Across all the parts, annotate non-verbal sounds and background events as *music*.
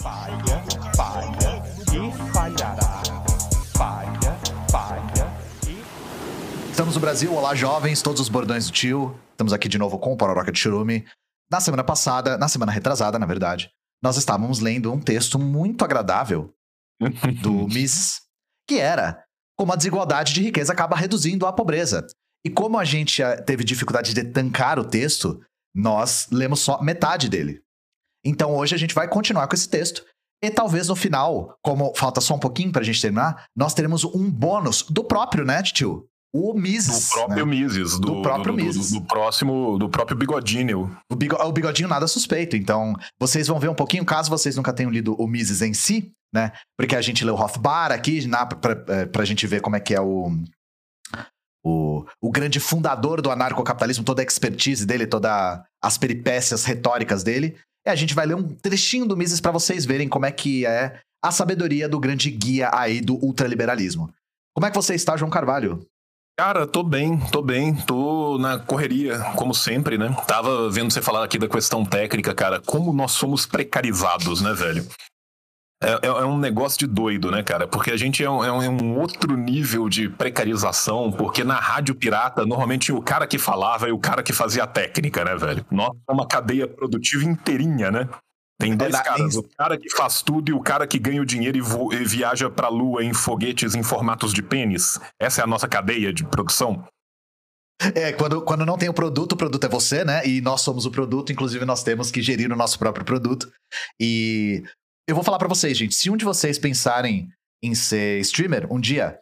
Falha, falha e falhará. Falha, falha e. Estamos no Brasil, olá jovens, todos os bordões do tio. Estamos aqui de novo com o Pororoca de Churume. Na semana passada, na semana retrasada, na verdade, nós estávamos lendo um texto muito agradável *laughs* do Mises, que era como a desigualdade de riqueza acaba reduzindo a pobreza. E como a gente eh, teve dificuldade de tancar o texto, nós lemos só metade dele. Então hoje a gente vai continuar com esse texto. E talvez no final, como falta só um pouquinho pra gente terminar, nós teremos um bônus do próprio, né, tio? O Mises. Do próprio né? Mises. Do, Do próprio do, do- Mises. Do, próximo, do próprio Bigodinho. O, bigo- o bigodinho nada suspeito. Então, vocês vão ver um pouquinho, caso vocês nunca tenham lido o Mises em si, né? Porque a gente leu Rothbard aqui, na, pra, é, pra gente ver como é que é o, o, o grande fundador do anarcocapitalismo, toda a expertise dele, todas as peripécias retóricas dele. E a gente vai ler um trechinho do Mises pra vocês verem como é que é a sabedoria do grande guia aí do ultraliberalismo. Como é que você está, João Carvalho? Cara, tô bem, tô bem, tô na correria, como sempre, né? Tava vendo você falar aqui da questão técnica, cara, como nós somos precarizados, né, velho? É, é- é um negócio de doido, né, cara? Porque a gente é um, é um- é um outro nível de precarização, porque na rádio pirata, normalmente o cara que falava e o cara que fazia a técnica, né, velho? Nós é uma cadeia produtiva inteirinha, né? Tem dois na- caras, o cara que faz tudo e o cara que ganha o dinheiro e, vo- e viaja pra lua em foguetes em formatos de pênis. Essa é a nossa cadeia de produção. É, quando, quando não tem o produto, o produto é você, né? E nós somos o produto, inclusive nós temos que gerir o nosso próprio produto. E eu vou falar pra vocês, gente, se um de vocês pensarem em ser streamer um dia,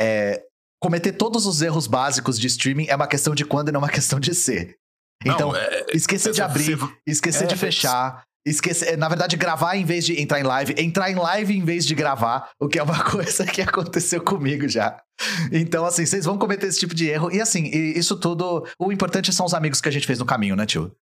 é, cometer todos os erros básicos de streaming é uma questão de quando e não uma *laughs* questão de ser. Então, Não, é- esquecer de abrir, esquecer é, de fechar, esquecer, na verdade, gravar em vez de entrar em live, entrar em live em vez de gravar, o que é uma *laughs* coisa que aconteceu comigo já. Então, assim, vocês vão cometer esse tipo de erro. E assim, e isso tudo, o importante são os amigos que a gente fez no caminho, né, tio?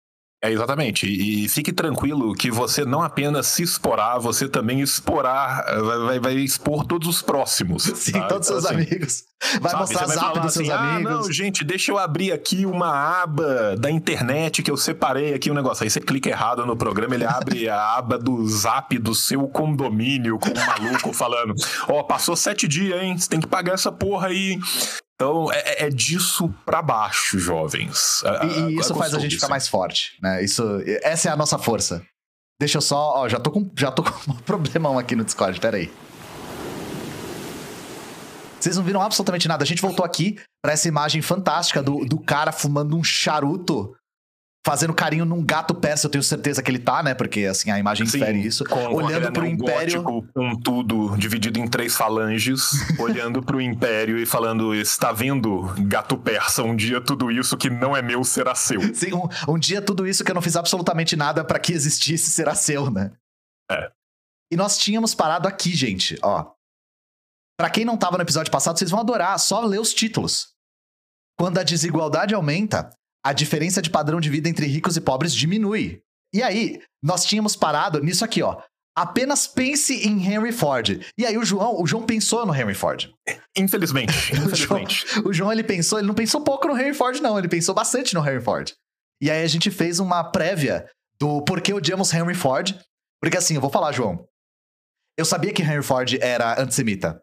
É, exatamente. E, e fique tranquilo que você não apenas se exporá, você também exporá, vai, vai- expor todos os próximos. Sim, tá? todos Então, seus assim, amigos. Vai sabe, mostrar você vai zap dos seus assim, amigos. Ah, não, gente, deixa eu abrir aqui uma aba da internet que eu separei aqui um negócio. Aí você clica errado no programa, ele abre a aba do zap do seu condomínio com um maluco falando: Ó, passou sete dias, hein? Você tem que pagar essa porra aí. Então, é, é- é disso pra baixo, jovens. E, e isso faz a gente ficar mais forte, né? Isso, essa é a nossa força. Deixa eu só, ó, já tô com, já tô *laughs* com um problemão aqui no Discord, pera aí. Vocês não viram absolutamente nada. A gente voltou aqui pra essa imagem fantástica do, do cara fumando um charuto, fazendo carinho num gato persa. Eu tenho certeza que ele tá, né? Porque assim a imagem Sim, infere isso. com- olhando pro império. gótico Com tudo dividido em três falanges, *laughs* olhando pro império e falando: Está vendo, gato persa, um dia tudo isso que não é meu será seu. Sim, um, um dia tudo isso que eu não fiz absolutamente nada pra que existisse será seu, né? É. E nós tínhamos parado aqui, gente, ó. Pra quem não tava no episódio passado, vocês vão adorar, só ler os títulos. Quando a desigualdade aumenta, a diferença de padrão de vida entre ricos e pobres diminui. E aí, nós tínhamos parado nisso aqui, ó. Apenas pense em Henry Ford. E aí o João, o João pensou no Henry Ford. Infelizmente, *laughs* O João, infelizmente. o João, ele pensou, ele não pensou pouco no Henry Ford, não. Ele pensou bastante no Henry Ford. E aí a gente fez uma prévia do porquê odiamos Henry Ford. Porque assim, eu vou falar, João. Eu sabia que Henry Ford era antissemita.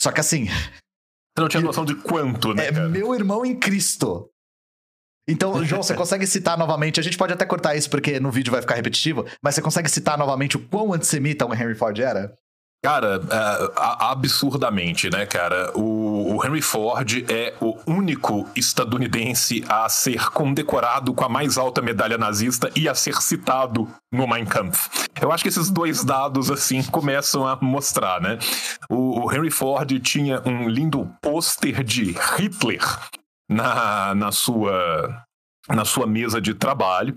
Só que assim, Você não tinha noção de quanto, né? é meu irmão em Cristo. Então, *laughs* João, você consegue citar novamente? A gente pode até cortar isso porque no vídeo vai ficar repetitivo, mas você consegue citar novamente o quão antissemita o Henry Ford era? Cara, é, absurdamente, né, cara? O, o Henry Ford é o único estadunidense a ser condecorado com a mais alta medalha nazista e a ser citado no Mein Kampf. Eu acho que esses dois dados, assim, começam a mostrar, né? O, o Henry Ford tinha um lindo pôster de Hitler na, na, sua, na sua mesa de trabalho.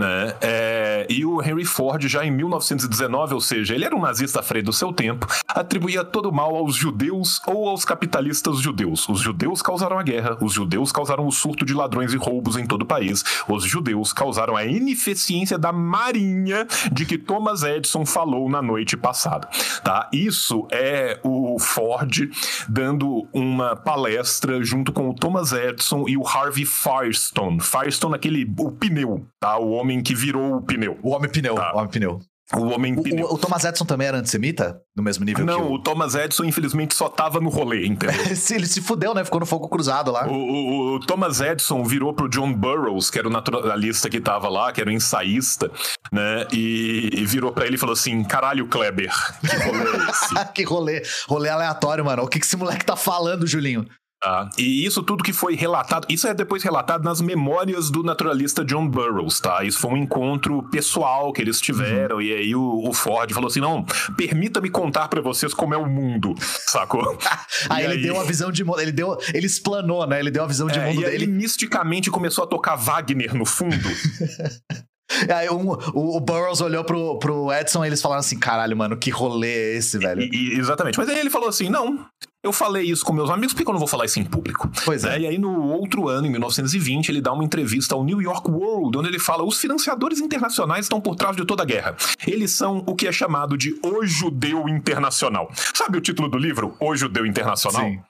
Né? É, e o Henry Ford, já em 1919, ou seja, ele era um nazista frente do seu tempo, atribuía todo o mal aos judeus ou aos capitalistas judeus. Os judeus causaram a guerra, os judeus causaram o surto de ladrões e roubos em todo o país, os judeus causaram a ineficiência da marinha de que Thomas Edison falou na noite passada. Tá? Isso é o Ford dando uma palestra junto com o Thomas Edison e o Harvey Firestone. Firestone, aquele o pneu, tá? O homem que virou o pneu. O homem pneu, Tá. o homem pneu. O homem O, pneu. o- o Thomas Edison também era antissemita? No mesmo nível que Não, o... o Thomas Edison, infelizmente, só tava no rolê, entendeu? *laughs* Se- Ele se fudeu, né? Ficou no fogo cruzado lá. O, o- o Thomas Edison virou pro John Burroughs, que era o naturalista que tava lá, que era o ensaísta, né? E, e virou pra ele e falou assim: caralho, Kleber, que rolê é esse? *laughs* que rolê. Rolê aleatório, mano. O que, que esse moleque tá falando, Julinho? Tá? E isso tudo que foi relatado, isso é depois relatado nas memórias do naturalista John Burroughs, tá? Isso foi um encontro pessoal que eles tiveram, e aí o, o Ford falou assim: não, permita-me contar pra vocês como é o mundo, sacou? *laughs* Aí ele deu a visão de mundo. Ele deu. Ele explanou, né? Ele deu a visão de É, mundo e aí dele. ele misticamente começou a tocar Wagner no fundo. *laughs* *laughs* Aí um- o, o Burroughs olhou pro, pro Edson e eles falaram assim: caralho, mano, que rolê é esse, velho? E- e- exatamente. Mas aí ele falou assim: não, eu falei isso com meus amigos, por que eu não vou falar isso em público? Pois é. Né? E aí, no outro ano, em 1920, ele dá uma entrevista ao New York World, onde ele fala: os financiadores internacionais estão por trás de toda a guerra. Eles são o que é chamado de O Judeu Internacional. Sabe o título do livro? O Judeu Internacional? Sim.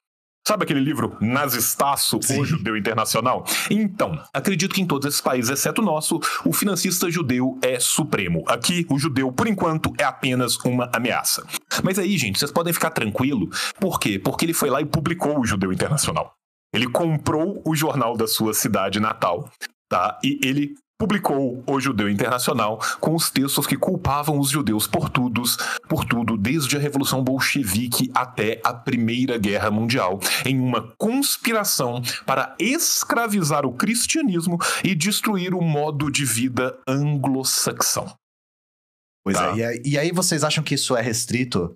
Sabe aquele livro Nazistaço, Sim. o judeu internacional? Então, acredito que em todos esses países, exceto o nosso, o financista judeu é supremo. Aqui, o judeu, por enquanto, é apenas uma ameaça. Mas aí, gente, vocês podem ficar tranquilo. Por quê? Porque ele foi lá e publicou o Judeu Internacional. Ele comprou o jornal da sua cidade natal, tá? E ele publicou o Judeu Internacional com os textos que culpavam os judeus por tudo, por tudo, desde a Revolução Bolchevique até a Primeira Guerra Mundial, em uma conspiração para escravizar o cristianismo e destruir o modo de vida anglo-saxão. Pois Tá. é. E, aí- e aí vocês acham que isso é restrito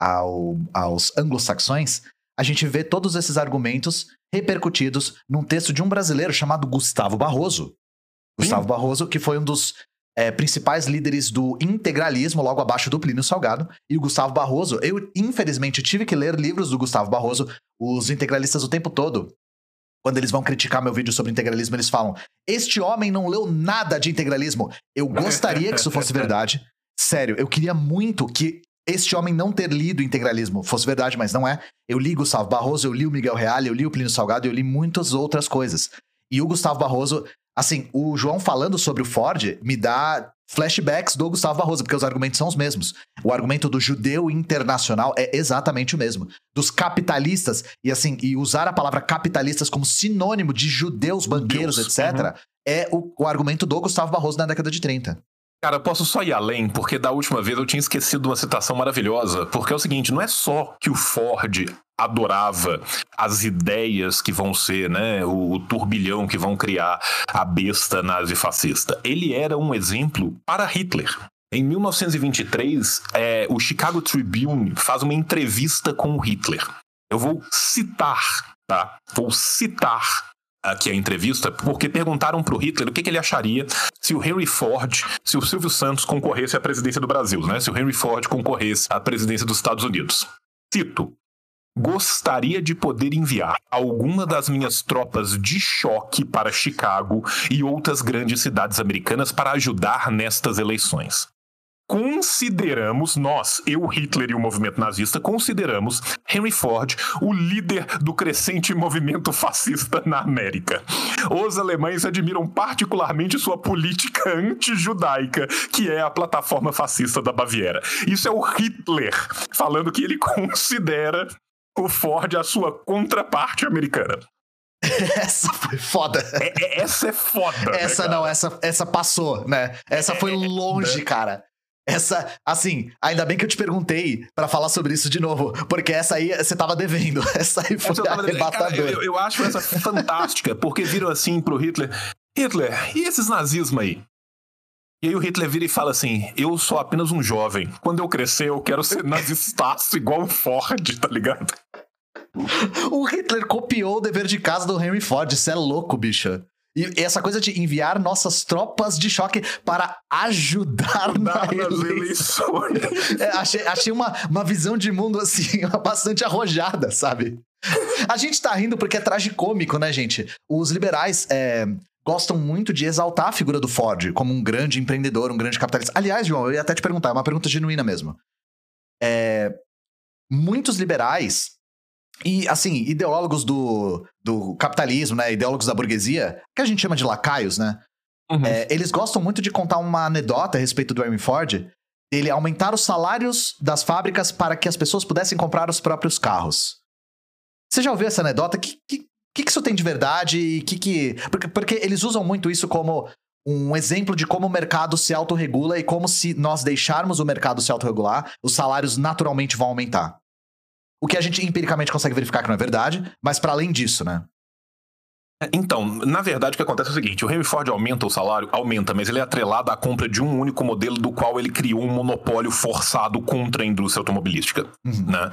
ao- aos anglo-saxões? A gente vê todos esses argumentos repercutidos num texto de um brasileiro chamado Gustavo Barroso. Gustavo Barroso, que foi um dos é, principais líderes do integralismo, logo abaixo do Plínio Salgado. E o Gustavo Barroso, eu infelizmente tive que ler livros do Gustavo Barroso, os integralistas o tempo todo. Quando eles vão criticar meu vídeo sobre integralismo, eles falam: Este homem não leu nada de integralismo. Eu *laughs* gostaria que isso fosse verdade. Sério, eu queria muito que este homem não ter lido integralismo fosse verdade, mas não é. Eu li Gustavo Barroso, eu li o Miguel Reale, eu li o Plínio Salgado, eu li muitas outras coisas. E o Gustavo Barroso, assim, o João falando sobre o Ford me dá flashbacks do Gustavo Barroso, porque os argumentos são os mesmos. O argumento do judeu internacional é exatamente o mesmo. Dos capitalistas, e assim, e usar a palavra capitalistas como sinônimo de judeus, banqueiros, Judeus, etc., é o, o argumento do Gustavo Barroso na década de 30. Cara, eu posso só ir além, porque da última vez eu tinha esquecido uma citação maravilhosa. Porque é o seguinte: não é só que o Ford adorava as ideias que vão ser, né, o, turbilhão que vão criar a besta nazi-fascista. Ele era um exemplo para Hitler. Em 1923, é, o Chicago Tribune faz uma entrevista com o Hitler. Eu vou citar, tá? Vou citar aqui a entrevista, porque perguntaram pro Hitler o que, que ele acharia se o Henry Ford, se o Silvio Santos concorresse à presidência do Brasil, né? Se o Henry Ford concorresse à presidência dos Estados Unidos. Cito. Gostaria de poder enviar alguma das minhas tropas de choque para Chicago e outras grandes cidades americanas para ajudar nestas eleições. Consideramos, nós, eu, Hitler e o movimento nazista, consideramos Henry Ford o líder do crescente movimento fascista na América. Os alemães admiram particularmente sua política anti-judaica, que é a plataforma fascista da Baviera. Isso é o Hitler falando que ele *laughs* considera o Ford a sua contraparte americana. *laughs* Essa foi foda. É- é- essa é foda. né, Essa cara? não, essa, essa passou, né? Essa foi longe, cara. Essa, assim, ainda bem que eu te perguntei pra falar sobre isso de novo, porque essa aí você tava devendo. *laughs* Essa aí foi Essa eu arrebatadora. eu, eu acho essa fantástica, porque viram assim pro Hitler: Hitler, e esses nazismo aí? E aí o Hitler vira e fala assim: Eu sou apenas um jovem. Quando eu crescer, eu quero ser nazistaço igual o Ford, tá ligado? *laughs* O Hitler copiou o dever de casa do Henry Ford, isso é louco, bicho. E essa coisa de enviar nossas tropas de choque para ajudar na Nas eleições. É, achei achei uma, uma visão de mundo, assim, *laughs* bastante arrojada, sabe? A gente tá rindo porque é tragicômico, né, gente? Os liberais é, gostam muito de exaltar a figura do Ford como um grande empreendedor, um grande capitalista. Aliás, João, eu ia até te perguntar, é uma pergunta genuína mesmo. É, muitos liberais e, assim, ideólogos do, do capitalismo, né? Ideólogos da burguesia, que a gente chama de lacaios, né? Uhum. É, eles gostam muito de contar uma anedota a respeito do Henry Ford, ele aumentar os salários das fábricas para que as pessoas pudessem comprar os próprios carros. Você já ouviu essa anedota? O que, que, que, isso tem de verdade? E que que... Porque, porque eles usam muito isso como um exemplo de como o mercado se autorregula e como se nós deixarmos o mercado se autorregular, os salários naturalmente vão aumentar. O que a gente empiricamente consegue verificar que não é verdade, mas para além disso, né? Então, na verdade, o que acontece é o seguinte: o Henry Ford aumenta o salário? Aumenta, mas ele é atrelado à compra de um único modelo do qual ele criou um monopólio forçado contra a indústria automobilística. Uhum. Né?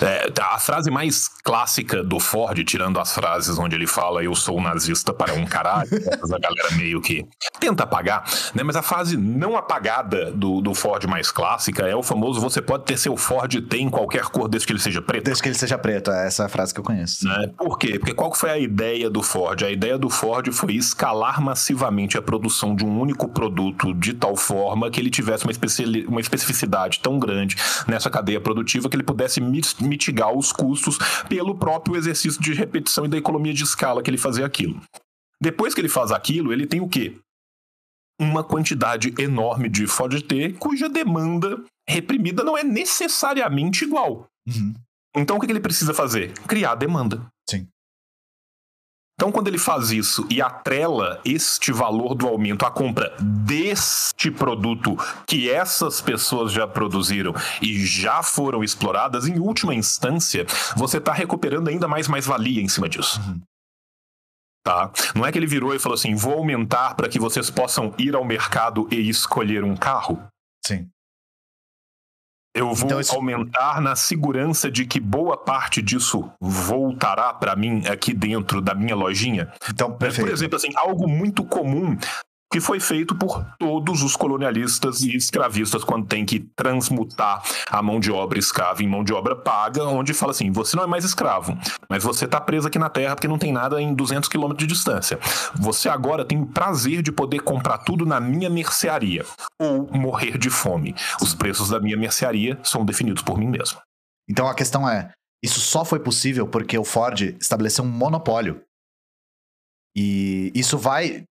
É, a frase mais clássica do Ford, tirando as frases onde ele fala eu sou nazista para um caralho, *laughs* a galera meio que tenta apagar, né? Mas a frase não apagada do, do Ford mais clássica é o famoso você pode ter seu Ford tem qualquer cor desde que ele seja preto. Desde que ele seja preto, é essa a frase que eu conheço. Né? Por quê? Porque qual foi a ideia do Ford? A ideia do Ford foi escalar massivamente a produção de um único produto de tal forma que ele tivesse uma, especi uma especificidade tão grande nessa cadeia produtiva que ele pudesse mitigar os custos pelo próprio exercício de repetição e da economia de escala que ele fazia aquilo. Depois que ele faz aquilo, ele tem o quê? Uma quantidade enorme de Ford T, cuja demanda reprimida não é necessariamente igual. Uhum. Então o que ele precisa fazer? Criar demanda. Sim. Então, quando ele faz isso e atrela este valor do aumento à compra deste produto que essas pessoas já produziram e já foram exploradas, em última instância, você está recuperando ainda mais mais-valia em cima disso. Uhum. Tá? Não é que ele virou e falou assim: vou aumentar para que vocês possam ir ao mercado e escolher um carro. Sim. Eu vou Então, isso- aumentar na segurança de que boa parte disso voltará para mim aqui dentro da minha lojinha. Então, Né? perfeito. Por exemplo, assim, algo muito comum que foi feito por todos os colonialistas e escravistas quando tem que transmutar a mão de obra escrava em mão de obra paga, onde fala assim, você não é mais escravo, mas você está preso aqui na terra porque não tem nada em 200 quilômetros de distância. Você agora tem o prazer de poder comprar tudo na minha mercearia ou morrer de fome. Os preços da minha mercearia são definidos por mim mesmo. Então a questão é: isso só foi possível porque o Ford estabeleceu um monopólio. E isso vai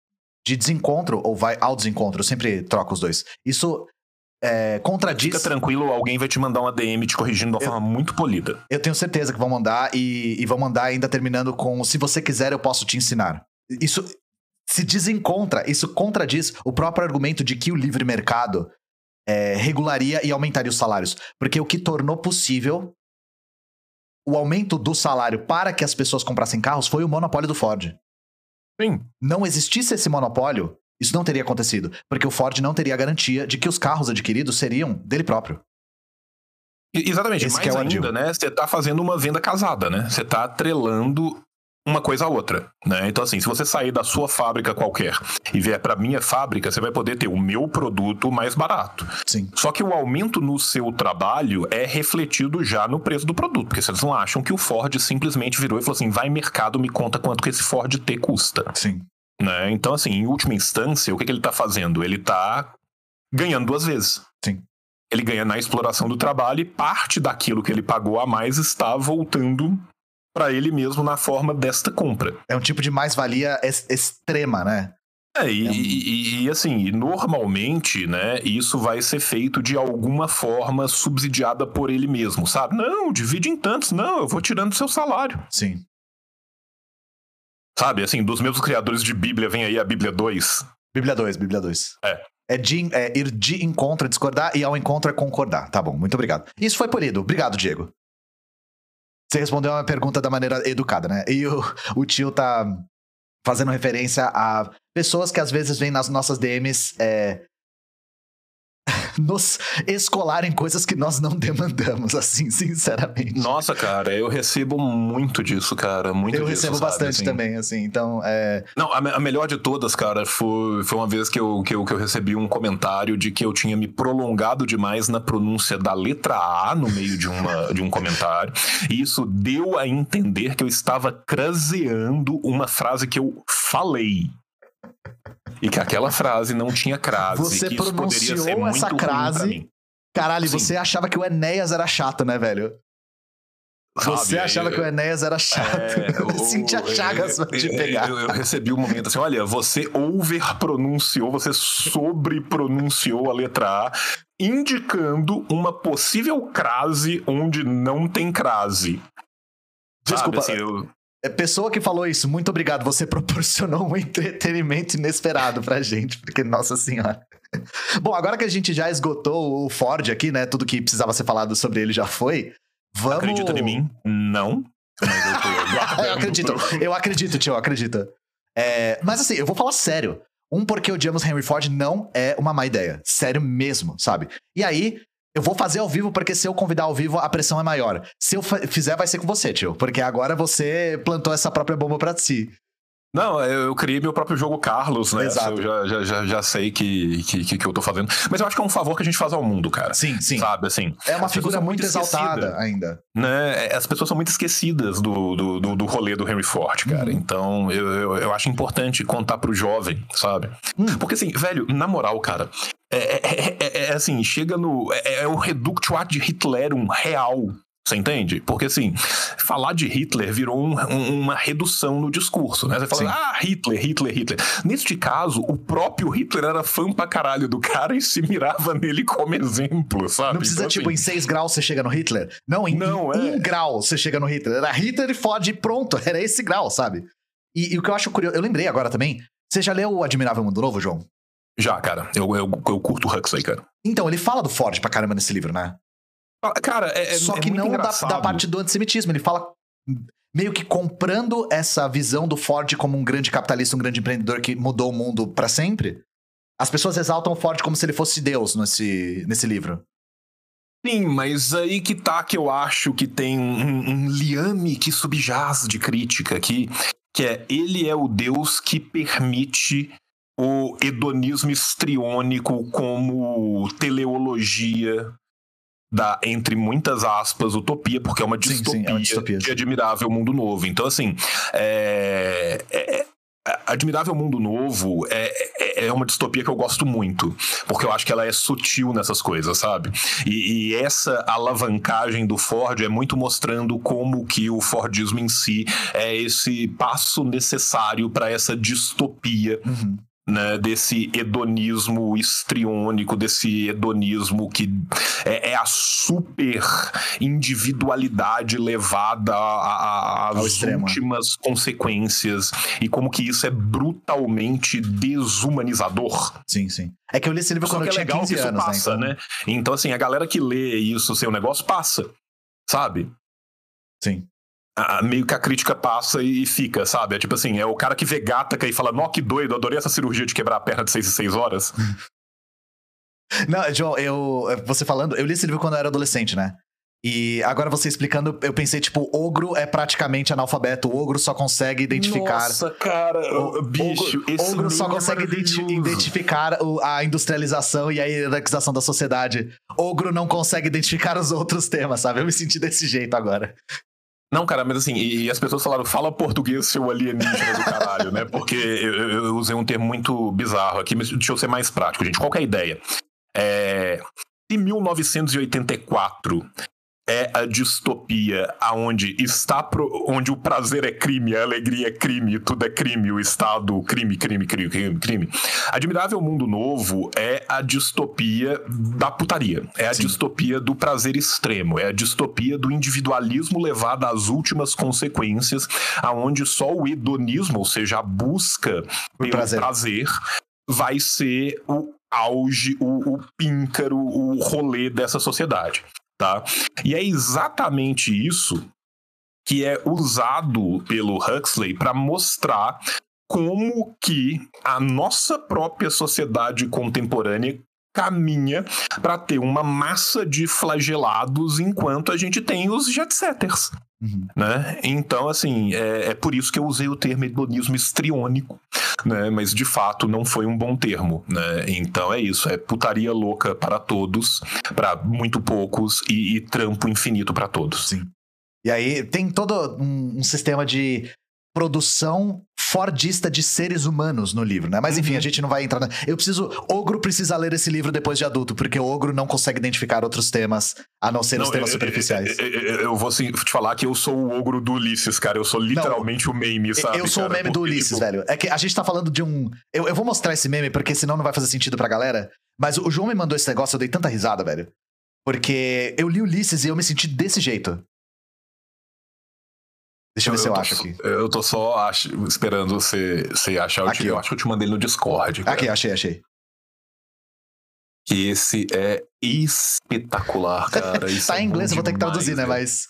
de desencontro ou vai ao desencontro. Eu sempre troco os dois. Isso é, contradiz. Fica tranquilo, alguém vai te mandar uma DM te corrigindo de uma forma muito polida. Eu tenho certeza que vão mandar e, e vão mandar ainda terminando com: se você quiser, eu posso te ensinar. Isso se desencontra, isso contradiz o próprio argumento de que o livre mercado é, regularia e aumentaria os salários. Porque o que tornou possível o aumento do salário para que as pessoas comprassem carros foi o monopólio do Ford. Sim, Não existisse esse monopólio, isso não teria acontecido. Porque o Ford não teria a garantia de que os carros adquiridos seriam dele próprio. Exatamente, Esse mais que é ainda, né? Você tá fazendo uma venda casada, né? Você tá atrelando uma coisa à outra, né? Então assim, se você sair da sua fábrica qualquer e vier para minha fábrica, você vai poder ter o meu produto mais barato. Sim. Só que o aumento no seu trabalho é refletido já no preço do produto, porque vocês não acham que o Ford simplesmente virou e falou assim: vai mercado, me conta quanto que esse Ford T custa. Sim. Né? Então, assim, em última instância, o que, que ele está fazendo? Ele está ganhando duas vezes. Sim. Ele ganha na exploração do trabalho e parte daquilo que ele pagou a mais está voltando para ele mesmo na forma desta compra. É um tipo de mais-valia ex- extrema, né? É, e, É um- e- e, assim, e normalmente, né, isso vai ser feito de alguma forma subsidiada por ele mesmo, sabe? Não, divide em tantos, não, eu vou tirando seu salário. Sim. Sabe, assim, dos meus criadores de Bíblia, vem aí a Bíblia 2. Bíblia 2, Bíblia 2. É. É, de, é ir de encontro discordar e ao encontro é concordar. Tá bom, muito obrigado. Isso foi polido. Obrigado, Diego. Você respondeu uma pergunta da maneira educada, né? E o, o tio tá fazendo referência a pessoas que às vezes vêm nas nossas DMs é, *laughs* nos escolarem coisas que nós não demandamos, assim, sinceramente. Nossa, cara, eu recebo muito disso, cara. Muito Eu disso, recebo sabe, bastante assim. também, assim. Então, é. Não, a, a melhor de todas, cara, foi, foi uma vez que eu, que, eu, que eu recebi um comentário de que eu tinha me prolongado demais na pronúncia da letra A no meio de, uma, *laughs* de um comentário. E isso deu a entender que eu estava craseando uma frase que eu falei. E que aquela frase não tinha crase. Você que isso poderia ser pronunciou muito essa crase Caralho, Sim. você achava que o Enéas era chato, né, velho? Você sabe? achava Eu- que o Enéas era chato. É, *laughs* eu senti a Chagas pra te pegar. Eu, eu recebi um momento assim: olha, você over pronunciou, você sobre pronunciou a letra A. indicando uma possível crase onde não tem crase. Desculpa, Sabe, assim, eu- É pessoa que falou isso, muito obrigado. Você *laughs* proporcionou um entretenimento inesperado pra gente, porque, nossa senhora. *laughs* Bom, agora que a gente já esgotou o Ford aqui, né? Tudo que precisava ser falado sobre ele já foi. Vamos. Acredita em mim? Não. Eu *laughs* eu acredito, eu acredito, tio, eu acredito. É, mas assim, eu vou falar sério. Um, porque odiamos Henry Ford não é uma má ideia. Sério mesmo, sabe? E aí, eu vou fazer ao vivo, porque se eu convidar ao vivo, a pressão é maior. Se eu fizer, vai ser com você, tio. Porque agora você plantou essa própria bomba pra si. Não, eu criei meu próprio jogo Carlos, né? Exato. Eu já, já, já, sei que, que, que, eu tô fazendo. Mas eu acho que é um favor que a gente faz ao mundo, cara. Sim, sim. Sabe, assim. É uma figura muito exaltada ainda. Né? As pessoas são muito esquecidas do, do, do, do rolê do Henry Ford, cara. Uhum. Então, eu, eu, eu acho importante contar pro jovem, sabe? Hum. Porque, assim, velho, na moral, cara, é, é- é- é assim, chega no. É, é o reductio ad Hitlerum real. Você entende? Porque, assim, falar de Hitler virou um- um- uma redução no discurso, né? Você fala, Sim. ah, Hitler, Hitler, Hitler. Neste caso, o próprio Hitler era fã pra caralho do cara e se mirava nele como exemplo, sabe? Não precisa, Então, tipo, assim, em 6 graus você chega no Hitler. Não, em, Não, em é. um grau você chega no Hitler. Era Hitler e Ford e pronto. *laughs* Era esse grau, sabe? E, e o que eu acho curioso... Eu lembrei agora também. Você já leu O Admirável Mundo Novo, João? Já, cara, eu, eu, eu curto o Huxley, cara. Então, ele fala do Ford pra caramba nesse livro, né? Ah, Cara, é, é- Só é que não da, da parte do antissemitismo. Ele fala meio que comprando essa visão do Ford como um grande capitalista, um grande empreendedor que mudou o mundo pra sempre. As pessoas exaltam o Ford como se ele fosse Deus nesse, nesse livro. Sim, mas aí que tá que eu acho que tem um, um liame que subjaz de crítica aqui, que é ele é o Deus que permite o hedonismo histriônico como teleologia da, entre muitas aspas, utopia, porque é uma Sim, sim, distopia, é uma distopia. de Admirável Mundo Novo. Então, assim, é, é- é- Admirável Mundo Novo é, é, é uma distopia que eu gosto muito, porque eu acho que ela é sutil nessas coisas, sabe? E, e essa alavancagem do Ford é muito mostrando como que o Fordismo em si é esse passo necessário para essa distopia Uhum. Né, desse hedonismo histriônico, desse hedonismo que é, é a super individualidade levada às extremo. últimas consequências e como que isso é brutalmente desumanizador. Sim, sim. É que eu li esse livro Só quando que eu é tinha legal 15 que isso anos, passa, né? né? Então, assim, a galera que lê isso, seu negócio, passa, sabe? Sim. Ah, meio que a crítica passa e fica, sabe? É tipo assim, é o cara que vê Gataca e fala, nó, que doido, adorei essa cirurgia de quebrar a perna de 6 em 6 horas. *laughs* Não, João, eu, você falando, eu li esse livro quando eu era adolescente, né? E agora você explicando, eu pensei, tipo, ogro é praticamente analfabeto. O ogro só consegue identificar. Nossa, cara, O- bicho, ogro, esse ogro só é consegue identi- maravilhoso. identificar o- a industrialização e a hierarquização da sociedade. Ogro não consegue identificar os outros temas, sabe? Eu me senti desse jeito agora. Não, cara, mas assim, e, e as pessoas falaram, fala português, seu alienígena do caralho, né? Porque eu, eu- usei um termo muito bizarro aqui, mas deixa eu ser mais prático, gente. Qual é a ideia? É, se 1984 é a distopia aonde está pro- onde o prazer é crime, a alegria é crime, tudo é crime, o Estado crime, crime, crime, crime, crime. Admirável Mundo Novo é a distopia da putaria, é a Sim. distopia do prazer extremo, é a distopia do individualismo levado às últimas consequências, aonde só o hedonismo, ou seja, a busca pelo prazer. prazer, vai ser o auge, o, o píncaro, o rolê dessa sociedade, tá? E é exatamente isso que é usado pelo Huxley para mostrar como que a nossa própria sociedade contemporânea caminha para ter uma massa de flagelados enquanto a gente tem os jet-setters, Uhum. né? Então, assim, é, é por isso que eu usei o termo hedonismo histriônico, né? Mas, de fato, não foi um bom termo, né? Então, é isso, é putaria louca para todos, para muito poucos e, e trampo infinito para todos. Sim. E aí tem todo um, um sistema de produção fordista de seres humanos no livro, né? Mas enfim, Uhum. a gente não vai entrar na... Eu preciso... Ogro precisa ler esse livro depois de adulto, porque o Ogro não consegue identificar outros temas, a não ser os Não, temas eu- superficiais. Eu, eu- eu- vou assim, te falar que eu sou o ogro do Ulisses, cara. Eu sou literalmente o meme, sabe? eu sou o cara? meme do Porque, Ulisses, tipo, velho. É que a gente tá falando de um. Eu, eu vou mostrar esse meme, porque senão não vai fazer sentido pra galera. Mas o João me mandou esse negócio, eu dei tanta risada, velho. Porque eu li Ulisses e eu me senti desse jeito. Deixa eu, ver se eu acho aqui. Eu tô só ach- esperando você, você achar. Eu, te- Aqui, eu acho que eu te mandei no Discord. cara. Aqui, achei, achei. Que esse é espetacular, cara. *laughs* Isso tá é em inglês, eu vou ter que traduzir, né? Mas.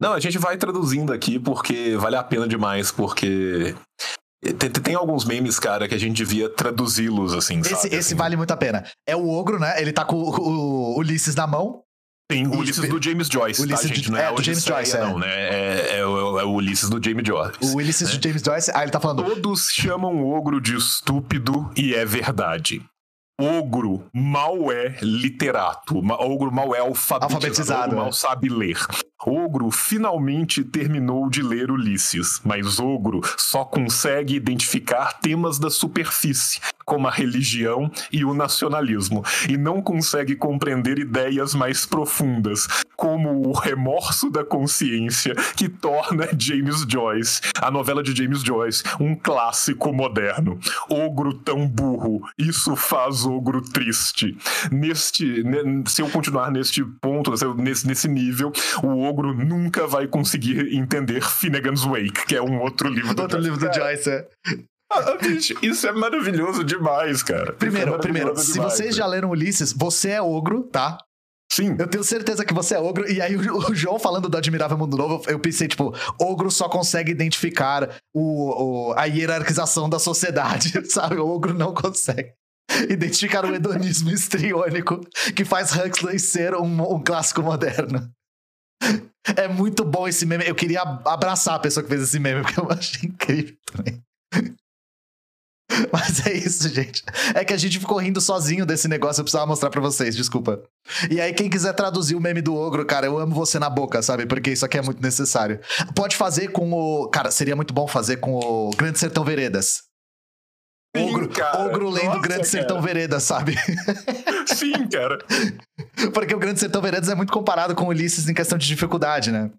Não, a gente vai traduzindo aqui porque vale a pena demais, porque tem, tem alguns memes, cara, que a gente devia traduzi-los, assim, Esse, sabe? esse Assim, vale muito a pena. É o ogro, né? Ele tá com o, o Ulisses na mão. Tem o Ulisses do James Joyce, Ulisses tá, gente? Não é, é, o do James Joyce, é. não, né? É, é o- é o Ulisses do James Joyce. O Ulisses né? de James Joyce. Ah, ele tá falando. Todos chamam o ogro de estúpido e é verdade. Ogro mal é literato. Ogro mal é alfabetizado. Alfabetizado, ogro é. mal sabe ler. Ogro finalmente terminou de ler Ulisses, mas Ogro só consegue identificar temas da superfície, como a religião e o nacionalismo, e não consegue compreender ideias mais profundas, como o remorso da consciência que torna James Joyce, a novela de James Joyce, um clássico moderno. Ogro tão burro, isso faz ogro triste. Neste, ne- se eu continuar neste ponto, nesse, nesse nível, o ogro nunca vai conseguir entender Finnegan's Wake, que é um outro livro do Outro livro do Joyce, é. Ah, bicho, isso é maravilhoso demais, cara. Primeiro, é primeiro, maravilhoso se demais, vocês cara. já leram Ulisses, você é ogro, tá? Sim. Eu tenho certeza que você é ogro. E aí, o, o João falando do Admirável Mundo Novo, eu pensei, tipo, ogro só consegue identificar o, o- a hierarquização da sociedade, *laughs* sabe? O ogro não consegue identificar o hedonismo histriônico que faz Huxley ser um, um clássico moderno. É muito bom esse meme. Eu queria abraçar a pessoa que fez esse meme, porque eu achei incrível também. *laughs* Mas é isso, gente. É que a gente ficou rindo sozinho desse negócio, eu precisava mostrar pra vocês, desculpa. E aí, quem quiser traduzir o meme do ogro, cara, eu amo você na boca, sabe? Porque isso aqui é muito necessário. Pode fazer com o. Cara, seria muito bom fazer com o Grande Sertão Veredas. Sim, Ogro, cara. ogro lendo Nossa, Grande Sertão cara. Veredas, sabe? *laughs* Sim, cara. *laughs* Porque o Grande Sertão Veredas é muito comparado com o Ulisses em questão de dificuldade, né?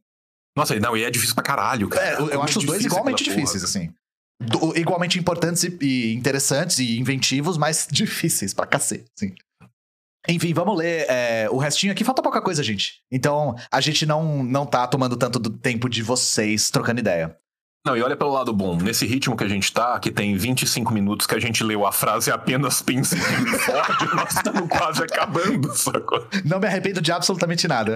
Nossa, não, e é difícil pra caralho, cara. É, eu, eu Como acho é os dois igualmente porra. difíceis, assim. Do- igualmente importantes e, e interessantes e inventivos, mas *laughs* difíceis pra cacete, assim. Enfim, vamos ler é, o restinho aqui. Falta pouca coisa, gente. Então, a gente não, não tá tomando tanto do tempo de vocês trocando ideia. Não, e olha pelo lado bom. Nesse ritmo que a gente tá, que tem 25 minutos que a gente leu a frase apenas pense em Ford, nós estamos quase acabando, sacou? Não me arrependo de absolutamente nada.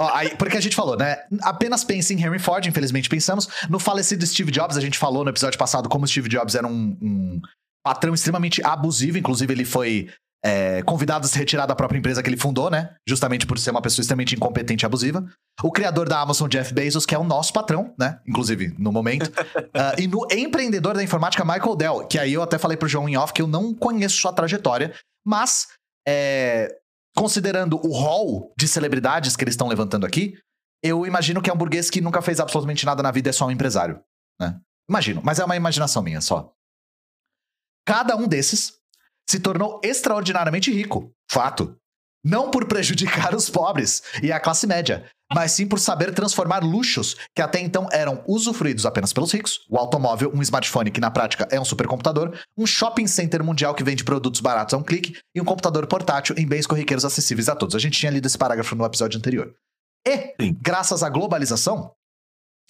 Ó, aí, porque a gente falou, né? Apenas pense em Henry Ford, infelizmente pensamos. No falecido Steve Jobs, a gente falou no episódio passado como Steve Jobs era um, um patrão extremamente abusivo. Inclusive, ele foi é, convidado a se retirar da própria empresa que ele fundou, né? Justamente por ser uma pessoa extremamente incompetente e abusiva. O criador da Amazon, Jeff Bezos, que é o nosso patrão, né? Inclusive, no momento. *laughs* Ah, e no empreendedor da informática, Michael Dell, que aí eu até falei pro João em off que eu não conheço sua trajetória, mas é, considerando o hall de celebridades que eles estão levantando aqui, eu imagino que é um burguês que nunca fez absolutamente nada na vida, é só um empresário. Né? Imagino, mas é uma imaginação minha só. Cada um desses se tornou extraordinariamente rico. Fato. Não por prejudicar *laughs* os pobres e a classe média, mas sim por saber transformar luxos que até então eram usufruídos apenas pelos ricos, o automóvel, um smartphone que na prática é um supercomputador, um shopping center mundial que vende produtos baratos a um clique e um computador portátil em bens corriqueiros acessíveis a todos. A gente tinha lido esse parágrafo no episódio anterior. E, graças à globalização,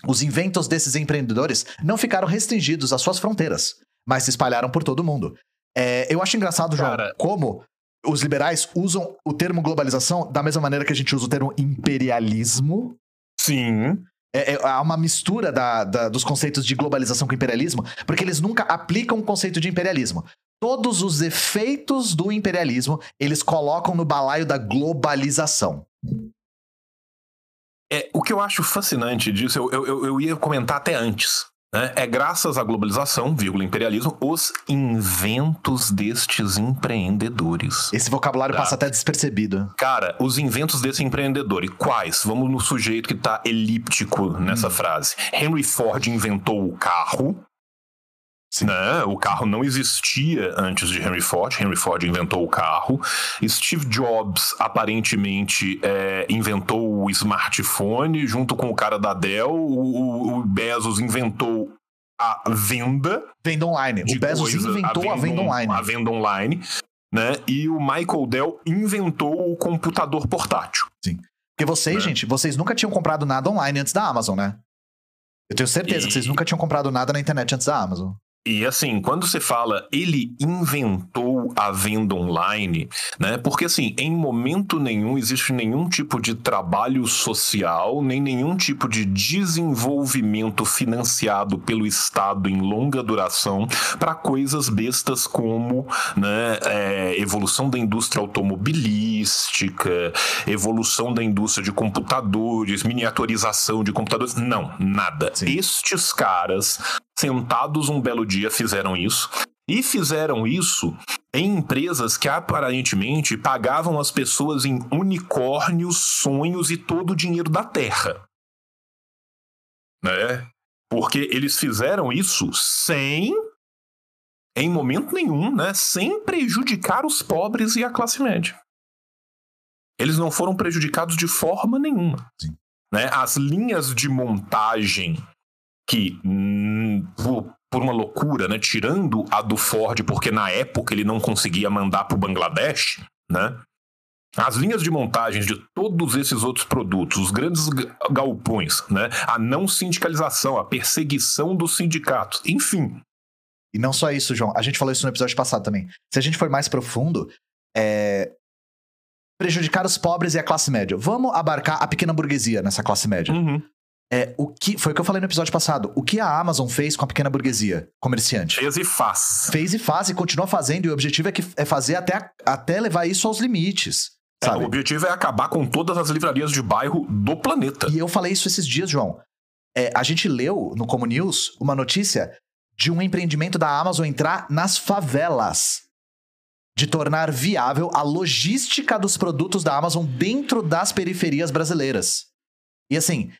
os inventos desses empreendedores não ficaram restringidos às suas fronteiras, mas se espalharam por todo o mundo. É, eu acho engraçado, João, Cara- como os liberais usam o termo globalização da mesma maneira que a gente usa o termo imperialismo. Sim. É, é- há uma mistura da- da- dos conceitos de globalização com imperialismo, porque eles nunca aplicam o conceito de imperialismo. Todos os efeitos do imperialismo eles colocam no balaio da globalização. É, o que eu acho fascinante disso, eu, eu, eu- eu ia comentar até antes. Né? É graças à globalização, vírgula, imperialismo, os inventos destes empreendedores. Esse vocabulário Tá. passa até despercebido. Cara, os inventos desse empreendedor. E quais? Vamos no sujeito que tá elíptico nessa frase. Henry Ford inventou o carro. Né? O carro não existia antes de Henry Ford. Henry Ford inventou o carro. Steve Jobs aparentemente é, inventou o smartphone junto com o cara da Dell. O, o- Bezos inventou a venda Venda online. O Bezos coisa, inventou a venda on- online. A venda online. né? E o Michael Dell inventou o computador portátil. Porque vocês, É. gente, vocês nunca tinham comprado nada online antes da Amazon, né? Eu tenho certeza E- que vocês nunca tinham comprado nada na internet antes da Amazon. E assim, quando você fala ele inventou a venda online, né? Porque assim, em momento nenhum existe nenhum tipo de trabalho social, nem nenhum tipo de desenvolvimento financiado pelo Estado em longa duração para coisas bestas como né, é, evolução da indústria automobilística, evolução da indústria de computadores, miniaturização de computadores. Não, nada. Sim. Estes caras sentados um belo dia fizeram isso. E fizeram isso em empresas que aparentemente pagavam as pessoas em unicórnios, sonhos e todo o dinheiro da terra. Né? Porque eles fizeram isso sem, em momento nenhum, né? sem prejudicar os pobres e a classe média. Eles não foram prejudicados de forma nenhuma. Né? As linhas de montagem que, hum, por, uma loucura, né, tirando a do Ford, porque na época ele não conseguia mandar para o Bangladesh, né? As linhas de montagem de todos esses outros produtos, os grandes ga- galpões, né? A não sindicalização, a perseguição dos sindicatos, enfim. E não só isso, João. A gente falou isso no episódio passado também. Se a gente for mais profundo, é. Prejudicar os pobres e a classe média. Vamos abarcar a pequena burguesia nessa classe média. Uhum. É, o que foi o que eu falei no episódio passado. O que a Amazon fez com a pequena burguesia comerciante? Fez e faz. Fez e faz e continua fazendo, e o objetivo é, que, é fazer até, a- até levar isso aos limites. É, o objetivo é acabar com todas as livrarias de bairro do planeta. E eu falei isso esses dias, João. É, a gente leu no Como News uma notícia de um empreendimento da Amazon entrar nas favelas. De tornar viável a logística dos produtos da Amazon dentro das periferias brasileiras. E assim,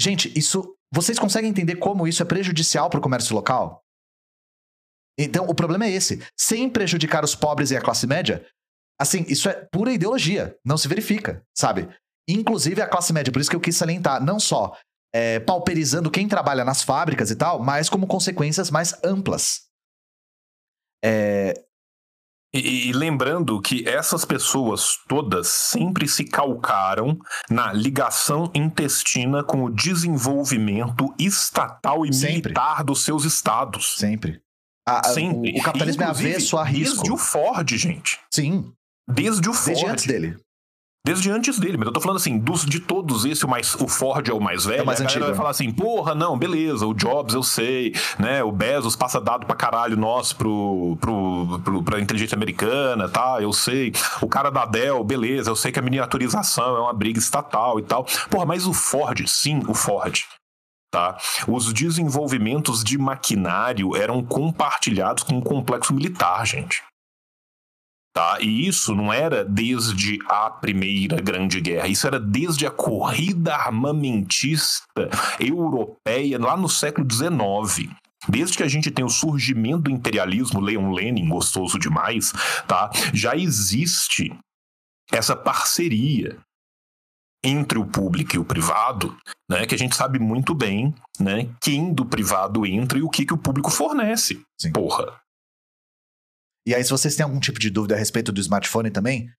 gente, isso. Vocês conseguem entender como isso é prejudicial para o comércio local? Então, o problema é esse. Sem prejudicar os pobres e a classe média, assim, isso é pura ideologia. Não se verifica, sabe? Inclusive a classe média, por isso que eu quis salientar, não só é, pauperizando quem trabalha nas fábricas e tal, mas como consequências mais amplas. É, E, e lembrando que essas pessoas todas sempre se calcaram na ligação intestina com o desenvolvimento estatal e Sempre. militar dos seus estados. sempre. A- Sempre. O, o capitalismo é Inclusive, avesso a risco. Desde o Ford, gente. Sim, Desde o Ford. desde antes dele. Desde antes dele, mas eu tô falando assim, dos, de todos esse, o, mais, o Ford é o mais velho. É mais a antigo, vai né? falar assim, porra, não, beleza, o Jobs eu sei, né? O Bezos passa dado pra caralho nosso pro, pro, pro, pra inteligência americana, tá? Eu sei. O cara da Dell, beleza, eu sei que a miniaturização é uma briga estatal e tal. Porra, mas o Ford, sim, o Ford. Tá? Os desenvolvimentos de maquinário eram compartilhados com o complexo militar, gente. Tá? E isso não era desde a Primeira Grande Guerra, isso era desde a corrida armamentista europeia lá no século XIX. Desde que a gente tem o surgimento do imperialismo, Leon Lenin, gostoso demais, tá? já existe essa parceria entre o público e o privado, né, que a gente sabe muito bem né, quem do privado entra e o que, que o público fornece. Sim. Porra. E aí, se vocês têm algum tipo de dúvida a respeito do smartphone também,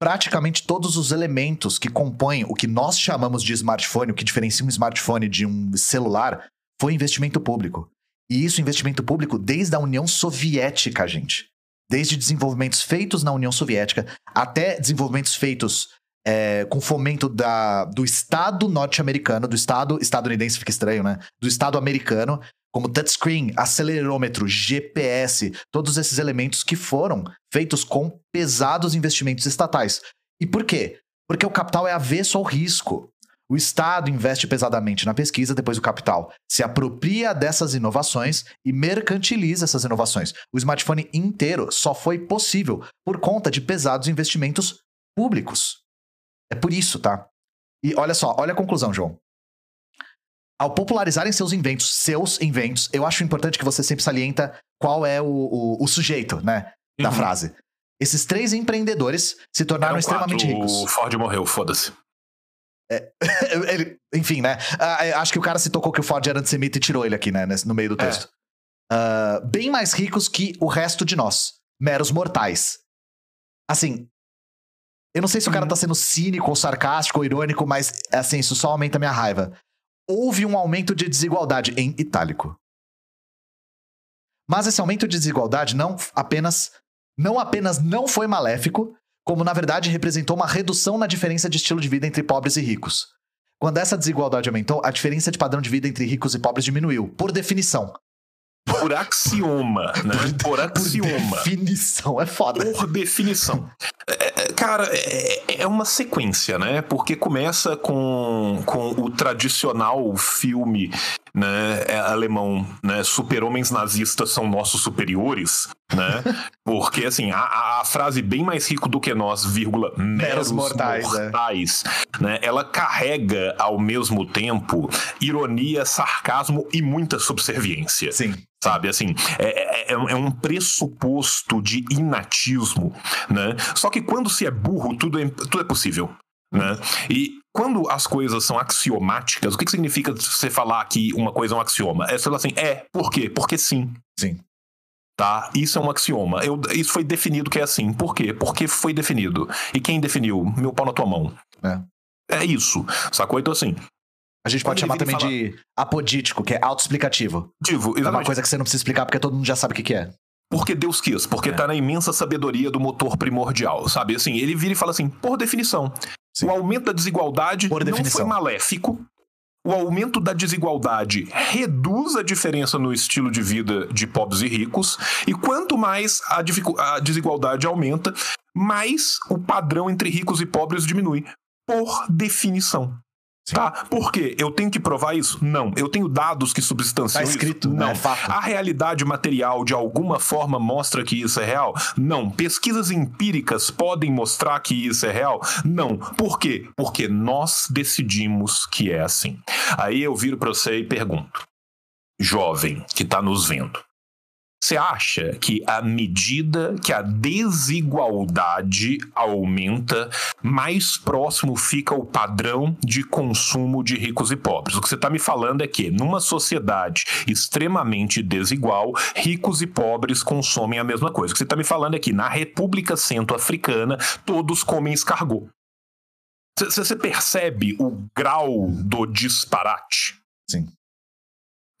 praticamente todos os elementos que compõem o que nós chamamos de smartphone, o que diferencia um smartphone de um celular, foi investimento público. E isso, investimento público, desde a União Soviética, gente. Desde desenvolvimentos feitos na União Soviética até desenvolvimentos feitos é, com fomento da, do Estado norte-americano, do Estado estadunidense, fica estranho, né? Do Estado americano, como touchscreen, acelerômetro, GPS, todos esses elementos que foram feitos com pesados investimentos estatais. E por quê? Porque o capital é avesso ao risco. O Estado investe pesadamente na pesquisa, depois o capital se apropria dessas inovações e mercantiliza essas inovações. O smartphone inteiro só foi possível por conta de pesados investimentos públicos. É por isso, tá? E olha só, olha a conclusão, João. Ao popularizarem seus inventos, seus inventos, eu acho importante que você sempre salienta qual é o, o, o sujeito, né, da Uhum. frase. Esses três empreendedores se tornaram Eram extremamente quatro, ricos. O Ford morreu, foda-se. *laughs* Ele- enfim, né? Eu acho que o cara se tocou que o Ford era antissemita e tirou ele aqui, né? No meio do É. texto. Ah, bem mais ricos que o resto de nós. meros mortais. Assim, eu não sei se o cara Uhum. tá sendo cínico ou sarcástico ou irônico, mas assim, isso só aumenta a minha raiva. Houve um aumento de desigualdade em itálico. Mas esse aumento de desigualdade não apenas não apenas não foi maléfico, como na verdade representou uma redução na diferença de estilo de vida entre pobres e ricos. Quando essa desigualdade aumentou, a diferença de padrão de vida entre ricos e pobres diminuiu, por definição. Por axioma, *laughs* né? Por Por axioma. definição, é foda. Por definição. É, é, cara, é, é uma sequência, né? Porque começa com, com o tradicional filme né, é, alemão, né? Super-homens nazistas são nossos superiores, né? Porque, assim, a, a frase bem mais rico do que nós, vírgula, meros mortais, mortais, é. né? Ela carrega, ao mesmo tempo, ironia, sarcasmo e muita subserviência. Sim. Sabe, assim, é, é, é um pressuposto de inatismo, né? Só que quando se é burro, tudo é, tudo é possível, né? E quando as coisas são axiomáticas, o que, que significa você falar que uma coisa é um axioma? É você falar assim, é, por quê? Porque sim. Sim. Tá? Isso é um axioma. Eu, isso foi definido que é assim. Por quê? Porque foi definido. E quem definiu? Meu pau na tua mão. É. É isso. Sacou? Então, assim, A gente Quando pode chamar também vira de apodítico, que é autoexplicativo. divo, É uma coisa que você não precisa explicar porque todo mundo já sabe o que, que é. Porque Deus quis, porque É. tá na imensa sabedoria do motor primordial, sabe? Assim, ele vira e fala assim, por definição, Sim. o aumento da desigualdade Por não definição. foi maléfico. O aumento da desigualdade reduz a diferença no estilo de vida de pobres e ricos, e quanto mais a, a desigualdade aumenta, mais o padrão entre ricos e pobres diminui. Por definição. Sim. Tá? Por quê? Eu tenho que provar isso? Não. Eu tenho dados que substanciam Tá escrito, isso? né? Não. É fato. A realidade material de alguma forma mostra que isso é real? Não. Pesquisas empíricas podem mostrar que isso é real? Não. Por quê? Porque nós decidimos que é assim. Aí eu viro para você e pergunto: jovem que está nos vendo, você acha que à medida que a desigualdade aumenta, mais próximo fica o padrão de consumo de ricos e pobres? O que você está me falando é que, numa sociedade extremamente desigual, ricos e pobres consomem a mesma coisa. O que você está me falando é que, na República Centro-Africana, todos comem escargot. Você percebe o grau do disparate? Sim.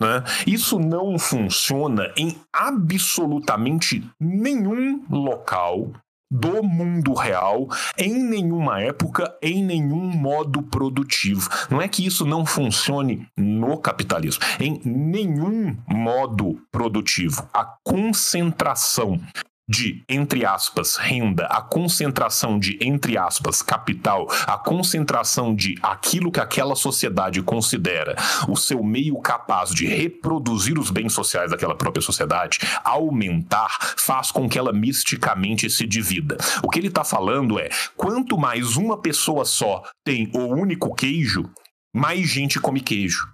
Né? Isso não funciona em absolutamente nenhum local do mundo real, em nenhuma época, em nenhum modo produtivo. Não é que isso não funcione no capitalismo, em nenhum modo produtivo. A concentração de, entre aspas, renda, a concentração de, entre aspas, capital, a concentração de aquilo que aquela sociedade considera o seu meio capaz de reproduzir os bens sociais daquela própria sociedade, aumentar, faz com que ela misticamente se divida. O que ele está falando é: quanto mais uma pessoa só tem o único queijo, mais gente come queijo.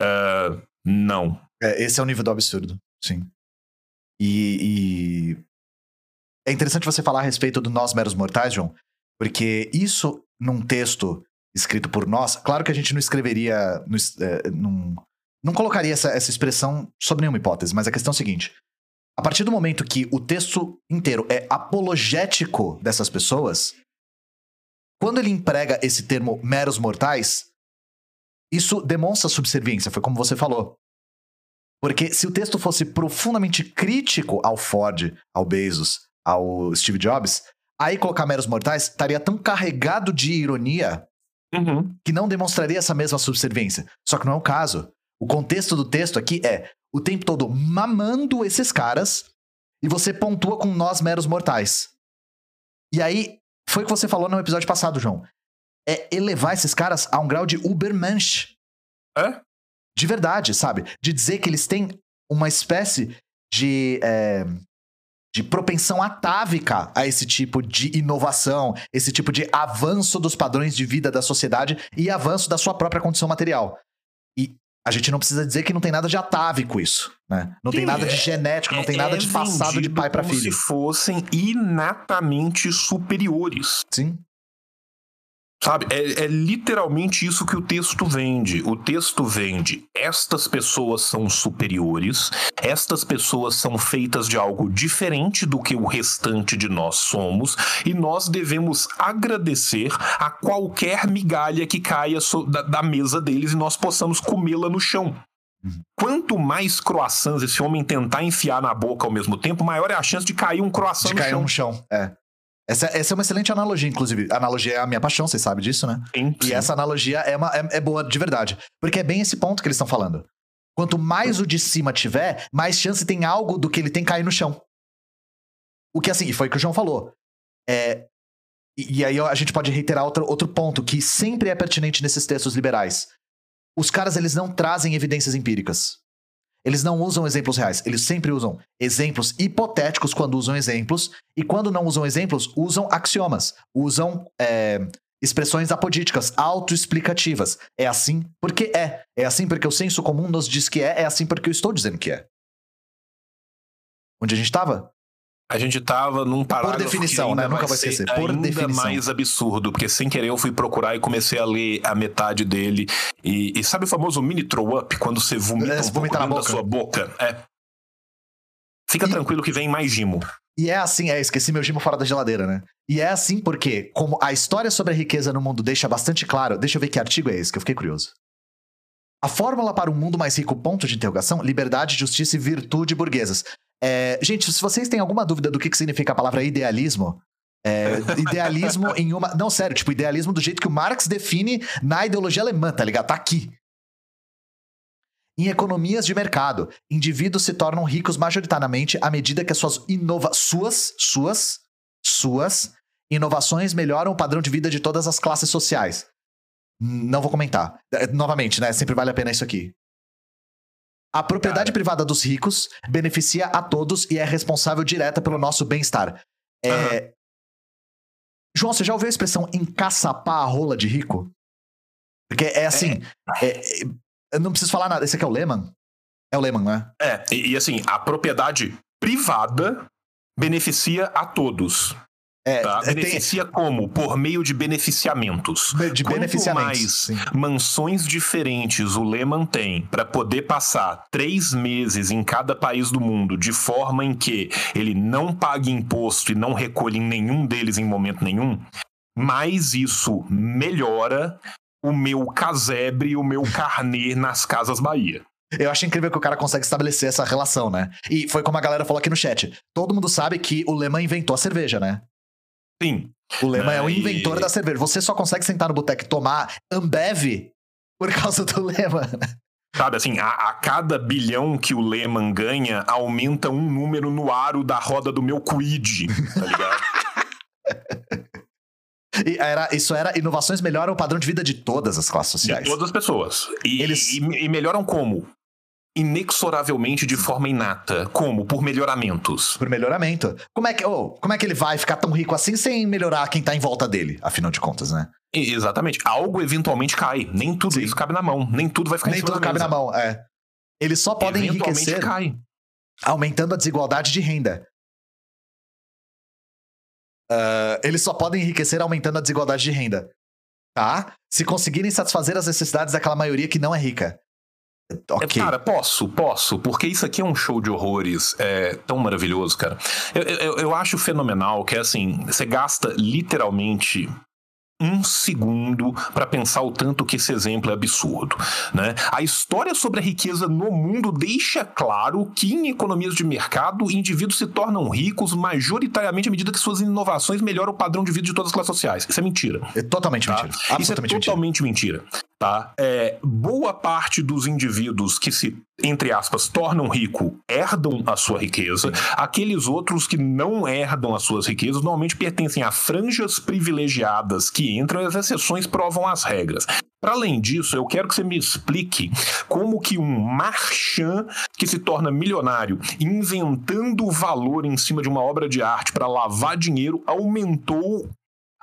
Ah, não. É, esse é o nível do absurdo, sim. E, e é interessante você falar a respeito do nós meros mortais, João, porque isso num texto escrito por nós, claro que a gente não escreveria, es- é, não colocaria essa, essa expressão sob nenhuma hipótese, mas a questão é a seguinte: a partir do momento que o texto inteiro é apologético dessas pessoas, quando ele emprega esse termo meros mortais, isso demonstra subserviência, foi como você falou. Porque se o texto fosse profundamente crítico ao Ford, ao Bezos, ao Steve Jobs, aí colocar meros mortais estaria tão carregado de ironia Uhum. que não demonstraria essa mesma subserviência. Só que não é o caso. O contexto do texto aqui é o tempo todo mamando esses caras e você pontua com nós meros mortais. E aí, foi o que você falou no episódio passado, João. É elevar esses caras a um grau de Ubermensch. É? De verdade, sabe? De dizer que eles têm uma espécie de. é, de propensão atávica a esse tipo de inovação, esse tipo de avanço dos padrões de vida da sociedade e avanço da sua própria condição material. E a gente não precisa dizer que não tem nada de atávico isso, né? Não tem Sim, nada de genético, não tem nada É de passado de pai para como filho. se fossem inatamente superiores. Sim. Sabe? É, é, literalmente isso que o texto vende. O texto vende: estas pessoas são superiores, estas pessoas são feitas de algo diferente do que o restante de nós somos, e nós devemos agradecer a qualquer migalha que caia so, da, da mesa deles e nós possamos comê-la no chão. Quanto mais croissants esse homem tentar enfiar na boca ao mesmo tempo, maior é a chance de cair um croissant de no cair chão. no chão, é. Essa, essa é uma excelente analogia, inclusive. A analogia é a minha paixão, você sabe disso, né? Sim, sim. E essa analogia é, uma, é, é boa de verdade. Porque é bem esse ponto que eles estão falando. Quanto mais o de cima tiver, mais chance tem algo do que ele tem cair no chão. O que assim, e foi o que o João falou. É, e, e aí a gente pode reiterar outro, outro ponto que sempre é pertinente nesses textos liberais. Os caras, eles não trazem evidências empíricas. Eles não usam exemplos reais, eles sempre usam exemplos hipotéticos quando usam exemplos, e quando não usam exemplos, usam axiomas, usam é, expressões apodíticas, autoexplicativas. É assim porque é. É assim porque o senso comum nos diz que é, é assim porque eu estou dizendo que é. Onde a gente estava? A gente tava num parágrafo Por definição, né? Nunca vai esquecer. Por ainda definição. mais absurdo, porque sem querer eu fui procurar e comecei a ler a metade dele. E, e sabe o famoso mini throw up, quando você vomita É, um pouco na dentro da boca. sua boca? É. Fica E- tranquilo que vem mais gimo. E é assim, é, esqueci meu gimo fora da geladeira, né? E é assim porque, como a história sobre a riqueza no mundo deixa bastante claro, deixa eu ver que artigo é esse, que eu fiquei curioso. A fórmula para um mundo mais rico, ponto de interrogação, liberdade, justiça e virtude burguesas. É, gente, se vocês têm alguma dúvida do que, que significa a palavra idealismo, é, *laughs* idealismo em uma. Não, sério, tipo, idealismo do jeito que o Marx define na ideologia alemã, tá ligado? Tá aqui. Em economias de mercado, indivíduos se tornam ricos majoritariamente à medida que as suas inova suas, suas, suas inovações melhoram o padrão de vida de todas as classes sociais. Não vou comentar. É, Novamente, né? Sempre vale a pena isso aqui. A propriedade Cara. privada dos ricos beneficia a todos e é responsável direta pelo nosso bem-estar. É... Aham. João, você já ouviu a expressão encaçapar a rola de rico? Porque é assim. é- é- eu não preciso falar nada. Esse aqui é o Lehman? É o Lehman, né? É, e, e assim, a propriedade privada beneficia a todos. É, Tá? é, tem- Beneficia como? Por meio de beneficiamentos. de Quanto beneficiamentos. mais sim. mansões diferentes o Lehman tem para poder passar três meses em cada país do mundo de forma em que ele não pague imposto e não recolhe em nenhum deles em momento nenhum, mais isso melhora o meu casebre e o meu carnê nas Casas Bahia. Eu acho incrível que o cara consegue estabelecer essa relação, né? E foi como a galera falou aqui no chat. Todo mundo sabe que o Lehman inventou a cerveja, né? Sim, O Lehman é o inventor da cerveja. Você só consegue sentar no boteco e tomar Ambev por *laughs* causa do Lehman. sabe assim, a, a cada bilhão que o Lehman ganha, aumenta um número no aro da roda do meu quid, tá ligado? *laughs* E era, isso era inovações melhoram o padrão de vida de todas as classes De sociais. todas as pessoas. E, Eles- e, e melhoram como? Inexoravelmente de forma inata. Como? Por melhoramentos. Por melhoramento. Como é, que, oh, como é que ele vai ficar tão rico assim sem melhorar quem tá em volta dele, afinal de contas, né? E- exatamente. Algo eventualmente cai. Nem tudo Sim. isso cabe na mão. Nem tudo vai ficar Nem em tudo cabe mesa. na mão, é. Eles só podem Eventualmente enriquecer cai. aumentando a desigualdade de renda. Ah, eles só podem enriquecer aumentando a desigualdade de renda. Tá? Se conseguirem satisfazer as necessidades daquela maioria que não é rica. Ok. É, Cara, posso, posso, porque isso aqui é um show de horrores é, tão maravilhoso, cara. Eu, eu, eu acho fenomenal que é assim: você gasta literalmente um segundo para pensar o tanto que esse exemplo é absurdo, né? A história sobre a riqueza no mundo deixa claro que em economias de mercado indivíduos se tornam ricos majoritariamente à medida que suas inovações melhoram o padrão de vida de todas as classes sociais. Isso é mentira. É totalmente Tá? mentira. Isso é Absolutamente mentira. totalmente mentira. Tá? É, boa parte dos indivíduos que se, entre aspas, tornam rico herdam a sua riqueza. Aqueles outros que não herdam as suas riquezas normalmente pertencem a franjas privilegiadas que entram e as exceções provam as regras. Para além disso, eu quero que você me explique como que um marchand que se torna milionário inventando valor em cima de uma obra de arte para lavar dinheiro aumentou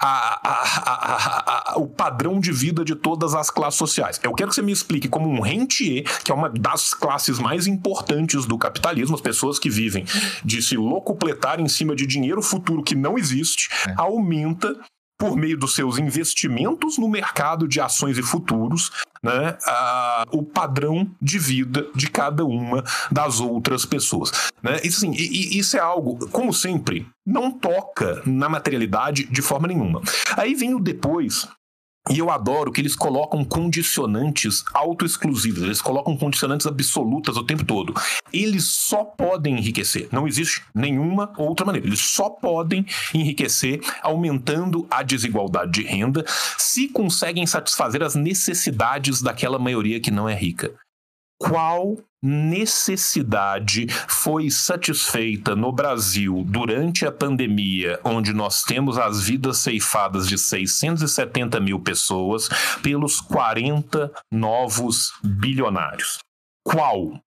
a- a- a- o padrão de vida de todas as classes sociais. Eu quero que você me explique como um rentier, que é uma das classes mais importantes do capitalismo, as pessoas que vivem de se locupletar em cima de dinheiro futuro que não existe, É. aumenta por meio dos seus investimentos no mercado de ações e futuros, né, a, o padrão de vida de cada uma das outras pessoas. Né? Isso, assim, e, e isso é algo, como sempre, não toca na materialidade de forma nenhuma. Aí vem o depois, e eu adoro que eles colocam condicionantes auto-exclusivos, eles colocam condicionantes absolutas o tempo todo. Eles só podem enriquecer, não existe nenhuma outra maneira. Eles só podem enriquecer aumentando a desigualdade de renda se conseguem satisfazer as necessidades daquela maioria que não é rica qual necessidade foi satisfeita no Brasil durante a pandemia, onde nós temos as vidas ceifadas de 670 mil pessoas pelos 40 novos bilionários? Qual?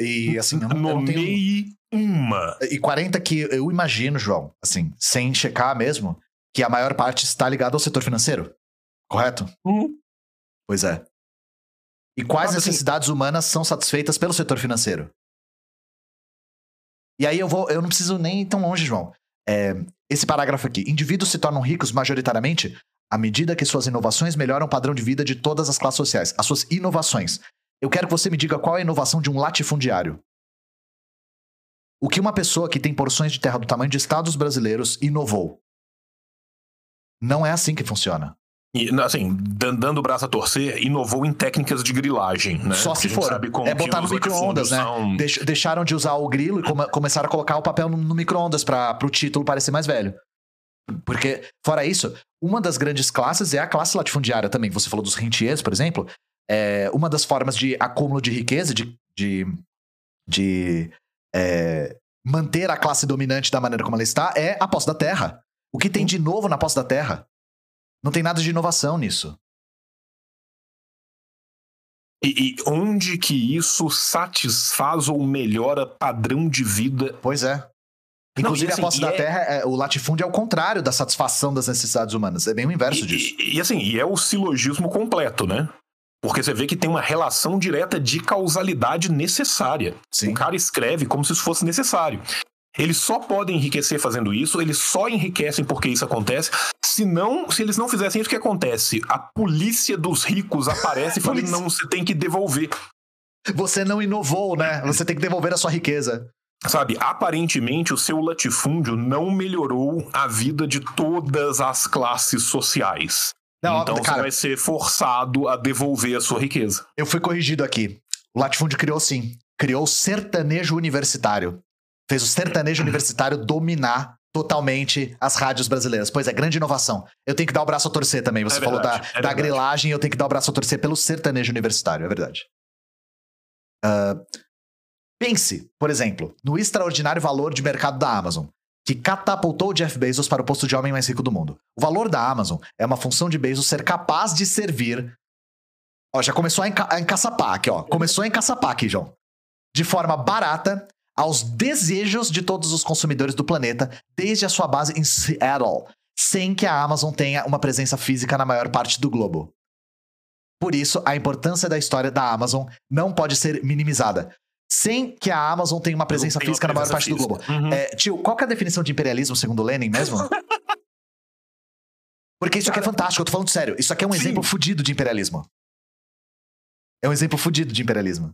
E assim, eu não, Nomeie tenho... uma. E 40 que eu imagino, João, assim, sem checar mesmo, que a maior parte está ligada ao setor financeiro. Correto? Hum. Pois é. E quais Mas, assim, necessidades assim, humanas são satisfeitas pelo setor financeiro? E aí eu vou, eu não preciso nem ir tão longe, João. É, esse parágrafo aqui: indivíduos se tornam ricos majoritariamente à medida que suas inovações melhoram o padrão de vida de todas as classes sociais. As suas inovações. Eu quero que você me diga qual é a inovação de um latifundiário. O que uma pessoa que tem porções de terra do tamanho de estados brasileiros inovou? Não é assim que funciona. E, assim, dando o braço a torcer, inovou em técnicas de grilagem, né? Só se for. É botar no micro-ondas, né? São... deixaram de usar o grilo e come começaram a colocar o papel no, no micro-ondas para o título parecer mais velho. Porque, fora isso, uma das grandes classes é a classe latifundiária também. Você falou dos rentiers, por exemplo. É uma das formas de acúmulo de riqueza, de, de, de é, manter a classe dominante da maneira como ela está, é a posse da terra. O que tem de novo na posse da terra? Não tem nada de inovação nisso. E, e, onde que isso satisfaz ou melhora padrão de vida? Pois é. Inclusive, Não, assim, a posse da é... terra, é, o latifúndio é o contrário da satisfação das necessidades humanas. É bem o inverso e, disso. E, e, assim, e é o silogismo completo, né? Porque você vê que tem uma relação direta de causalidade necessária. Sim. O cara escreve como se isso fosse necessário. Eles só podem enriquecer fazendo isso, eles só enriquecem porque isso acontece. Se não, se eles não fizessem isso, o que acontece? A polícia dos ricos aparece e fala: não, você tem que devolver. Você não inovou, né? Você tem que devolver a sua riqueza. Sabe, aparentemente o seu latifúndio não melhorou a vida de todas as classes sociais. Não, então cara, você vai ser forçado a devolver a sua riqueza. Eu fui corrigido aqui. O latifúndio criou sim. Criou o sertanejo universitário fez o sertanejo universitário dominar totalmente as rádios brasileiras. Pois é, grande inovação. Eu tenho que dar o braço a torcer também. Você é falou da, é da grilagem, eu tenho que dar o braço a torcer pelo sertanejo universitário, é verdade. Uh, pense, por exemplo, no extraordinário valor de mercado da Amazon, que catapultou Jeff Bezos para o posto de homem mais rico do mundo. O valor da Amazon é uma função de Bezos ser capaz de servir. Ó, já começou a, enca a encaçapar aqui, ó. Começou a encaçapar aqui, João. De forma barata aos desejos de todos os consumidores do planeta, desde a sua base em Seattle, sem que a Amazon tenha uma presença física na maior parte do globo. Por isso, a importância da história da Amazon não pode ser minimizada. Sem que a Amazon tenha uma presença física uma presença na maior parte física. do globo. Uhum. É, tio, qual é a definição de imperialismo segundo Lenin mesmo? *laughs* Porque isso Cara, aqui é fantástico, eu tô falando sério. Isso aqui é um sim. exemplo fudido de imperialismo. É um exemplo fudido de imperialismo.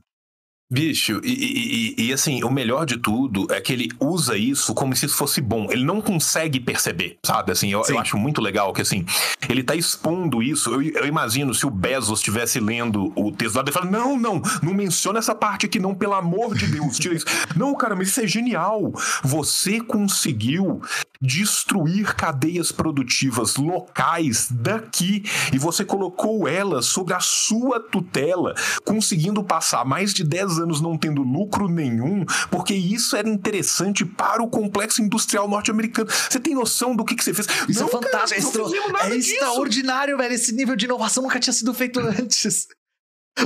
Bicho, e, e, e, assim, o melhor de tudo é que ele usa isso como se isso fosse bom. Ele não consegue perceber, sabe? Assim, eu, eu acho muito legal que, assim, ele tá expondo isso. Eu, eu imagino se o Bezos estivesse lendo o texto lá, ele fala: Não, não, não menciona essa parte aqui, não, pelo amor de Deus, tira isso. não, cara, mas isso é genial. Você conseguiu destruir cadeias produtivas locais daqui e você colocou elas sob a sua tutela, conseguindo passar mais de 10 anos não tendo lucro nenhum, porque isso era interessante para o complexo industrial norte-americano. Você tem noção do que, que você fez? Isso é não, é fantástico, cara, é, extraordinário, velho. Esse nível de inovação nunca tinha sido feito antes. *laughs*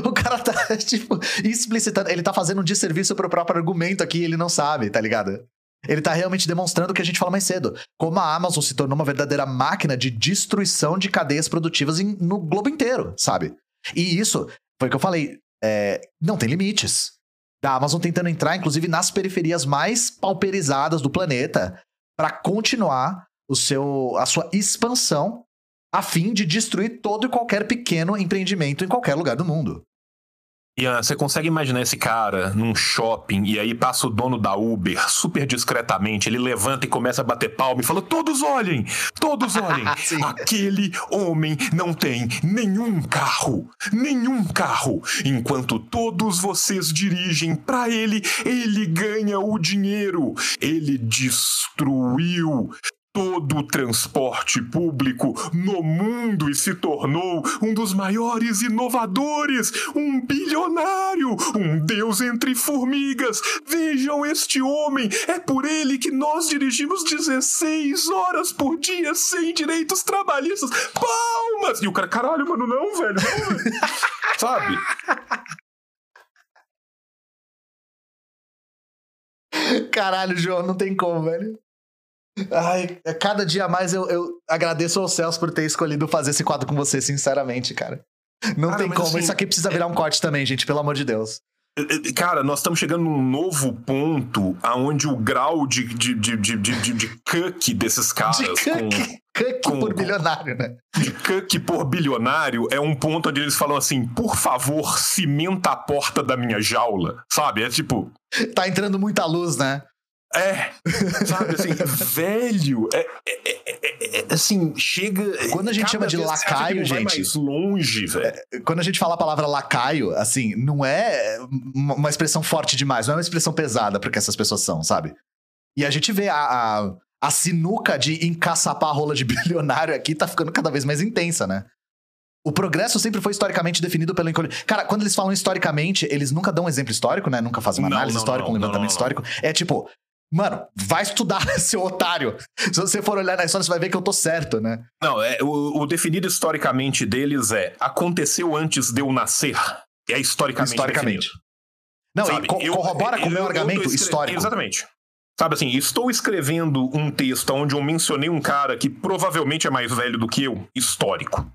O cara tá, *laughs* tipo, explicitando. Ele tá fazendo um desserviço pro próprio argumento aqui, ele não sabe, tá ligado? Ele tá realmente demonstrando o que a gente fala mais cedo. Como a Amazon se tornou uma verdadeira máquina de destruição de cadeias produtivas em, no globo inteiro, sabe? E isso, foi o que eu falei, é, não tem limites. Da Amazon tentando entrar, inclusive, nas periferias mais pauperizadas do planeta para continuar o seu, a sua expansão a fim de destruir todo e qualquer pequeno empreendimento em qualquer lugar do mundo. Ian, você consegue imaginar esse cara num shopping e aí passa o dono da Uber super discretamente, ele levanta e começa a bater palma e fala: Todos olhem! Todos olhem! *laughs* Aquele homem não tem nenhum carro! Nenhum carro! Enquanto todos vocês dirigem para ele, ele ganha o dinheiro! Ele destruiu todo o transporte público no mundo e se tornou um dos maiores inovadores, um bilionário, um deus entre formigas. Vejam este homem, é por ele que nós dirigimos 16 horas por dia sem direitos trabalhistas. Palmas! E o cara, caralho, mano, não, velho, não, velho. *laughs* Sabe? Caralho, João, não tem como, velho. Ai, cada dia mais eu, eu agradeço aos céus por ter escolhido fazer esse quadro com você, sinceramente, cara. Não Cara, tem como. assim, Isso aqui precisa virar um corte também, gente, pelo amor de Deus. Cara, nós estamos chegando num novo ponto aonde o grau de, de, de, de, de, de, de cuck desses caras De com, cuck, cuck com- por bilionário, né? de cuck por bilionário é um ponto onde eles falam assim, por favor, cimenta a porta da minha jaula, sabe? É tipo, Tá entrando muita luz, né? É, sabe assim, *laughs* velho, é, é- é- é- é- assim, chega... Quando a gente chama de lacaio, gente- mais longe, velho. Quando a gente fala a palavra lacaio, assim, não é uma expressão forte demais, não é uma expressão pesada porque essas pessoas são, sabe? E a gente vê a, a, a sinuca de encaçapar a rola de *laughs* bilionário aqui tá ficando cada vez mais intensa, né? O progresso sempre foi historicamente definido pelo encolhe. Cara, quando eles falam historicamente, eles nunca dão um exemplo histórico, né? Nunca fazem uma Não, análise não, histórica, não, um levantamento histórico. É tipo, mano, vai estudar, *laughs* seu otário. Se você for olhar na história, você vai ver que eu tô certo, né? Não, é, o, o definido historicamente deles é aconteceu antes de eu nascer. É historicamente, historicamente. definido. Não, Sabe, e co- eu- corrobora com o eu- meu eu argumento histórico. Exatamente. Sabe assim, estou escrevendo um texto onde eu mencionei um cara que provavelmente é mais velho do que eu, histórico.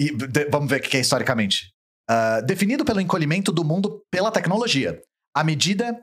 E de- vamos ver o que é historicamente. Ah, definido pelo encolhimento do mundo pela tecnologia. À medida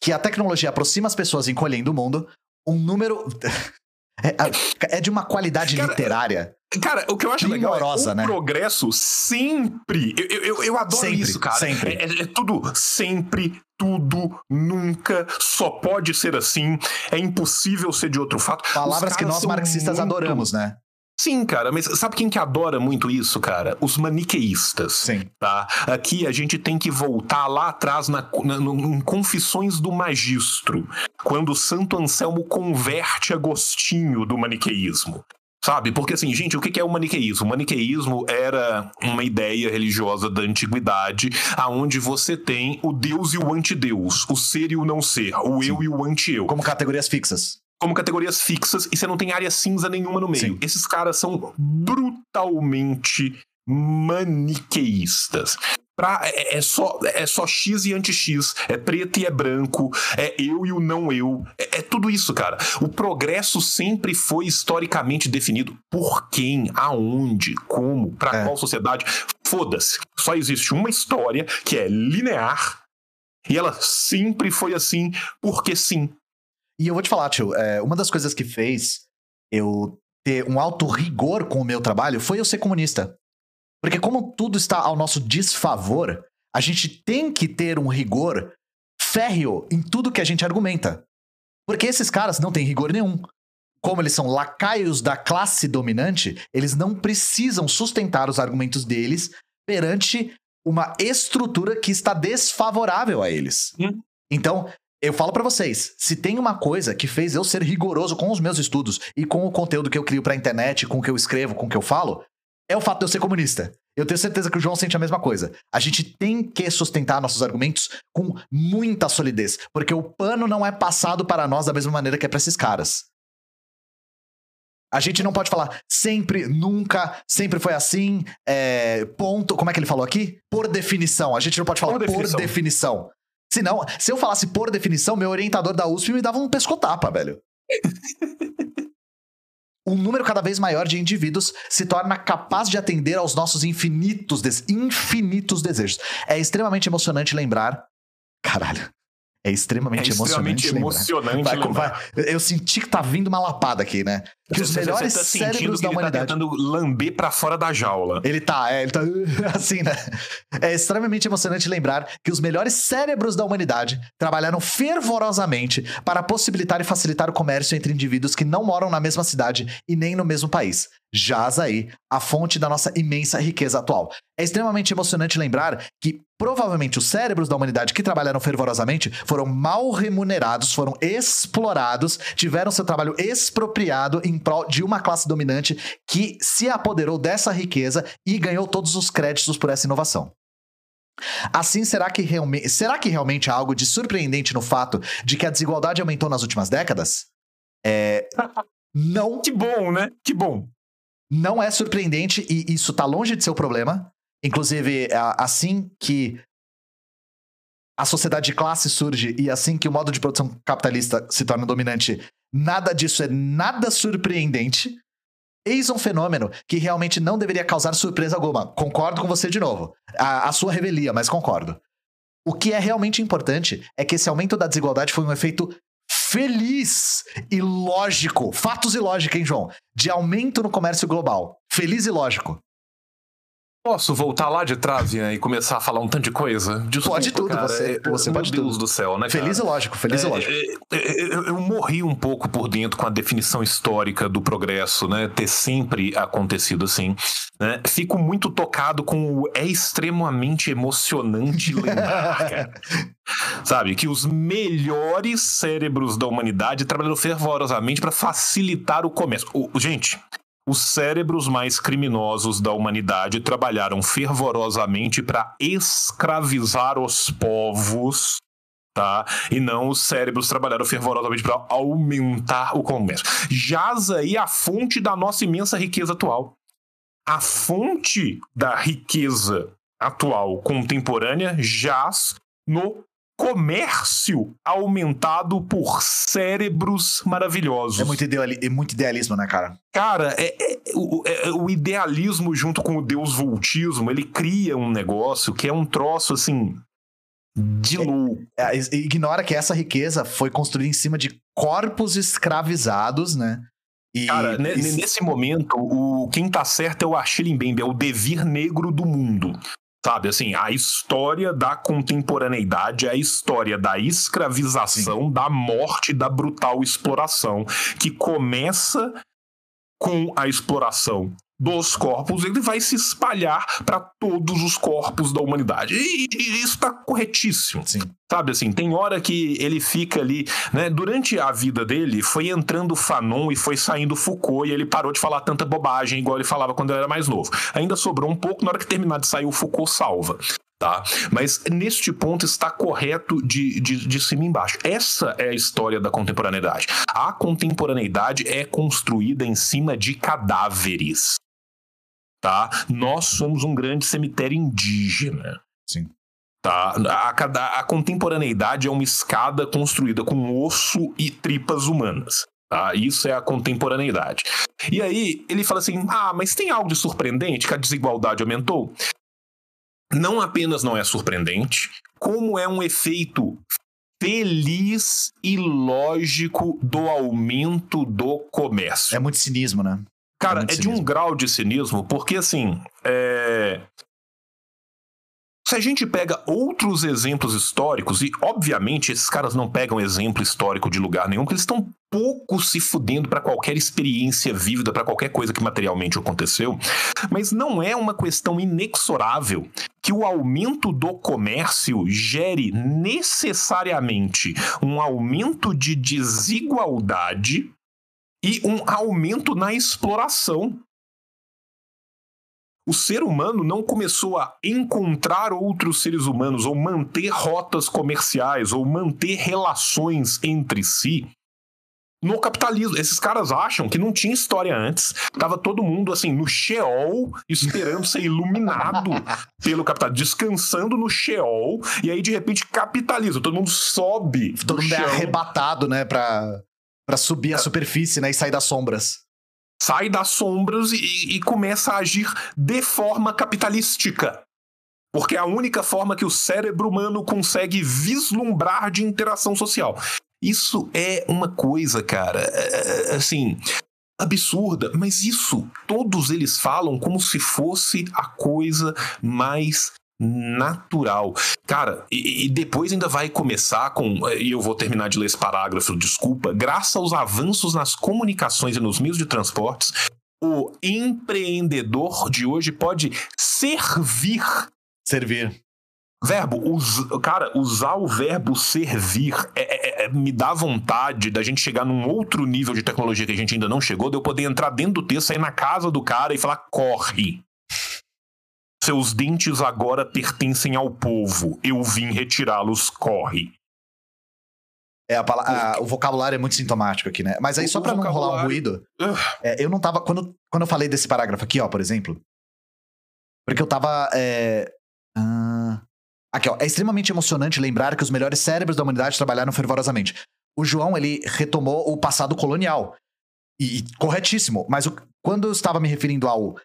que a tecnologia aproxima as pessoas encolhendo o mundo, um número. *laughs* é, é de uma qualidade Cara, literária. Cara, o que eu acho Primorosa, legal é o né? progresso sempre. Eu, eu, eu- adoro Sempre, isso, cara. sempre. É, é- é tudo sempre, tudo, nunca, só pode ser assim. É impossível ser de outro fato. Palavras que nós marxistas muito- adoramos, né? Sim, cara, mas sabe quem que adora muito isso, cara? Os maniqueístas. Sim. Tá? Aqui a gente tem que voltar lá atrás na, na- no- em Confissões do Magistro, quando Santo Anselmo converte Agostinho do maniqueísmo. Sabe? Porque assim, gente, o que é o maniqueísmo? O maniqueísmo era uma ideia religiosa da antiguidade, aonde você tem o Deus e o antideus, o ser e o não ser, o eu e o anti-eu Como categorias fixas. Como categorias fixas e você não tem área cinza nenhuma no meio. Sim. Esses caras são brutalmente maniqueístas. Pra, é, é só, é só X e anti-X, é preto e é branco, é eu e o não eu. É, é tudo isso, cara. O progresso sempre foi historicamente definido por quem, aonde, como, pra É. qual sociedade. Foda-se. Só existe uma história que é linear e ela sempre foi assim porque sim. E eu vou te falar, tio, é, uma das coisas que fez eu ter um alto rigor com o meu trabalho foi eu ser comunista. Porque como tudo está ao nosso desfavor, a gente tem que ter um rigor férreo em tudo que a gente argumenta. Porque esses caras não têm rigor nenhum. Como eles são lacaios da classe dominante, eles não precisam sustentar os argumentos deles perante uma estrutura que está desfavorável a eles. Então, eu falo pra vocês, se tem uma coisa que fez eu ser rigoroso com os meus estudos e com o conteúdo que eu crio pra internet, com o que eu escrevo, com o que eu falo, é o fato de eu ser comunista. Eu tenho certeza que o João sente a mesma coisa. A gente tem que sustentar nossos argumentos com muita solidez, porque o pano não é passado para nós da mesma maneira que é pra esses caras. A gente não pode falar sempre, nunca, sempre foi assim, é, ponto. Como é que ele falou aqui? Por definição. A gente não pode falar Por por definição. Definição. Senão, se eu falasse por definição, meu orientador da USP me dava um pescotapa, velho. *laughs* um número cada vez maior de indivíduos se torna capaz de atender aos nossos infinitos, des- infinitos desejos. É extremamente emocionante lembrar. Caralho. É extremamente, É extremamente emocionante. emocionante lembrar. lembrar. Vai- eu senti que tá vindo uma lapada aqui, né? Que os Você- melhores tá cérebros da ele humanidade. Tá tentando lamber pra fora da jaula. Ele tá, é, ele tá *laughs* assim, né? É extremamente emocionante lembrar que os melhores cérebros da humanidade trabalharam fervorosamente para possibilitar e facilitar o comércio entre indivíduos que não moram na mesma cidade e nem no mesmo país. Jaz aí a fonte da nossa imensa riqueza atual. É extremamente emocionante lembrar que provavelmente os cérebros da humanidade que trabalharam fervorosamente foram mal remunerados, foram explorados, tiveram seu trabalho expropriado em prol de uma classe dominante que se apoderou dessa riqueza e ganhou todos os créditos por essa inovação. Assim, será que, realme será que realmente há algo de surpreendente no fato de que a desigualdade aumentou nas últimas décadas? É... *laughs* Não, Que bom, né? Que bom. Não é surpreendente e isso tá longe de ser o problema. Inclusive, assim que a sociedade de classe surge e assim que o modo de produção capitalista se torna dominante, nada disso é nada surpreendente. Eis um fenômeno que realmente não deveria causar surpresa alguma. Concordo com você de novo. A, a sua revelia, mas concordo. O que é realmente importante é que esse aumento da desigualdade foi um efeito feliz e lógico. Fatos e lógica, hein, João? De aumento no comércio global. Feliz e lógico. Posso voltar lá de trás Ian, e começar a falar um tanto de coisa? Desculpa, Pode tudo, cara. você- É, você meu pode Deus tudo. do céu, né, cara? Feliz e lógico, feliz e É, lógico. é, é, eu, eu morri um pouco por dentro com a definição histórica do progresso, né? Ter sempre acontecido assim. Né? Fico muito tocado com o é extremamente emocionante lembrar, cara. *laughs* Sabe, que os melhores cérebros da humanidade trabalharam fervorosamente para facilitar o comércio. O- gente, os cérebros mais criminosos da humanidade trabalharam fervorosamente para escravizar os povos tá? E não os cérebros trabalharam fervorosamente para aumentar o comércio. Jaz aí a fonte da nossa imensa riqueza atual. A fonte da riqueza atual contemporânea jaz no comércio aumentado por cérebros maravilhosos. É muito, ideali é muito idealismo, né, cara? Cara, é, é- o, é- o idealismo junto com o deus voltismo, ele cria um negócio que é um troço assim de louco. É, is- ignora que essa riqueza foi construída em cima de corpos escravizados, né? E, Cara, e- nesse momento, o quem tá certo é o Achille Mbembe, é o devir negro do mundo. Sabe, assim, a história da contemporaneidade, a história da escravização, da morte, da brutal exploração, que começa com a exploração dos corpos, ele vai se espalhar para todos os corpos da humanidade. E, e isso tá corretíssimo. Sim. Sabe assim, tem hora que ele fica ali, né? Durante a vida dele, foi entrando Fanon e foi saindo Foucault e ele parou de falar tanta bobagem igual ele falava quando ele era mais novo. Ainda sobrou um pouco, na hora que terminar de sair, o Foucault salva. Tá? Mas neste ponto está correto de, de, de cima e embaixo. Essa é a história da contemporaneidade. A contemporaneidade é construída em cima de cadáveres. Tá? Nós somos um grande cemitério indígena. Sim. Tá? A, cada- a contemporaneidade é uma escada construída com osso e tripas humanas. Tá? Isso é a contemporaneidade. E aí ele fala assim: ah, mas tem algo de surpreendente que a desigualdade aumentou? Não apenas não é surpreendente, como é um efeito feliz e lógico do aumento do comércio. É muito cinismo, né? Cara, É é, de um grau de cinismo, porque assim, é... se a gente pega outros exemplos históricos, e obviamente esses caras não pegam exemplo histórico de lugar nenhum, porque eles estão pouco se fudendo para qualquer experiência vívida, para qualquer coisa que materialmente aconteceu, mas não é uma questão inexorável que o aumento do comércio gere necessariamente um aumento de desigualdade e um aumento na exploração. O ser humano não começou a encontrar outros seres humanos ou manter rotas comerciais ou manter relações entre si no capitalismo. Esses caras acham que não tinha história antes. Tava todo mundo assim no Sheol, esperando ser iluminado *laughs* pelo capitalismo, descansando no Sheol, e aí de repente capitalismo, todo mundo sobe Todo do mundo é arrebatado, né? Pra, pra subir a superfície, né? E sair das sombras. sai das sombras e, e começa a agir de forma capitalística. Porque é a única forma que o cérebro humano consegue vislumbrar de interação social. Isso é uma coisa, cara, é, é, assim, absurda, mas isso todos eles falam como se fosse a coisa mais natural. Cara, e, e, depois ainda vai começar com. E eu vou terminar de ler esse parágrafo, desculpa. Graças aos avanços nas comunicações e nos meios de transportes, o empreendedor de hoje pode servir. Servir. Verbo, us, cara, usar o verbo servir é, é, é, me dá vontade da gente chegar num outro nível de tecnologia que a gente ainda não chegou, de eu poder entrar dentro do texto, sair na casa do cara e falar: corre. Seus dentes agora pertencem ao povo. Eu vim retirá-los, corre. É, a, a, o vocabulário é muito sintomático aqui, né? Mas aí, o, só pra não rolar um ruído, é, eu não tava. Quando, quando eu falei desse parágrafo aqui, ó, por exemplo. Porque eu tava. É, uh, aqui, ó. É extremamente emocionante lembrar que os melhores cérebros da humanidade trabalharam fervorosamente. O João, ele retomou o passado colonial. E, e corretíssimo. Mas o, quando eu estava me referindo ao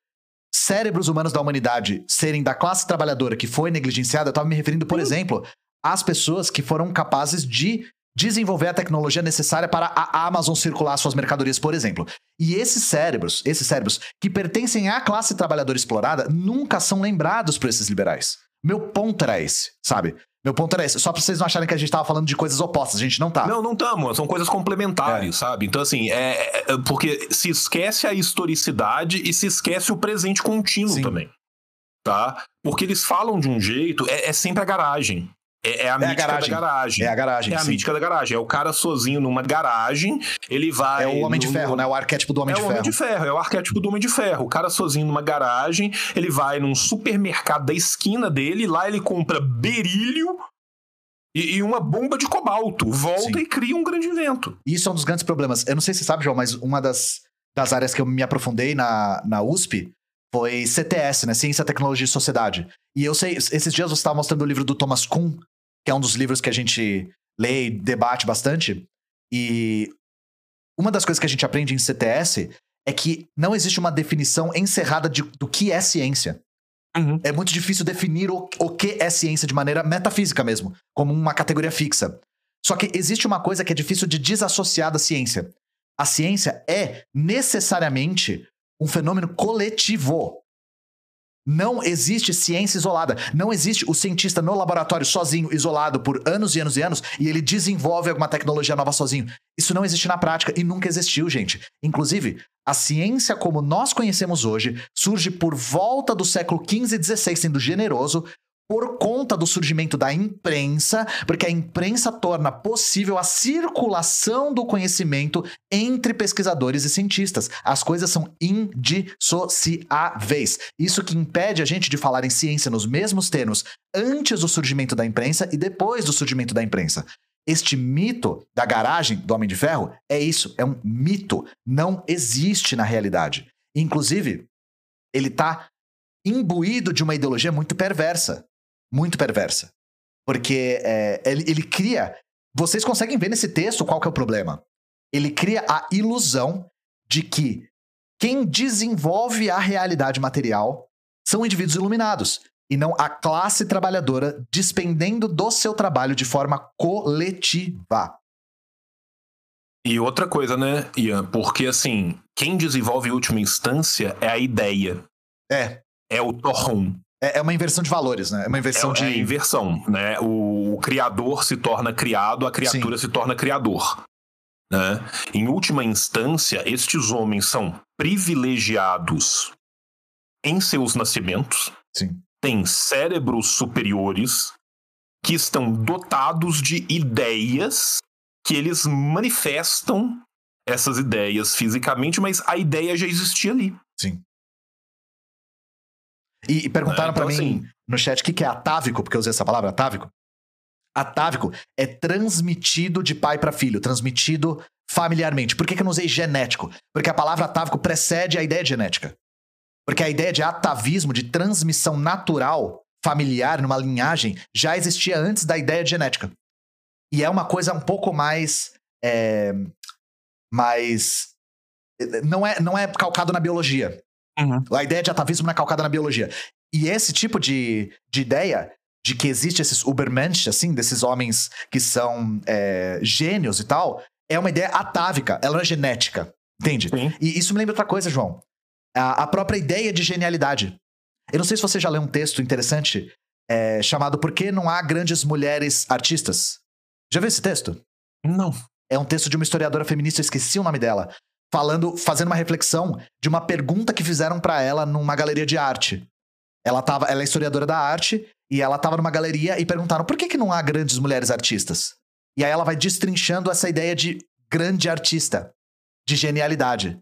cérebros humanos da humanidade serem da classe trabalhadora que foi negligenciada, eu estava me referindo, por exemplo, às pessoas que foram capazes de desenvolver a tecnologia necessária para a Amazon circular suas mercadorias, por exemplo. E esses cérebros, esses cérebros que pertencem à classe trabalhadora explorada, nunca são lembrados por esses liberais. Meu ponto era esse, sabe? Meu ponto era esse. Só pra vocês não acharem que a gente tava falando de coisas opostas. A gente não tá. Não, não estamos. São coisas complementares, é. sabe? Então, assim, é, é, Porque se esquece a historicidade e se esquece o presente contínuo Sim. também. Tá? Porque eles falam de um jeito. É, é sempre a garagem. É, é, a é mítica a garagem. da garagem. É a garagem. É a sim. mítica da garagem. É o cara sozinho numa garagem, ele vai. É o Homem no... de Ferro, né? O arquétipo do Homem é de Ferro. É o Homem de Ferro, é o arquétipo do Homem de Ferro. O cara sozinho numa garagem, ele vai num supermercado da esquina dele, lá ele compra berílio e, e uma bomba de cobalto. Volta sim. e cria um grande evento. Isso é um dos grandes problemas. Eu não sei se você sabe, João, mas uma das, das áreas que eu me aprofundei na, na USP foi CTS, né? Ciência, Tecnologia e Sociedade. E eu sei, esses dias você estava mostrando o livro do Thomas Kuhn, que é um dos livros que a gente lê e debate bastante. E uma das coisas que a gente aprende em CTS é que não existe uma definição encerrada de, do que é ciência. Uhum. É muito difícil definir o, o que é ciência de maneira metafísica mesmo, como uma categoria fixa. Só que existe uma coisa que é difícil de desassociar da ciência. A ciência é necessariamente um fenômeno coletivo. Não existe ciência isolada. Não existe o cientista no laboratório sozinho, isolado por anos e anos e anos, e ele desenvolve alguma tecnologia nova sozinho. Isso não existe na prática e nunca existiu, gente. Inclusive, a ciência como nós conhecemos hoje surge por volta do século XV e XVI, sendo generoso, por conta do surgimento da imprensa, porque a imprensa torna possível a circulação do conhecimento entre pesquisadores e cientistas. As coisas são indissociáveis. Isso que impede a gente de falar em ciência nos mesmos termos antes do surgimento da imprensa e depois do surgimento da imprensa. Este mito da garagem do Homem de Ferro é isso, é um mito, não existe na realidade. Inclusive, ele está imbuído de uma ideologia muito perversa muito perversa. Porque é, ele, ele cria. Vocês conseguem ver nesse texto qual que é o problema? Ele cria a ilusão de que quem desenvolve a realidade material são indivíduos iluminados e não a classe trabalhadora despendendo do seu trabalho de forma coletiva. E outra coisa, né, Ian? Porque assim, quem desenvolve em última instância é a ideia. É. É o torrão. É, é, uma inversão de valores, né? É uma inversão é, de. É inversão, né? O, o, criador se torna criado, a criatura Sim. se torna criador. Né? Em última instância, estes homens são privilegiados em seus nascimentos, Sim. têm cérebros superiores que estão dotados de ideias que eles manifestam essas ideias fisicamente, mas a ideia já existia ali. Sim. E, e perguntaram é, então, para mim assim, no chat o que, que é atávico, porque eu usei essa palavra, atávico. Atávico é transmitido de pai para filho, transmitido familiarmente. Por que, que eu não usei genético? Porque a palavra atávico precede a ideia de genética. Porque a ideia de atavismo, de transmissão natural, familiar, numa linhagem, já existia antes da ideia de genética. E é uma coisa um pouco mais. É, mais. Não é, não é calcado na biologia. Uhum. A ideia de atavismo não é calcada na biologia. E esse tipo de, de ideia de que existe esses Ubermensch, assim, desses homens que são é, gênios e tal, é uma ideia atávica, ela não é genética, entende? Sim. E isso me lembra outra coisa, João. A, a própria ideia de genialidade. Eu não sei se você já leu um texto interessante é, chamado Por que não há grandes mulheres artistas? Já viu esse texto? Não. É um texto de uma historiadora feminista, eu esqueci o nome dela, falando, fazendo uma reflexão de uma pergunta que fizeram pra ela numa galeria de arte. Ela tava, ela é historiadora da arte e ela tava numa galeria e perguntaram por que, que não há grandes mulheres artistas? E aí ela vai destrinchando essa ideia de grande artista, de genialidade.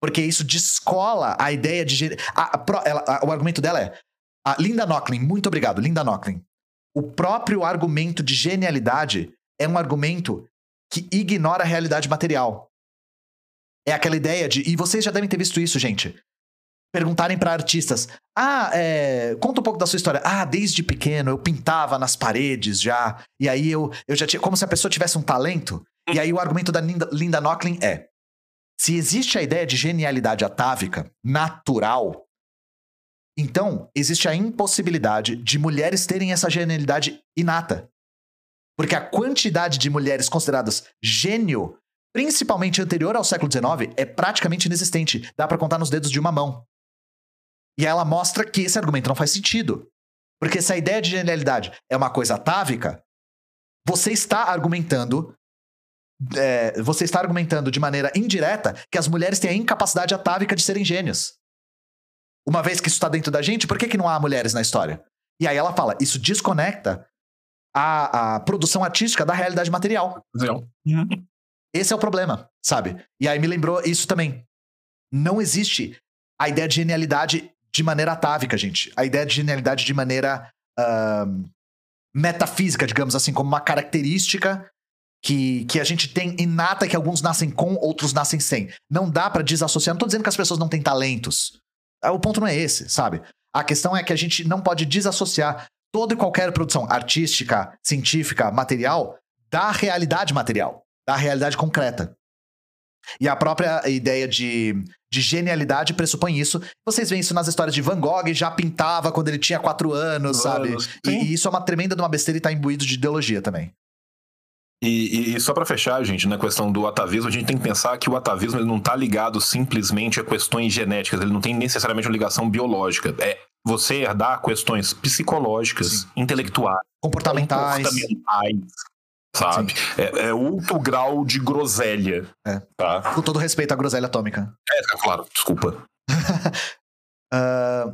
Porque isso descola a ideia de. a- a ela- a- o argumento dela é. A Linda Nochlin, muito obrigado, Linda Nochlin. O próprio argumento de genialidade é um argumento que ignora a realidade material. É aquela ideia de. E vocês já devem ter visto isso, gente. Perguntarem pra artistas: Ah, é, conta um pouco da sua história. Ah, desde pequeno eu pintava nas paredes já. E aí eu, eu já tinha. Como se a pessoa tivesse um talento. E aí o argumento da Linda, Linda é: se existe a ideia de genialidade atávica, natural, então existe a impossibilidade de mulheres terem essa genialidade inata. Porque a quantidade de mulheres consideradas gênio, principalmente anterior ao século XIX, é praticamente inexistente. Dá pra contar nos dedos de uma mão. E ela mostra que esse argumento não faz sentido. Porque se a ideia de genialidade é uma coisa atávica, você está argumentando. é, você está argumentando de maneira indireta que as mulheres têm a incapacidade atávica de serem gênios. Uma vez que isso está dentro da gente, por que, que não há mulheres na história? E aí ela fala: isso desconecta a, a produção artística da realidade material. Não. Esse é o problema, sabe? E aí me lembrou isso também. Não existe a ideia de genialidade de maneira atávica, gente. A ideia de genialidade de maneira ahn, metafísica, digamos assim, como uma característica que, que a gente tem inata que alguns nascem com, outros nascem sem. Não dá pra desassociar. Não tô dizendo que as pessoas não têm talentos. Ah, O ponto não é esse, sabe? A questão é que a gente não pode desassociar toda e qualquer produção artística, científica, material da realidade material, da realidade concreta. E a própria ideia de, de genialidade pressupõe isso. Vocês veem isso nas histórias de Van Gogh, já pintava quando ele tinha quatro anos, sabe? E, sim. e isso é uma tremenda de uma besteira e tá imbuído de ideologia também. E, e- só pra fechar, gente, na questão do atavismo, a gente tem que pensar que o atavismo ele não tá ligado simplesmente a questões genéticas, ele não tem necessariamente uma ligação biológica. É você herdar questões psicológicas, intelectuais, Comportamentais. comportamentais, sabe? É, é outro grau de groselha. É. Tá? Com todo respeito à groselha atômica. É, claro, desculpa. *laughs* Ah,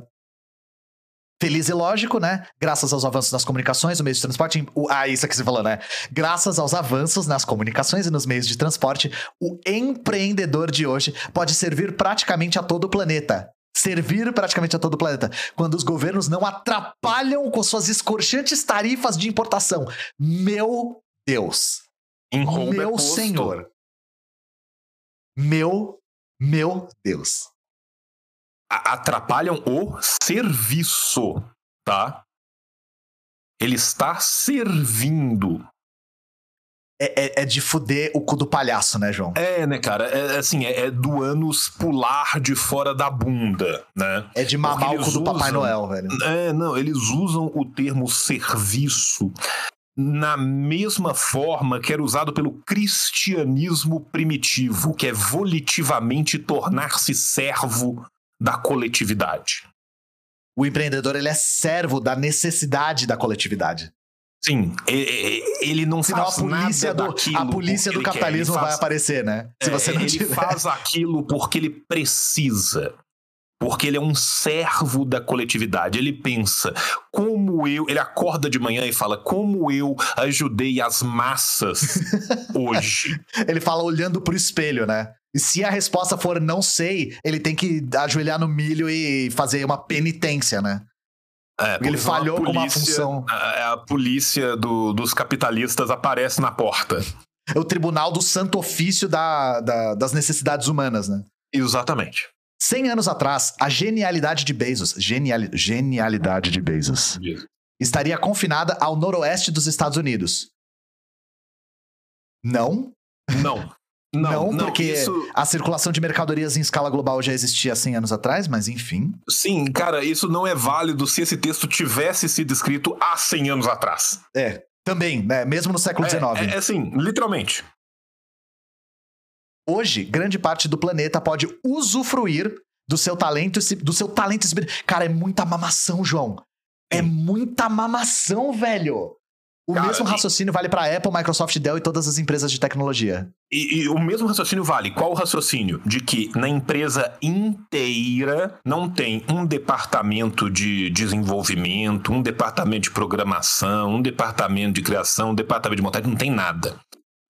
Feliz e lógico, né? Graças aos avanços nas comunicações, no meio de transporte. O, ah, isso que você falou, né? Graças aos avanços nas comunicações e nos meios de transporte, o empreendedor de hoje pode servir praticamente a todo o planeta. Servir praticamente a todo o planeta. Quando os governos não atrapalham com suas escorchantes tarifas de importação. Meu Deus. Em é Meu posto. senhor. Meu, meu Deus. a- atrapalham o serviço, tá? Ele está servindo. É, é- é de fuder o cu do palhaço, né, João? É, né, cara? É assim, é, é do ânus pular de fora da bunda, né? É de mamar Porque o cu do Papai usam- Noel, velho. É, não, eles usam o termo serviço na mesma forma que era usado pelo cristianismo primitivo, que é volitivamente tornar-se servo da coletividade. O empreendedor, ele é servo da necessidade da coletividade. Sim, ele não Senão a faz polícia nada do, daquilo a polícia do capitalismo ele vai faz- aparecer, né? Se É, você não ele tiver. faz *laughs* aquilo porque ele precisa. Porque ele é um servo da coletividade. Ele pensa, como eu. Ele acorda de manhã e fala, como eu ajudei as massas *laughs* hoje. Ele fala olhando pro espelho, né? E se a resposta for não sei, ele tem que ajoelhar no milho e fazer uma penitência, né? É, Porque ele falhou com uma função. A, a polícia do- dos capitalistas aparece na porta. É o tribunal do santo ofício da- da- das necessidades humanas, né? Exatamente. 100 anos atrás, a genialidade de Bezos, geniali- genialidade de Bezos, estaria confinada ao noroeste dos Estados Unidos. Não? *laughs* Não. Não, não porque isso... a circulação de mercadorias em escala global já existia há 100 anos atrás, mas enfim. Sim, cara, isso não é válido se esse texto tivesse sido escrito há 100 anos atrás. É, também, né? Mesmo no século XIX. É, é, é assim, literalmente. Hoje, grande parte do planeta pode usufruir do seu talento, do seu talento. Cara, é muita mamação, João. É muita mamação, velho. O Cara, mesmo raciocínio vale para Apple, Microsoft, Dell e todas as empresas de tecnologia. E, e, o mesmo raciocínio vale. Qual o raciocínio? De que na empresa inteira não tem um departamento de desenvolvimento, um departamento de programação, um departamento de criação, um departamento de montagem, não tem nada.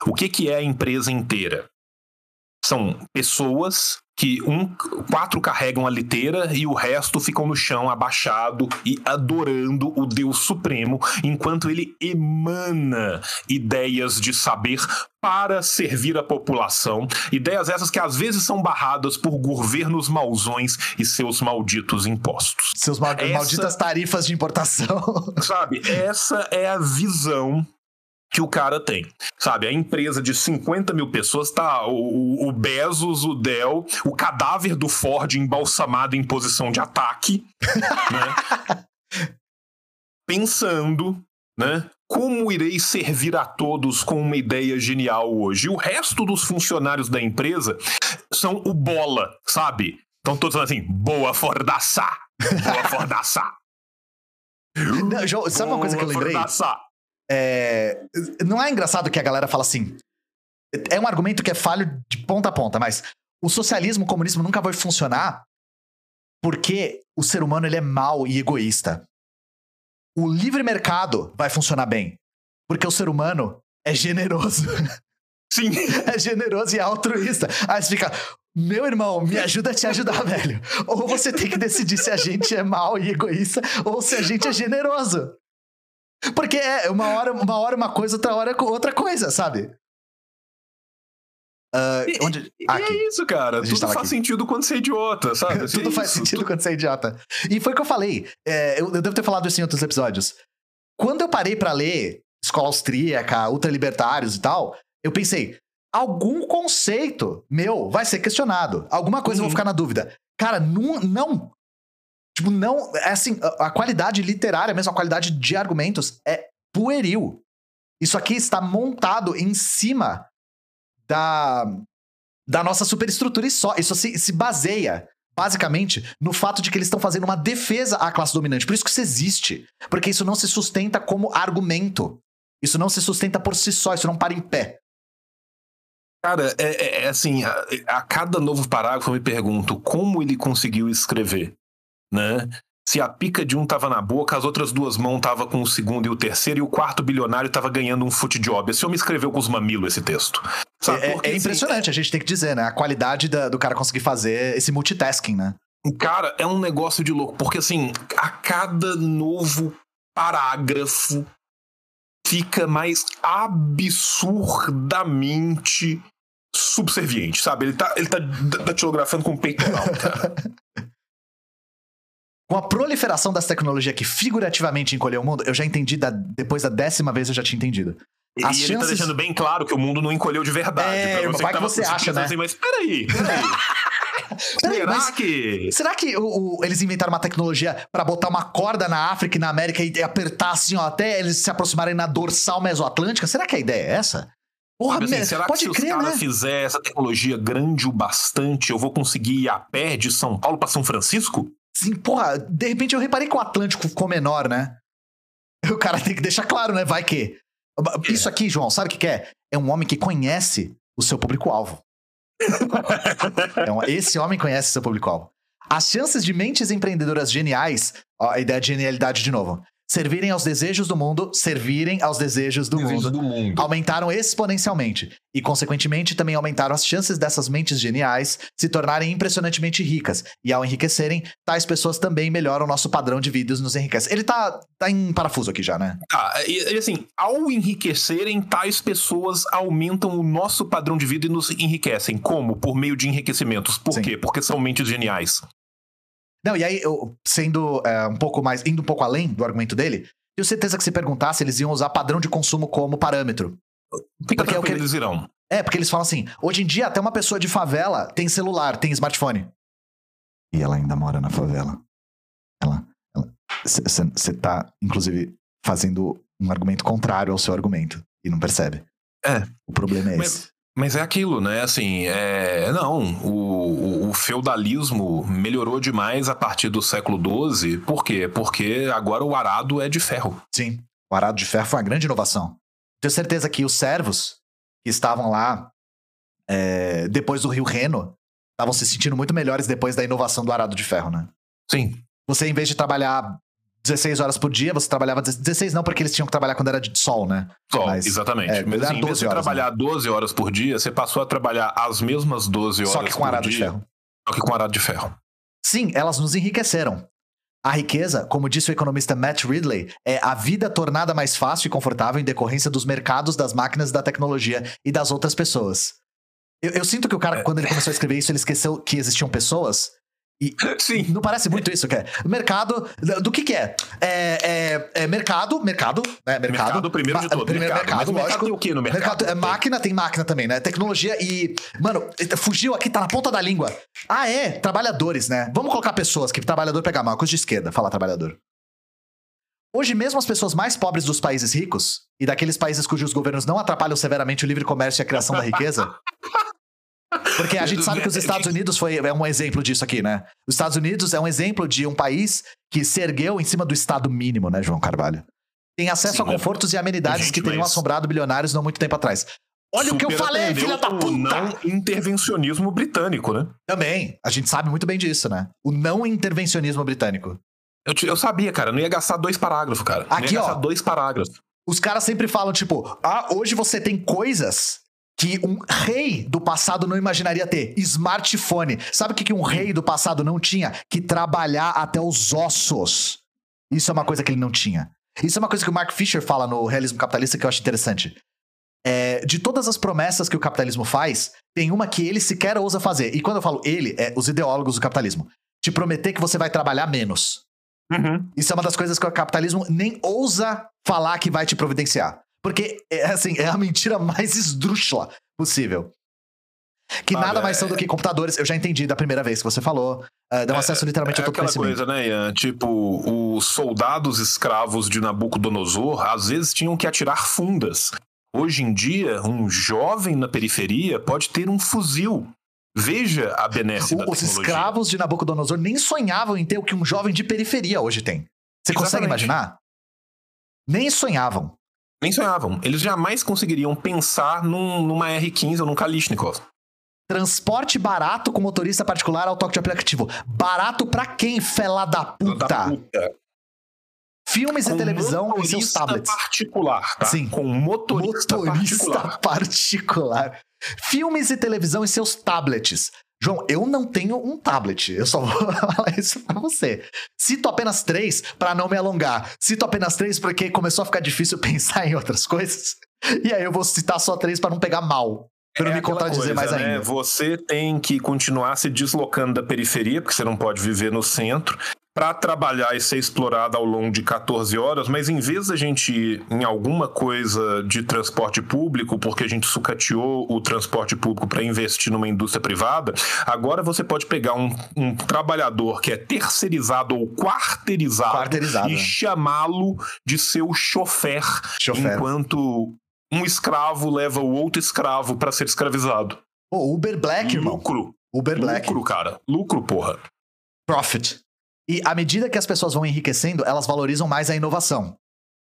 O que, que é a empresa inteira? São pessoas que um, quatro carregam a liteira e o resto ficam no chão abaixado e adorando o Deus Supremo, enquanto ele emana ideias de saber para servir a população, ideias essas que às vezes são barradas por governos mauzões e seus malditos impostos. Seus mal essa, malditas tarifas de importação. Sabe, essa é a visão que o cara tem. Sabe, a empresa de 50 mil pessoas tá o, o Bezos, o Dell, o cadáver do Ford embalsamado em posição de ataque, *laughs* né? Pensando, né? Como irei servir a todos com uma ideia genial hoje? E o resto dos funcionários da empresa são o bola, sabe? Estão todos falando assim, boa fordaça! Boa fordaça! *laughs* Não, João, sabe uma coisa que eu lembrei? Fordaça. É, não é engraçado que a galera fala assim. É um argumento que é falho de ponta a ponta, mas o socialismo, o comunismo nunca vai funcionar porque o ser humano ele é mau e egoísta. O livre mercado vai funcionar bem porque o ser humano é generoso. *laughs* Sim. *laughs* é generoso e altruísta. Aí você fica, meu irmão, me ajuda a te ajudar, *laughs* velho. Ou você tem que decidir se a gente é mau e egoísta ou se a gente é generoso. Porque é uma hora uma, hora uma coisa, outra hora outra coisa, sabe? Uh, e, onde... e é isso, cara. Tudo faz aqui. sentido quando você é idiota, *laughs* sabe? Tudo é faz isso. sentido quando você é idiota. E foi o que eu falei. É, eu, eu, devo ter falado isso em outros episódios. Quando eu parei para ler escola austríaca, ultralibertários e tal, eu pensei, algum conceito meu vai ser questionado. Alguma coisa uhum. eu vou uhum. ficar na dúvida. Cara, não, não. Tipo, não. É assim, a, a qualidade literária, mesmo a qualidade de argumentos, é pueril. Isso aqui está montado em cima da, da nossa superestrutura e só. Isso se, se baseia, basicamente, no fato de que eles estão fazendo uma defesa à classe dominante. Por isso que isso existe. Porque isso não se sustenta como argumento. Isso não se sustenta por si só, isso não para em pé. Cara, é, é, é assim, a, a, cada novo parágrafo eu me pergunto como ele conseguiu escrever né? Se a pica de um tava na boca, as outras duas mãos tava com o segundo e o terceiro, e o quarto bilionário tava ganhando um fute job. Esse homem escreveu com os mamilos esse texto. É, Porque, é, impressionante, assim, a gente tem que dizer, né? A qualidade da, do cara conseguir fazer esse multitasking, né? Cara, é um negócio de louco. Porque, assim, a cada novo parágrafo fica mais absurdamente subserviente, sabe? Ele tá, ele tá datilografando com o peitoral, cara. *laughs* Com a proliferação das tecnologias que figurativamente encolheu o mundo, eu já entendi, da, depois da décima vez eu já tinha entendido. As e chances... ele tá deixando bem claro que o mundo não encolheu de verdade. É, pra você vai que, que você acha, né? Assim, mas peraí, peraí. *laughs* peraí será mas, que... Será que o, o, eles inventaram uma tecnologia para botar uma corda na África e na América e, apertar assim, ó, até eles se aproximarem na dorsal mesoatlântica? Será que a ideia é essa? Porra, assim, será pode que se crer, os caras né? fizer essa tecnologia grande o bastante, eu vou conseguir ir a pé de São Paulo para São Francisco? Sim, porra, de repente eu reparei que o Atlântico ficou menor, né? *laughs* O cara tem que deixar claro, né? Vai que. Isso aqui, João, sabe o que, que é? É um homem que conhece o seu público-alvo. *laughs* é esse homem conhece o seu público-alvo. As chances de mentes empreendedoras geniais, ó, a ideia de genialidade de novo, servirem aos desejos do mundo, servirem aos desejos do, desejos mundo, do mundo, aumentaram exponencialmente. E, consequentemente, também aumentaram as chances dessas mentes geniais se tornarem impressionantemente ricas. E ao enriquecerem, tais pessoas também melhoram o nosso padrão de vida e nos enriquecem. Ele tá, tá em parafuso aqui já, né? Ah, e, e assim, ao enriquecerem, tais pessoas aumentam o nosso padrão de vida e nos enriquecem. Como? Por meio de enriquecimentos. Por Sim. quê? Porque são mentes geniais. Não, e aí, eu, sendo é, um pouco mais, indo um pouco além do argumento dele, tenho certeza que se perguntasse, eles iam usar padrão de consumo como parâmetro. Fica Porque é o que eles irão. É, porque eles falam assim: hoje em dia, até uma pessoa de favela tem celular, tem smartphone. E ela ainda mora na favela. Ela. Você tá, inclusive, fazendo um argumento contrário ao seu argumento. E não percebe. É. O problema é Mas- esse. Mas é aquilo, né? Assim, é... não, o, o- o feudalismo melhorou demais a partir do século XII. Por quê? Porque agora o arado é de ferro. Sim. O arado de ferro foi uma grande inovação. Tenho certeza que os servos que estavam lá é, depois do Rio Reno estavam se sentindo muito melhores depois da inovação do arado de ferro, né? Sim. Você, em vez de trabalhar 16 horas por dia, você trabalhava 16 não, porque eles tinham que trabalhar quando era de sol, né? Só, Mas, exatamente. é, Mas assim, em vez 12 de horas, trabalhar 12 horas por dia, você passou a trabalhar as mesmas 12 horas Só que com arado de dia, ferro. Só que com arado de ferro. Sim, elas nos enriqueceram. A riqueza, como disse o economista Matt Ridley, é a vida tornada mais fácil e confortável em decorrência dos mercados, das máquinas, da tecnologia e das outras pessoas. Eu, eu sinto que o cara, É. quando ele começou a escrever isso, ele esqueceu que existiam pessoas. *laughs* Sim. Não parece muito isso que é? Mercado, do que que é? É, é- é mercado, mercado, né? Mercado. Mercado, primeiro de tudo. Primeiro mercado, mercado lógico. tem o quê no mercado? Mercado é máquina, tem máquina também, né? Tecnologia e. Mano, fugiu aqui, tá na ponta da língua. Ah, é? Trabalhadores, né? Vamos colocar pessoas que trabalhador pega mal, coisa de esquerda, falar trabalhador. Hoje mesmo as pessoas mais pobres dos países ricos e daqueles países cujos governos não atrapalham severamente o livre comércio e a criação da riqueza. *laughs* Porque a gente sabe que os Estados Unidos foi, é um exemplo disso aqui, né? Os Estados Unidos é um exemplo de um país que se ergueu em cima do Estado mínimo, né, João Carvalho? Tem acesso Sim, a né? confortos e amenidades Gente, que teriam mas- assombrado bilionários não muito tempo atrás. Olha o que eu falei, filha da o puta! não intervencionismo britânico, né? Também, a gente sabe muito bem disso, né? O não intervencionismo britânico. Eu, te- eu sabia, cara, não ia gastar dois parágrafos, cara. não Aqui, ia ó. gastar dois parágrafos. Os caras sempre falam, tipo, ah, hoje você tem coisas que um rei do passado não imaginaria ter. Smartphone. Sabe o que, que um rei do passado não tinha? Que trabalhar até os ossos. Isso é uma coisa que ele não tinha. Isso é uma coisa que o Mark Fisher fala no Realismo Capitalista que eu acho interessante. É, de todas as promessas que o capitalismo faz, tem uma que ele sequer ousa fazer. E quando eu falo ele, é os ideólogos do capitalismo. Te prometer que você vai trabalhar menos. Uhum. Isso é uma das coisas que o capitalismo nem ousa falar que vai te providenciar. Porque, é assim, é a mentira mais esdrúxula possível. Que nada mais são é- do que computadores. Eu já entendi da primeira vez que você falou. Uh, dão acesso literalmente É a todo aquela coisa, né, Ian? Tipo, os soldados escravos de Nabucodonosor às vezes tinham que atirar fundas. Hoje em dia, um jovem na periferia pode ter um fuzil. Veja a da O- Os tecnologia. escravos de Nabucodonosor nem sonhavam em ter o que um jovem de periferia hoje tem. Você consegue Exatamente. imaginar? Nem sonhavam. Nem sonhavam. Eles jamais conseguiriam pensar num- numa R15 ou num Kalishnikov. Transporte barato com motorista particular ao toque de aplicativo. Barato pra quem, fela da puta? Da puta. Filmes e Com televisão em seus motorista tablets. particular, tá? Sim. Com motorista, motorista particular. *laughs* particular. Filmes e televisão em seus tablets. João, eu não tenho um tablet. Eu só vou *laughs* falar isso pra você. Cito apenas três pra não me alongar. Cito apenas três porque começou a ficar difícil *laughs* pensar em outras coisas. E aí eu vou citar só três pra não pegar mal. Pra não É me contradizer coisa, mais né? ainda. Você tem que continuar se deslocando da periferia, porque você não pode viver no centro, para trabalhar e ser explorado ao longo de 14 horas, mas em vez da gente ir em alguma coisa de transporte público, porque a gente sucateou o transporte público para investir numa indústria privada, agora você pode pegar um, um trabalhador que é terceirizado ou quarteirizado, Quarteirizado, e né? chamá-lo de seu chofer, Chofer. enquanto um escravo leva o outro escravo para ser escravizado. Pô, Uber Black, irmão. Lucro. Uber Black. Lucro, cara. Lucro, porra. Profit. E à medida que as pessoas vão enriquecendo, elas valorizam mais a inovação.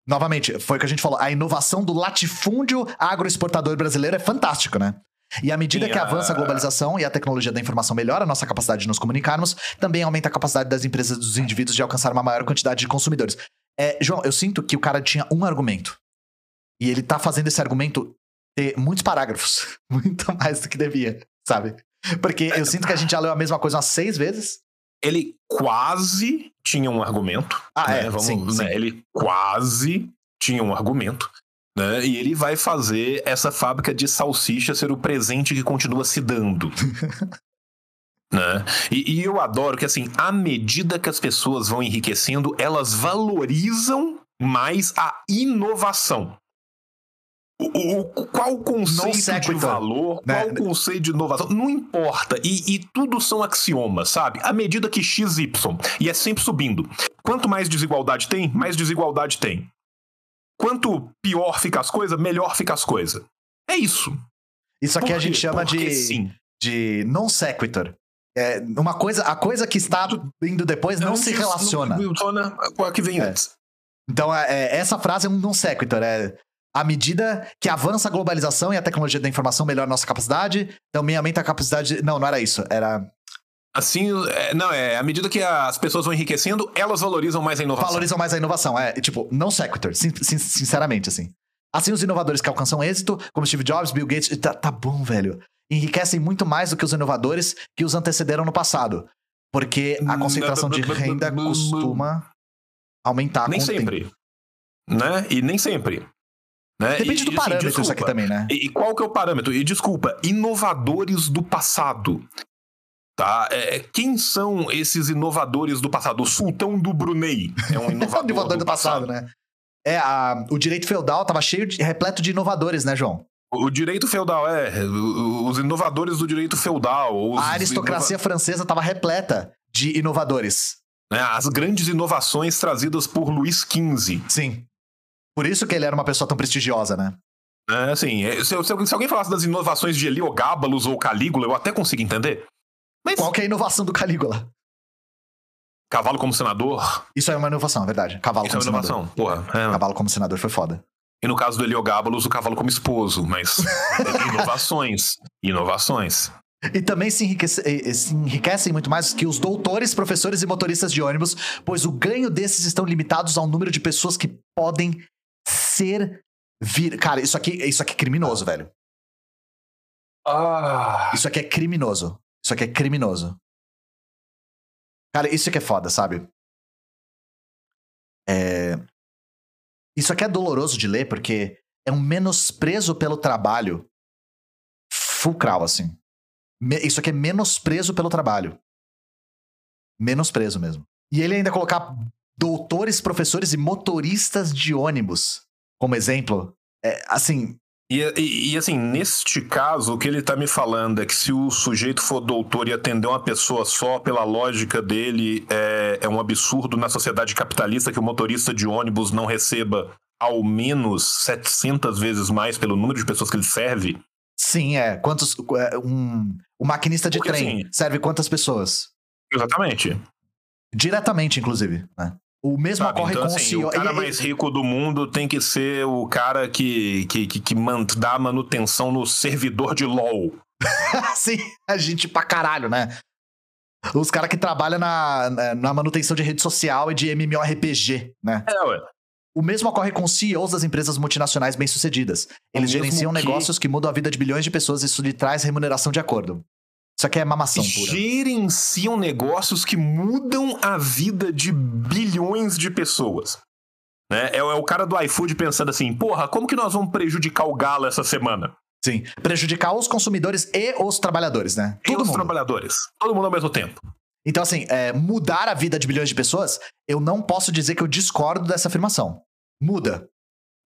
Novamente, foi o que a gente falou, a inovação do latifúndio agroexportador brasileiro é fantástico, né? E à medida que avança a globalização e a tecnologia da informação melhora a nossa capacidade de nos comunicarmos, também aumenta a capacidade das empresas e dos indivíduos de alcançar uma maior quantidade de consumidores. É, João, eu sinto que o cara tinha um argumento. E ele tá fazendo esse argumento ter muitos parágrafos. *laughs* Muito mais do que devia, sabe? Porque eu sinto que a gente já leu a mesma coisa umas seis vezes. Ele quase tinha um argumento. Ah, né? é, Vamos, sim, né? sim. Ele quase tinha um argumento. Né? E ele vai fazer essa fábrica de salsicha ser o presente que continua se dando. *laughs* né? E, e eu adoro que, assim, à medida que as pessoas vão enriquecendo, elas valorizam mais a inovação. O, o, qual o conceito de valor, né? qual o conceito de inovação, não importa. E, e, tudo são axiomas, sabe? À medida que x, y, e é sempre subindo. Quanto mais desigualdade tem, mais desigualdade tem. Quanto pior fica as coisas, melhor fica as coisas. É isso. Isso aqui a gente chama de, de non sequitur. É uma coisa, a coisa que está indo depois não, não se relaciona. Não funciona com a que vem é. antes. Então, é, é, essa frase é um non sequitur. É, à medida que avança a globalização e a tecnologia da informação melhora a nossa capacidade, também aumenta a capacidade. Não, não era isso. Era. Assim, é, não, é, à medida que as pessoas vão enriquecendo, elas valorizam mais a inovação. Valorizam mais a inovação, é, tipo, não sequitur, sin sinceramente, assim. Assim, os inovadores que alcançam êxito, como Steve Jobs, Bill Gates, tá, tá bom, velho, enriquecem muito mais do que os inovadores que os antecederam no passado. Porque a concentração de *laughs* renda costuma aumentar nem sempre. Tempo. Né? E nem sempre. Né? Depende e, do assim, parâmetro desculpa, isso aqui também, né? E, e, qual que é o parâmetro? E desculpa, inovadores do passado. Tá? É, quem são esses inovadores do passado? O sultão do Brunei é um *laughs* inovador, inovador do, do, passado, passado, né? É, a, o direito feudal tava cheio de repleto de inovadores, né, João? O direito feudal, é. Os inovadores do direito feudal. a aristocracia inova... francesa estava repleta de inovadores. É, as grandes inovações trazidas por Luís XV. Sim. Por isso que ele era uma pessoa tão prestigiosa, né? É, assim, se, se, se alguém falasse das inovações de Heliogábalos ou Calígula, eu até consigo entender. Mas... Qual que é a inovação do Calígula? Cavalo como senador. Isso é uma inovação, é verdade. Cavalo Isso como é uma inovação. Porra, é. Cavalo como senador foi foda. E no caso do Heliogábalos, o cavalo como esposo, mas *laughs* inovações. Inovações. E também se, enriquece, se, enriquecem muito mais que os doutores, professores e motoristas de ônibus, pois o ganho desses estão limitados ao número de pessoas que podem ser vir. Cara, isso aqui, isso aqui é criminoso, velho. Ah. Isso aqui é criminoso. Isso aqui é criminoso. Cara, isso aqui é foda, sabe? É... Isso aqui é doloroso de ler porque é um menosprezo pelo trabalho fulcral, assim. Isso aqui é menosprezo pelo trabalho. Menosprezo mesmo. E ele ainda colocar doutores, professores e motoristas de ônibus como exemplo. É, assim, e, e, e, assim, neste caso, o que ele está me falando é que se o sujeito for doutor e atender uma pessoa só pela lógica dele, é, é um absurdo na sociedade capitalista que o motorista de ônibus não receba ao menos 700 vezes mais pelo número de pessoas que ele serve. Sim, é. Quantos. É, um, um maquinista de Porque, trem assim, serve quantas pessoas? Exatamente. Diretamente, inclusive. Né? O mesmo Sabe, ocorre então, com assim, o CEO. O cara mais rico do mundo tem que ser o cara que, que, que, que dá manutenção no servidor de LOL. *laughs* Sim, a gente pra caralho, né? Os caras que trabalham na, na manutenção de rede social e de MMORPG, né? É, ué. O mesmo ocorre com CEOs das empresas multinacionais bem-sucedidas. Eles gerenciam que... negócios que mudam a vida de bilhões de pessoas e isso lhe traz remuneração de acordo. Isso aqui é mamação pura. Gerenciam negócios que mudam a vida de bilhões de pessoas. Né? É, é o cara do iFood pensando assim: porra, como que nós vamos prejudicar o galo essa semana? Sim. Prejudicar os consumidores e os trabalhadores, né? Todo e os mundo. trabalhadores. Todo mundo ao mesmo tempo. Então, assim, é, mudar a vida de bilhões de pessoas, eu não posso dizer que eu discordo dessa afirmação. Muda.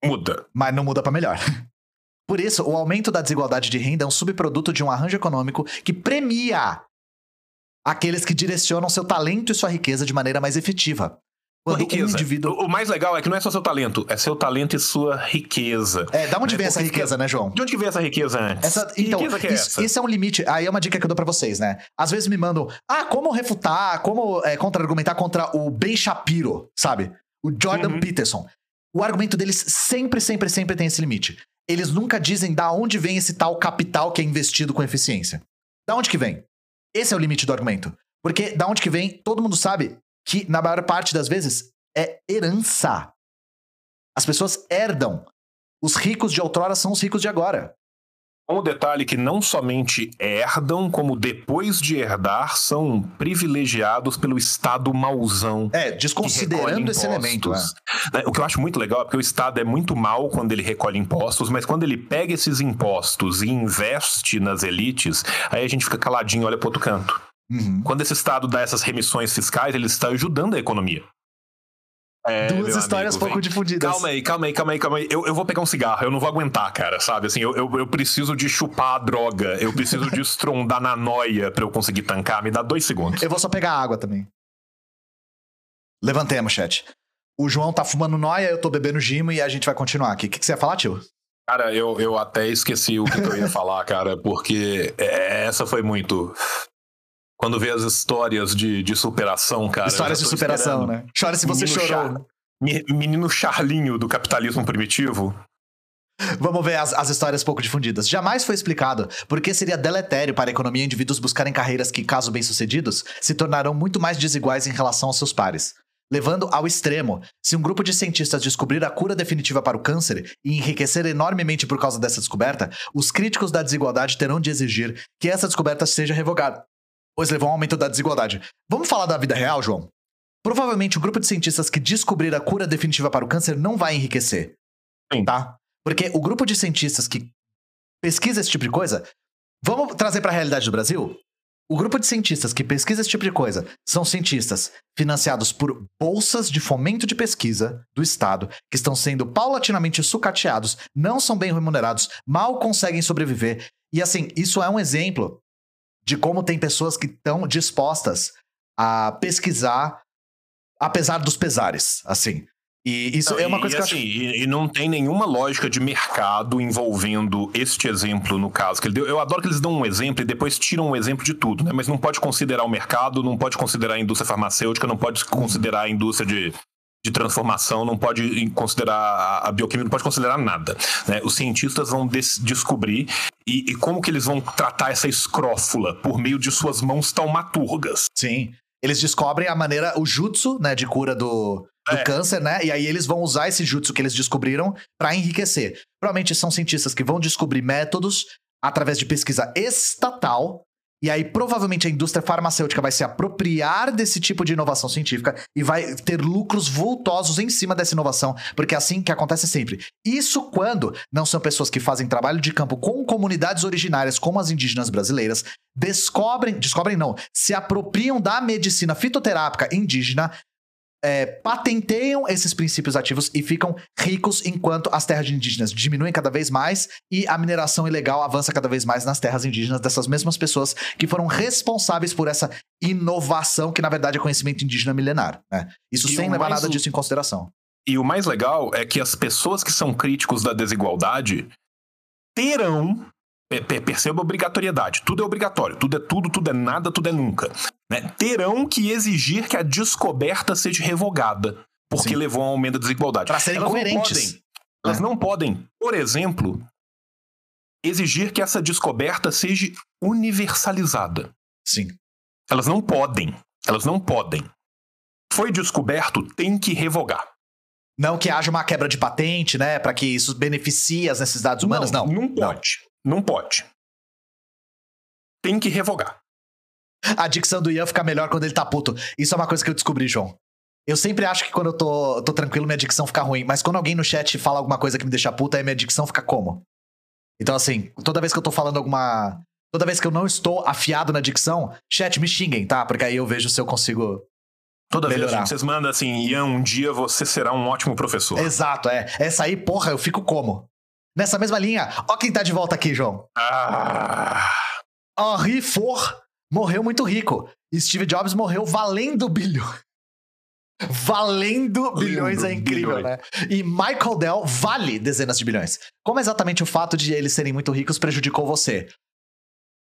Muda. Mas não muda para melhor. *laughs* Por isso, o aumento da desigualdade de renda é um subproduto de um arranjo econômico que premia aqueles que direcionam seu talento e sua riqueza de maneira mais efetiva. Quando riqueza. Um indivíduo... O mais legal é que não é só seu talento, é seu talento e sua riqueza. É, da onde né? vem essa riqueza, né, João? De onde que vem essa riqueza antes? Essa, então, é isso, esse é um limite. Aí é uma dica que eu dou pra vocês, né? Às vezes me mandam, ah, como refutar, como é, contra-argumentar contra o Ben Shapiro, sabe? O Jordan uhum. Peterson. O argumento deles sempre, sempre, sempre tem esse limite eles nunca dizem da onde vem esse tal capital que é investido com eficiência. Da onde que vem? Esse é o limite do argumento. Porque da onde que vem, todo mundo sabe que, na maior parte das vezes, é herança. As pessoas herdam. Os ricos de outrora são os ricos de agora. Um detalhe que não somente herdam, como depois de herdar, são privilegiados pelo Estado mauzão. É, desconsiderando esse elemento. É. Né, o que eu acho muito legal é porque o Estado é muito mal quando ele recolhe impostos, mas quando ele pega esses impostos e investe nas elites, aí a gente fica caladinho e olha para outro canto. Uhum. Quando esse Estado dá essas remissões fiscais, ele está ajudando a economia. É, Duas histórias amigo, pouco vem. difundidas. Calma aí, calma aí, calma aí, calma aí. Eu, eu vou pegar um cigarro, eu não vou aguentar, cara, sabe? Assim, eu, eu, eu preciso de chupar a droga, eu preciso de *laughs* estrondar na noia pra eu conseguir tancar. Me dá dois segundos. Eu vou só pegar água também. Levantemos, chat. O João tá fumando noia, eu tô bebendo gimo e a gente vai continuar aqui. O que, que você ia falar, tio? Cara, eu, eu até esqueci o que, que eu ia falar, *laughs* cara, porque é, essa foi muito. Quando vê as histórias de, de superação, cara. Histórias de superação, esperando. né? Chora se você Menino chorou. Char- Me- Menino Charlinho do capitalismo primitivo. Vamos ver as, as histórias pouco difundidas. Jamais foi explicado por que seria deletério para a economia indivíduos buscarem carreiras que, caso bem-sucedidos, se tornarão muito mais desiguais em relação aos seus pares. Levando ao extremo, se um grupo de cientistas descobrir a cura definitiva para o câncer e enriquecer enormemente por causa dessa descoberta, os críticos da desigualdade terão de exigir que essa descoberta seja revogada, pois levou a um aumento da desigualdade. Vamos falar da vida real, João? Provavelmente o grupo de cientistas que descobrir a cura definitiva para o câncer não vai enriquecer. Sim. Tá? Porque o grupo de cientistas que pesquisa esse tipo de coisa. Vamos trazer para a realidade do Brasil? O grupo de cientistas que pesquisa esse tipo de coisa são cientistas financiados por bolsas de fomento de pesquisa do Estado, que estão sendo paulatinamente sucateados, não são bem remunerados, mal conseguem sobreviver. E assim, isso é um exemplo de como tem pessoas que estão dispostas a pesquisar apesar dos pesares, assim. E isso Não, é uma coisa e que eu assim, acho e, e não tem nenhuma lógica de mercado envolvendo este exemplo no caso que ele deu. Eu adoro que eles dão um exemplo e depois tiram um exemplo de tudo, né? Mas não pode considerar o mercado, não pode considerar a indústria farmacêutica, não pode considerar a indústria de, de transformação, não pode considerar a- bioquímica, não pode considerar nada. né? Os cientistas vão des- descobrir e, e como que eles vão tratar essa escrófula por meio de suas mãos taumaturgas. Sim. Eles descobrem a maneira, o jutsu, né, de cura do, do É. câncer, né? E aí eles vão usar esse jutsu que eles descobriram pra enriquecer. Provavelmente são cientistas que vão descobrir métodos através de pesquisa estatal. E aí, provavelmente, a indústria farmacêutica vai se apropriar desse tipo de inovação científica e vai ter lucros vultosos em cima dessa inovação, porque é assim que acontece sempre. Isso quando não são pessoas que fazem trabalho de campo com comunidades originárias, como as indígenas brasileiras, descobrem, descobrem não, se apropriam da medicina fitoterápica indígena, é, patenteiam esses princípios ativos e ficam ricos enquanto as terras indígenas diminuem cada vez mais e a mineração ilegal avança cada vez mais nas terras indígenas dessas mesmas pessoas que foram responsáveis por essa inovação que na verdade é conhecimento indígena milenar. né? Isso E sem levar nada o- disso em consideração. E o mais legal é que as pessoas que são críticos da desigualdade terão. Pe- pe- Perceba a obrigatoriedade. Tudo é obrigatório. Tudo é tudo, tudo é nada, tudo é nunca. né? Terão que exigir que a descoberta seja revogada. Porque Sim. levou a um aumento da desigualdade. Para serem Elas não coerentes. podem- elas É. não podem, por exemplo, exigir que essa descoberta seja universalizada. Sim. Elas não podem. Elas não podem. Foi descoberto, tem que revogar. Não que haja uma quebra de patente, né, Pra que isso beneficie as necessidades humanas, não. Não pode. Não pode. Tem que revogar. A dicção do Ian fica melhor quando ele tá puto. Isso é uma coisa que eu descobri, João. Eu sempre acho que quando eu tô, tô tranquilo, minha dicção fica ruim. Mas quando alguém no chat fala alguma coisa que me deixa puta, aí minha dicção fica como? Então, assim, toda vez que eu tô falando alguma. Toda vez que eu não estou afiado na dicção, chat, me xinguem, tá? Porque aí eu vejo se eu consigo. Toda vez Melhorar. que vocês mandam assim, Ian, um dia você será um ótimo professor. Exato, é. Essa aí, porra, eu fico como? Nessa mesma linha, ó quem tá de volta aqui, João. Ah, Henri Ford morreu muito rico. Steve Jobs morreu valendo bilhões. Valendo bilhões é incrível, bilhões. né? E Michael Dell vale dezenas de bilhões. Como exatamente o fato de eles serem muito ricos prejudicou você?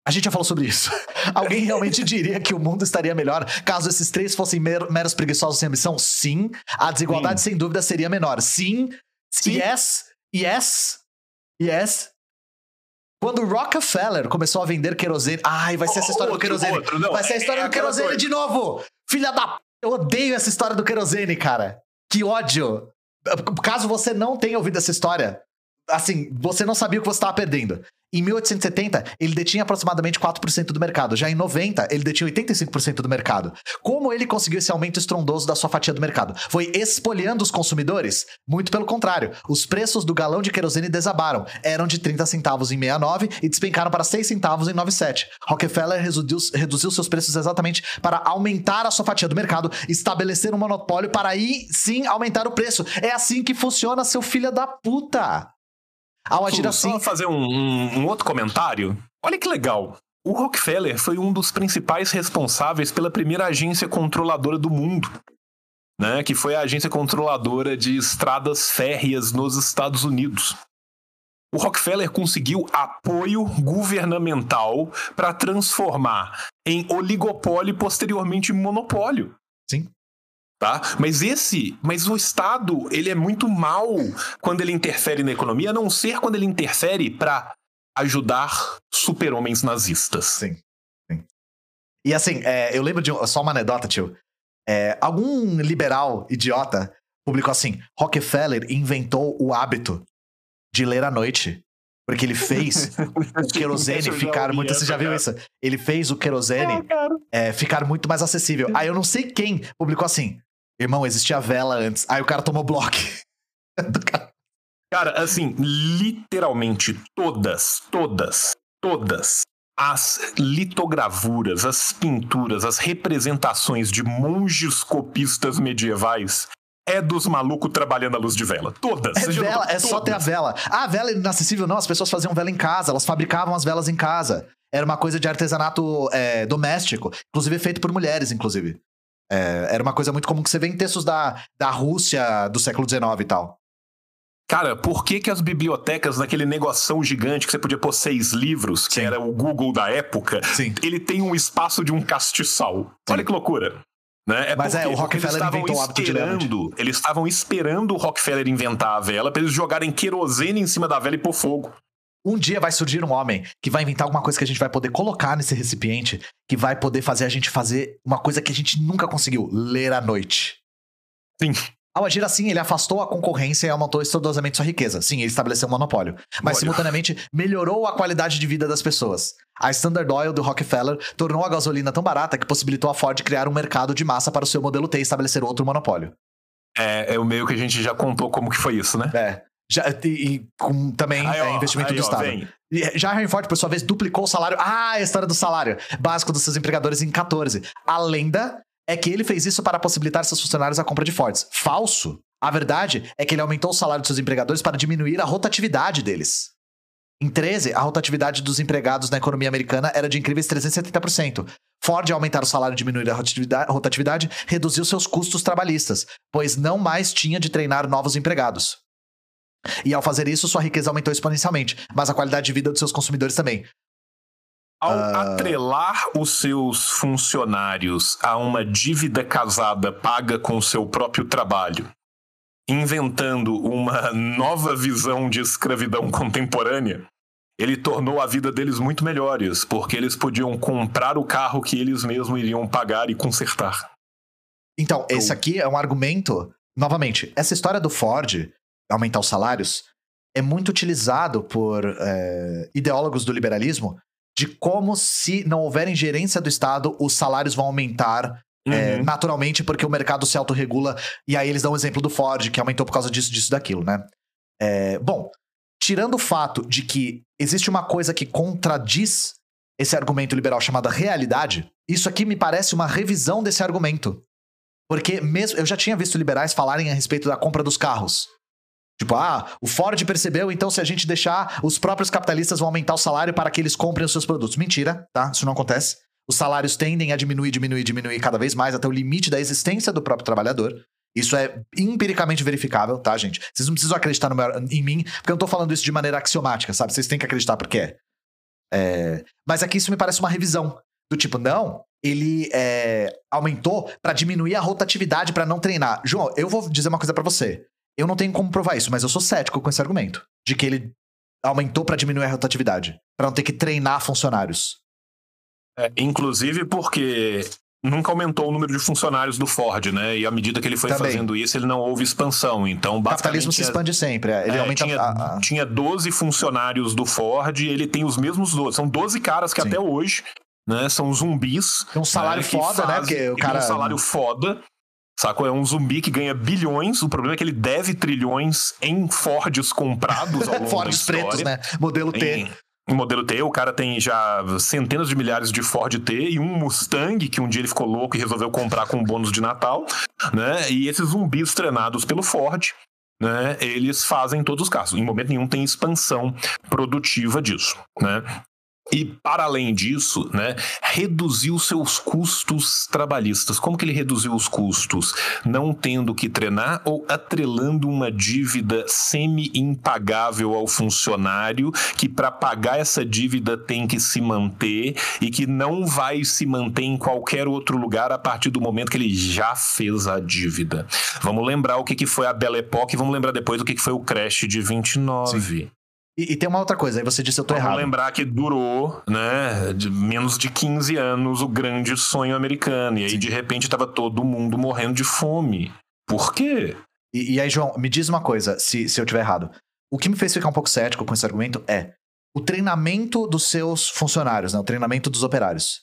A gente já falou sobre isso. *laughs* Alguém realmente *laughs* diria que o mundo estaria melhor caso esses três fossem mer- meros preguiçosos sem ambição? Sim. A desigualdade, sem dúvida, seria menor. Sim. Sim. Yes. Yes. Yes. Quando o Rockefeller começou a vender querosene. Ai, vai ser essa história do querosene. outro, não, vai ser a história é do querosene coisa. de novo. Filha da. p- Eu odeio essa história do querosene, cara. Que ódio. Caso você não tenha ouvido essa história, assim, você não sabia o que você estava perdendo. Em 1870, ele detinha aproximadamente 4% do mercado. Já em 90, ele detinha 85% do mercado. Como ele conseguiu esse aumento estrondoso da sua fatia do mercado? Foi espoliando os consumidores? Muito pelo contrário. Os preços do galão de querosene desabaram. Eram de 30 centavos em 69 e despencaram para 6 centavos em 97. Rockefeller reduziu, reduziu seus preços exatamente para aumentar a sua fatia do mercado, estabelecer um monopólio para aí sim aumentar o preço. É assim que funciona, seu filho da puta. Ao agir assim. Só fazer um, um, um outro comentário. Olha que legal. O Rockefeller foi um dos principais responsáveis pela primeira agência controladora do mundo, né? Que foi a agência controladora de estradas férreas nos Estados Unidos. O Rockefeller conseguiu apoio governamental para transformar em oligopólio e posteriormente em monopólio. Sim tá? Mas esse, mas o Estado, ele é muito mal quando ele interfere na economia, a não ser quando ele interfere para ajudar super-homens nazistas. Sim, sim. E assim, é, eu lembro de só uma anedota, tio. É, algum liberal idiota publicou assim: Rockefeller inventou o hábito de ler à noite. Porque ele fez o *laughs* querosene ficar muito. Você já viu isso? Ele fez o querosene é, ficar muito mais acessível. Aí eu não sei quem publicou assim: Irmão, existia vela antes. Aí o cara tomou bloco. *laughs* cara, assim, literalmente todas, todas, todas as litogravuras, as pinturas, as representações de monges copistas medievais é dos malucos trabalhando à luz de vela. Todas. É vela, é só ter a vela. Ah, a vela é inacessível, não. As pessoas faziam vela em casa, elas fabricavam as velas em casa. Era uma coisa de artesanato é, doméstico, inclusive feito por mulheres, inclusive. É, era uma coisa muito comum que você vê em textos da, da Rússia do século XIX e tal. Cara, por que, que as bibliotecas, naquele negoção gigante que você podia pôr seis livros, que Sim. era o Google da época, Sim. ele tem um espaço de um castiçal? Sim. Olha que loucura. Né? É Mas é, o Rockefeller inventou o hábito esperando, de Eles estavam esperando o Rockefeller inventar a vela para eles jogarem querosene em cima da vela e pôr fogo. Um dia vai surgir um homem que vai inventar alguma coisa que a gente vai poder colocar nesse recipiente, que vai poder fazer a gente fazer uma coisa que a gente nunca conseguiu: ler à noite. Sim. Ao agir assim, ele afastou a concorrência e aumentou estudosamente sua riqueza. Sim, ele estabeleceu um monopólio. Mas, Olha. simultaneamente, melhorou a qualidade de vida das pessoas. A Standard Oil do Rockefeller tornou a gasolina tão barata que possibilitou a Ford criar um mercado de massa para o seu modelo T e estabelecer outro monopólio. É, é o meio que a gente já contou como que foi isso, né? É. Já, e, e com também aí, ó, é, investimento aí, do ó, Estado. Vem. Já Henry Ford, por sua vez, duplicou o salário. Ah, a história do salário básico dos seus empregadores em 14. A lenda é que ele fez isso para possibilitar seus funcionários a compra de Fords. Falso. A verdade é que ele aumentou o salário de seus empregadores para diminuir a rotatividade deles. Em 13, a rotatividade dos empregados na economia americana era de incríveis 370%. Ford, ao aumentar o salário e diminuir a rotatividade, reduziu seus custos trabalhistas, pois não mais tinha de treinar novos empregados. E ao fazer isso, sua riqueza aumentou exponencialmente, mas a qualidade de vida dos seus consumidores também. Ao uh... atrelar os seus funcionários a uma dívida casada paga com seu próprio trabalho, inventando uma nova visão de escravidão contemporânea, ele tornou a vida deles muito melhores, porque eles podiam comprar o carro que eles mesmos iriam pagar e consertar. Então, esse aqui é um argumento. Novamente, essa história do Ford aumentar os salários, é muito utilizado por é, ideólogos do liberalismo de como se não houver ingerência do Estado, os salários vão aumentar é, uhum. é, naturalmente porque o mercado se autorregula. E aí eles dão o um exemplo do Ford, que aumentou por causa disso, disso, daquilo, né? É, bom, tirando o fato de que existe uma coisa que contradiz esse argumento liberal chamada realidade, isso aqui me parece uma revisão desse argumento. Porque mesmo eu já tinha visto liberais falarem a respeito da compra dos carros. Tipo, ah, o Ford percebeu, então se a gente deixar, os próprios capitalistas vão aumentar o salário para que eles comprem os seus produtos. Mentira, tá? Isso não acontece. Os salários tendem a diminuir, diminuir, diminuir cada vez mais até o limite da existência do próprio trabalhador. Isso é empiricamente verificável, tá, gente? Vocês não precisam acreditar meu, em mim, porque eu não tô falando isso de maneira axiomática, sabe? Vocês têm que acreditar porque é. é... Mas aqui isso me parece uma revisão. Do tipo, não, ele é, aumentou para diminuir a rotatividade para não treinar. João, eu vou dizer uma coisa para você. Eu não tenho como provar isso, mas eu sou cético com esse argumento. De que ele aumentou para diminuir a rotatividade. para não ter que treinar funcionários. É, inclusive porque nunca aumentou o número de funcionários do Ford, né? E à medida que ele foi Também. fazendo isso, ele não houve expansão. Então, O capitalismo se basicamente. expande sempre. é, Ele é, aumenta tinha, a, a- tinha 12 funcionários do Ford, e ele tem os mesmos 12. São 12 caras que Sim. até hoje né, são zumbis. Tem um salário que foda, né? Porque o tem cara- um salário foda. Sacou? É um zumbi que ganha bilhões. O problema é que ele deve trilhões em Fords comprados ao *laughs* longo Fords pretos, né? Modelo T. Em, em modelo T, o cara tem já centenas de milhares de Ford T e um Mustang que um dia ele ficou louco e resolveu comprar com bônus de Natal, né? E esses zumbis treinados pelo Ford, né? Eles fazem todos os carros. Em momento nenhum tem expansão produtiva disso, né? E para além disso, né, reduziu seus custos trabalhistas. Como que ele reduziu os custos? Não tendo que treinar ou atrelando uma dívida semi-impagável ao funcionário, que para pagar essa dívida tem que se manter e que não vai se manter em qualquer outro lugar a partir do momento que ele já fez a dívida. Vamos lembrar o que, que foi a Belle Époque e vamos lembrar depois o que, que foi o crash de 29. E, e tem uma outra coisa, aí você disse eu tô Vamos errado. lembrar que durou, né, de menos de 15 anos o grande sonho americano. E aí, Sim. de repente, tava todo mundo morrendo de fome. Por quê? E, e aí, João, me diz uma coisa, se, se eu tiver errado. O que me fez ficar um pouco cético com esse argumento é o treinamento dos seus funcionários, né? O treinamento dos operários.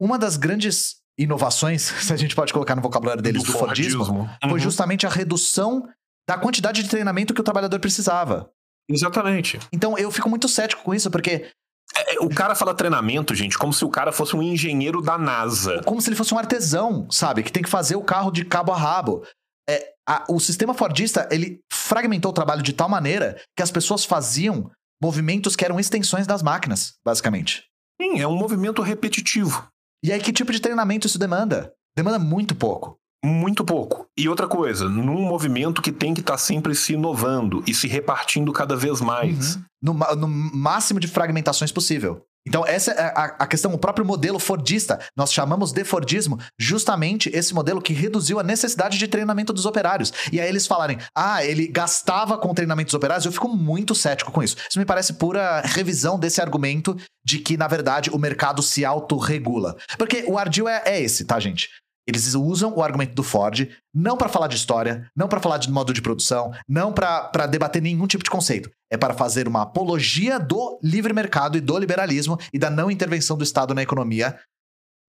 Uma das grandes inovações, *laughs* se a gente pode colocar no vocabulário deles, do, Fordismo, foi Uhum. justamente a redução da quantidade de treinamento que o trabalhador precisava. Exatamente. Então eu fico muito cético com isso, porque É, O cara fala treinamento, gente, como se o cara fosse um engenheiro da NASA. como se ele fosse um artesão, sabe? Que tem que fazer o carro de cabo a rabo. É, a- o sistema Fordista, ele fragmentou o trabalho de tal maneira que as pessoas faziam movimentos que eram extensões das máquinas, basicamente. Sim, é um movimento repetitivo. E aí, que tipo de treinamento isso demanda? Demanda muito pouco. Muito pouco. E outra coisa, num movimento que tem que estar sempre se inovando e se repartindo cada vez mais. No, ma- no máximo de fragmentações possível. Então, essa é a, a questão, o próprio modelo Fordista. Nós chamamos de Fordismo justamente esse modelo que reduziu a necessidade de treinamento dos operários. E aí eles falarem, ah, ele gastava com treinamento dos operários, eu fico muito cético com isso. Isso me parece pura revisão desse argumento de que, na verdade, o mercado se autorregula. Porque o ardil é, é esse, tá, gente? Eles usam o argumento do Ford não para falar de história, não para falar de modo de produção, não para debater nenhum tipo de conceito. É para fazer uma apologia do livre mercado e do liberalismo e da não intervenção do Estado na economia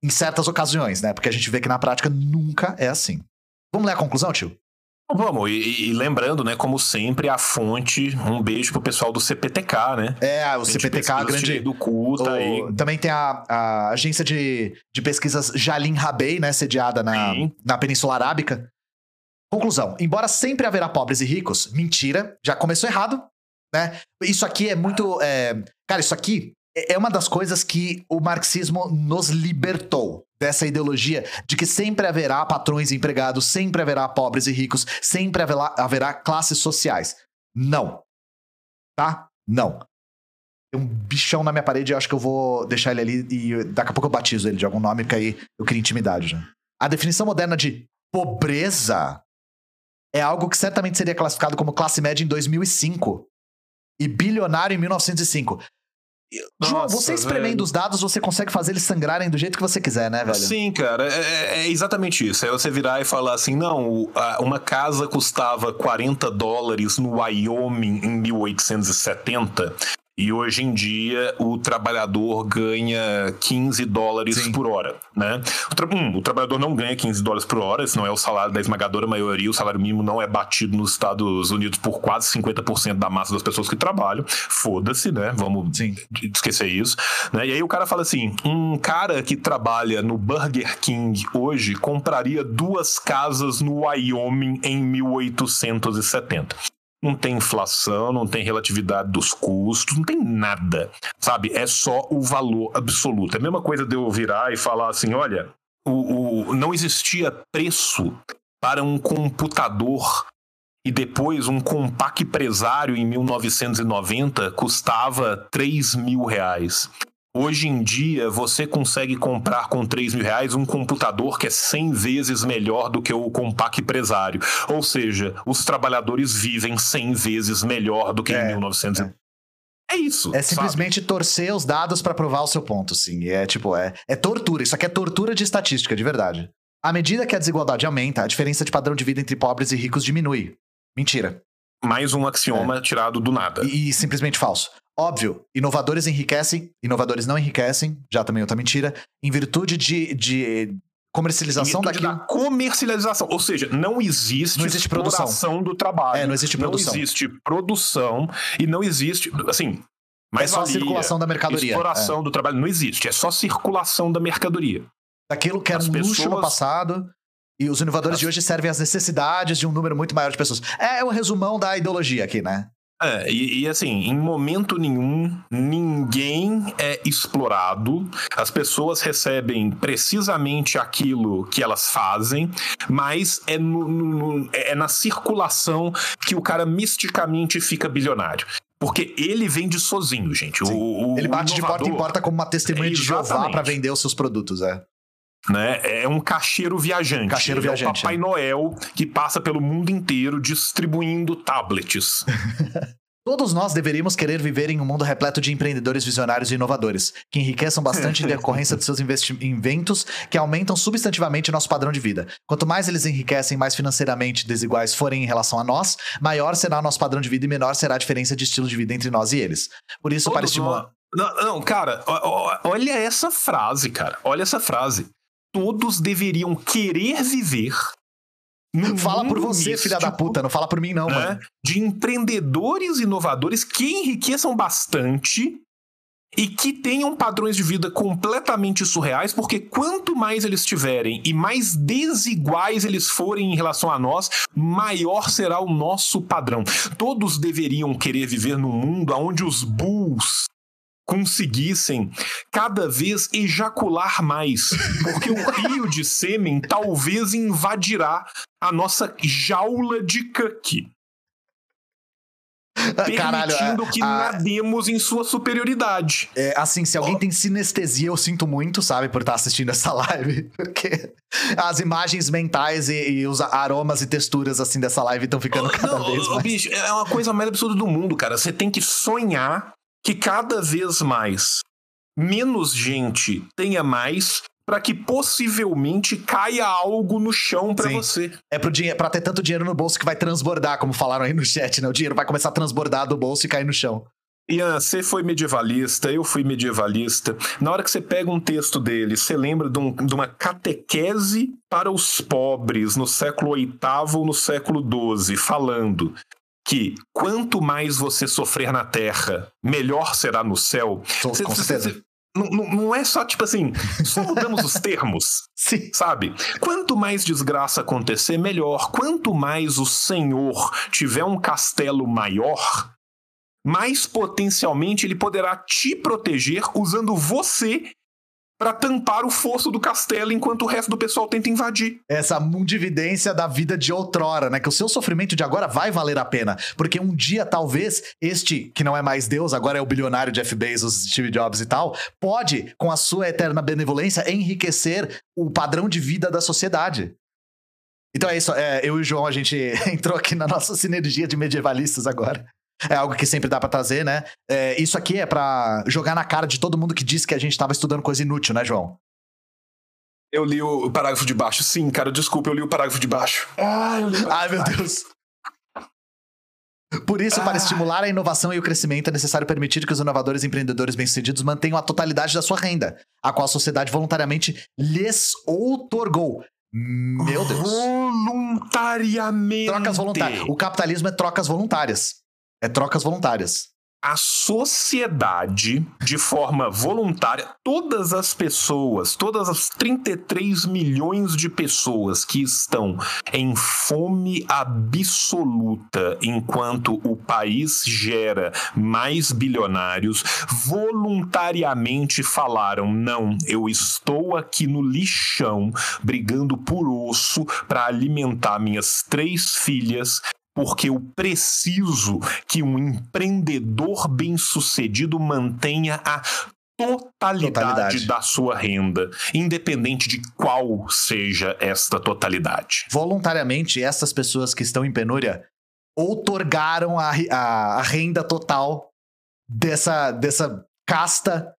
em certas ocasiões, né? Porque a gente vê que na prática nunca é assim. Vamos ler a conclusão, tio? Vamos, e, e lembrando, né, como sempre, a fonte, um beijo pro pessoal do CPTK, né? É, o CPTK, pesquisa grande. do cu, tá o- aí. Também tem a, a agência de, de pesquisas Jalim Rabei, né? Sediada na, Sim. na Península Arábica. Conclusão: embora sempre haverá pobres e ricos, mentira, já começou errado, né? Isso aqui é muito. é, Cara, isso aqui é é uma das coisas que o marxismo nos libertou dessa ideologia de que sempre haverá patrões e empregados, sempre haverá pobres e ricos, sempre haverá, haverá classes sociais. Não. Tá? Não. Tem um bichão na minha parede, eu acho que eu vou deixar ele ali e daqui a pouco eu batizo ele de algum nome, porque aí eu crio intimidade já. A definição moderna de pobreza é algo que certamente seria classificado como classe média em 2005 e bilionário em 1905. João, Nossa, você espremendo velho. os dados, você consegue fazer eles sangrarem do jeito que você quiser, né, velho? Sim, cara, é, é- é exatamente isso. É você virar e falar assim: não, uma casa custava 40 dólares no Wyoming em 1870. E hoje em dia o trabalhador ganha 15 dólares Sim. por hora, né? O, tra- um, o trabalhador não ganha 15 dólares por hora, esse não é o salário da esmagadora maioria. O salário mínimo não é batido nos Estados Unidos por quase 50% da massa das pessoas que trabalham. Foda-se, né? Vamos Sim. esquecer isso. Né? E aí o cara fala assim: um cara que trabalha no Burger King hoje compraria duas casas no Wyoming em 1870. Não tem inflação, não tem relatividade dos custos, não tem nada. Sabe? É só o valor absoluto. É a mesma coisa de eu virar e falar assim: olha, o, o- não existia preço para um computador e depois um compact empresário em 1990 custava 3 mil reais. Hoje em dia, você consegue comprar com 3 mil reais um computador que é 100 vezes melhor do que o compact empresário. Ou seja, os trabalhadores vivem 100 vezes melhor do que É, em 1990. É isso. É simplesmente sabe? torcer os dados para provar o seu ponto, sim. É tipo, é, é tortura. Isso aqui é tortura de estatística, de verdade. À medida que a desigualdade aumenta, a diferença de padrão de vida entre pobres e ricos diminui. Mentira. Mais um axioma é. tirado do nada. E, e, simplesmente falso. Óbvio, inovadores enriquecem, inovadores não enriquecem, já também outra mentira, em virtude de, de comercialização daquilo. Da comercialização, ou seja, não existe, não existe produção do trabalho. É, não existe produção. Não existe produção e não existe, assim, é só valia, circulação da mercadoria. Exploração é. do trabalho não existe, é só circulação da mercadoria. Daquilo que era As um pessoas... luxo no passado e os inovadores As... de hoje servem às necessidades de um número muito maior de pessoas. É o resumão da ideologia aqui, né? É, e, e, assim, em momento nenhum, ninguém é explorado, as pessoas recebem precisamente aquilo que elas fazem, mas é, no, no, é na circulação que o cara misticamente fica bilionário. Porque ele vende sozinho, gente. O, o, ele bate de porta em porta como uma testemunha de Jeová para vender os seus produtos, é né? É um cacheiro viajante. Cacheiro viajante. É o Papai Noel que passa pelo mundo inteiro distribuindo tablets. *laughs* Todos nós deveríamos querer viver em um mundo repleto de empreendedores visionários e inovadores, que enriqueçam bastante em *laughs* decorrência de seus inventos que aumentam substantivamente nosso padrão de vida. Quanto mais eles enriquecem mais financeiramente desiguais forem em relação a nós, maior será nosso padrão de vida e menor será a diferença de estilo de vida entre nós e eles. Por isso, Todos para estimular. Não, não, cara, olha essa frase, cara. Olha essa frase todos deveriam querer viver. Fala por você, místico, filha da puta, não fala por mim, não, né? mano. De empreendedores inovadores que enriqueçam bastante e que tenham padrões de vida completamente surreais, porque quanto mais eles tiverem e mais desiguais eles forem em relação a nós, maior será o nosso padrão. Todos deveriam querer viver num mundo onde os bulls conseguissem cada vez ejacular mais, porque o rio de sêmen talvez invadirá a nossa jaula de cuck. Caralho, permitindo a, que a, nademos em sua superioridade. É, assim, se alguém oh. tem sinestesia, eu sinto muito, sabe, por estar assistindo essa live. *laughs* Porque as imagens mentais e, e os aromas e texturas, assim, dessa live estão ficando oh, cada não, vez mais... Bicho, é uma coisa mais absurda do mundo, cara. Você tem que sonhar que cada vez mais menos gente tenha mais para que possivelmente caia algo no chão para você. É pro dinheiro, para ter tanto dinheiro no bolso que vai transbordar, como falaram aí no chat, né? O dinheiro vai começar a transbordar do bolso e cair no chão. Ian, você foi medievalista, eu fui medievalista. Na hora que você pega um texto dele, você lembra de, um, de uma catequese para os pobres no século VIII ou no século XII, falando que quanto mais você sofrer na terra, melhor será no céu. Com certeza. Não, não, é só tipo assim, só mudamos os termos. *laughs* Sim. Sabe? Quanto mais desgraça acontecer, melhor. Quanto mais o Senhor tiver um castelo maior, mais potencialmente ele poderá te proteger usando você para tampar o fosso do castelo enquanto o resto do pessoal tenta invadir. Essa mundividência da vida de outrora, né? Que o seu sofrimento de agora vai valer a pena. Porque um dia, talvez, este, que não é mais Deus, agora é o bilionário Jeff Bezos, Steve Jobs e tal, pode, com a sua eterna benevolência, enriquecer o padrão de vida da sociedade. Então é isso, é, eu e o João, a gente *laughs* entrou aqui na nossa sinergia de medievalistas agora. É algo que sempre dá para trazer, né? É, isso aqui é para jogar na cara de todo mundo que disse que a gente tava estudando coisa inútil, né, João? Eu li o parágrafo de baixo. Sim, cara, desculpa, eu li o parágrafo de baixo. Ah, eu li o Ai, meu Deus. Por isso, ah. para estimular a inovação e o crescimento, é necessário permitir que os inovadores e empreendedores bem-sucedidos mantenham a totalidade da sua renda, a qual a sociedade voluntariamente lhes outorgou. Meu Deus. Voluntariamente. Trocas voluntárias. O capitalismo é trocas voluntárias. É trocas voluntárias. A sociedade, de forma voluntária, todas as pessoas, todas as 33 milhões de pessoas que estão em fome absoluta enquanto o país gera mais bilionários, voluntariamente falaram: não, eu estou aqui no lixão brigando por osso para alimentar minhas três filhas porque eu preciso que um empreendedor bem-sucedido mantenha a totalidade, totalidade, da sua renda, independente de qual seja esta totalidade. Voluntariamente, essas pessoas que estão em penúria outorgaram a, a, a renda total dessa, dessa casta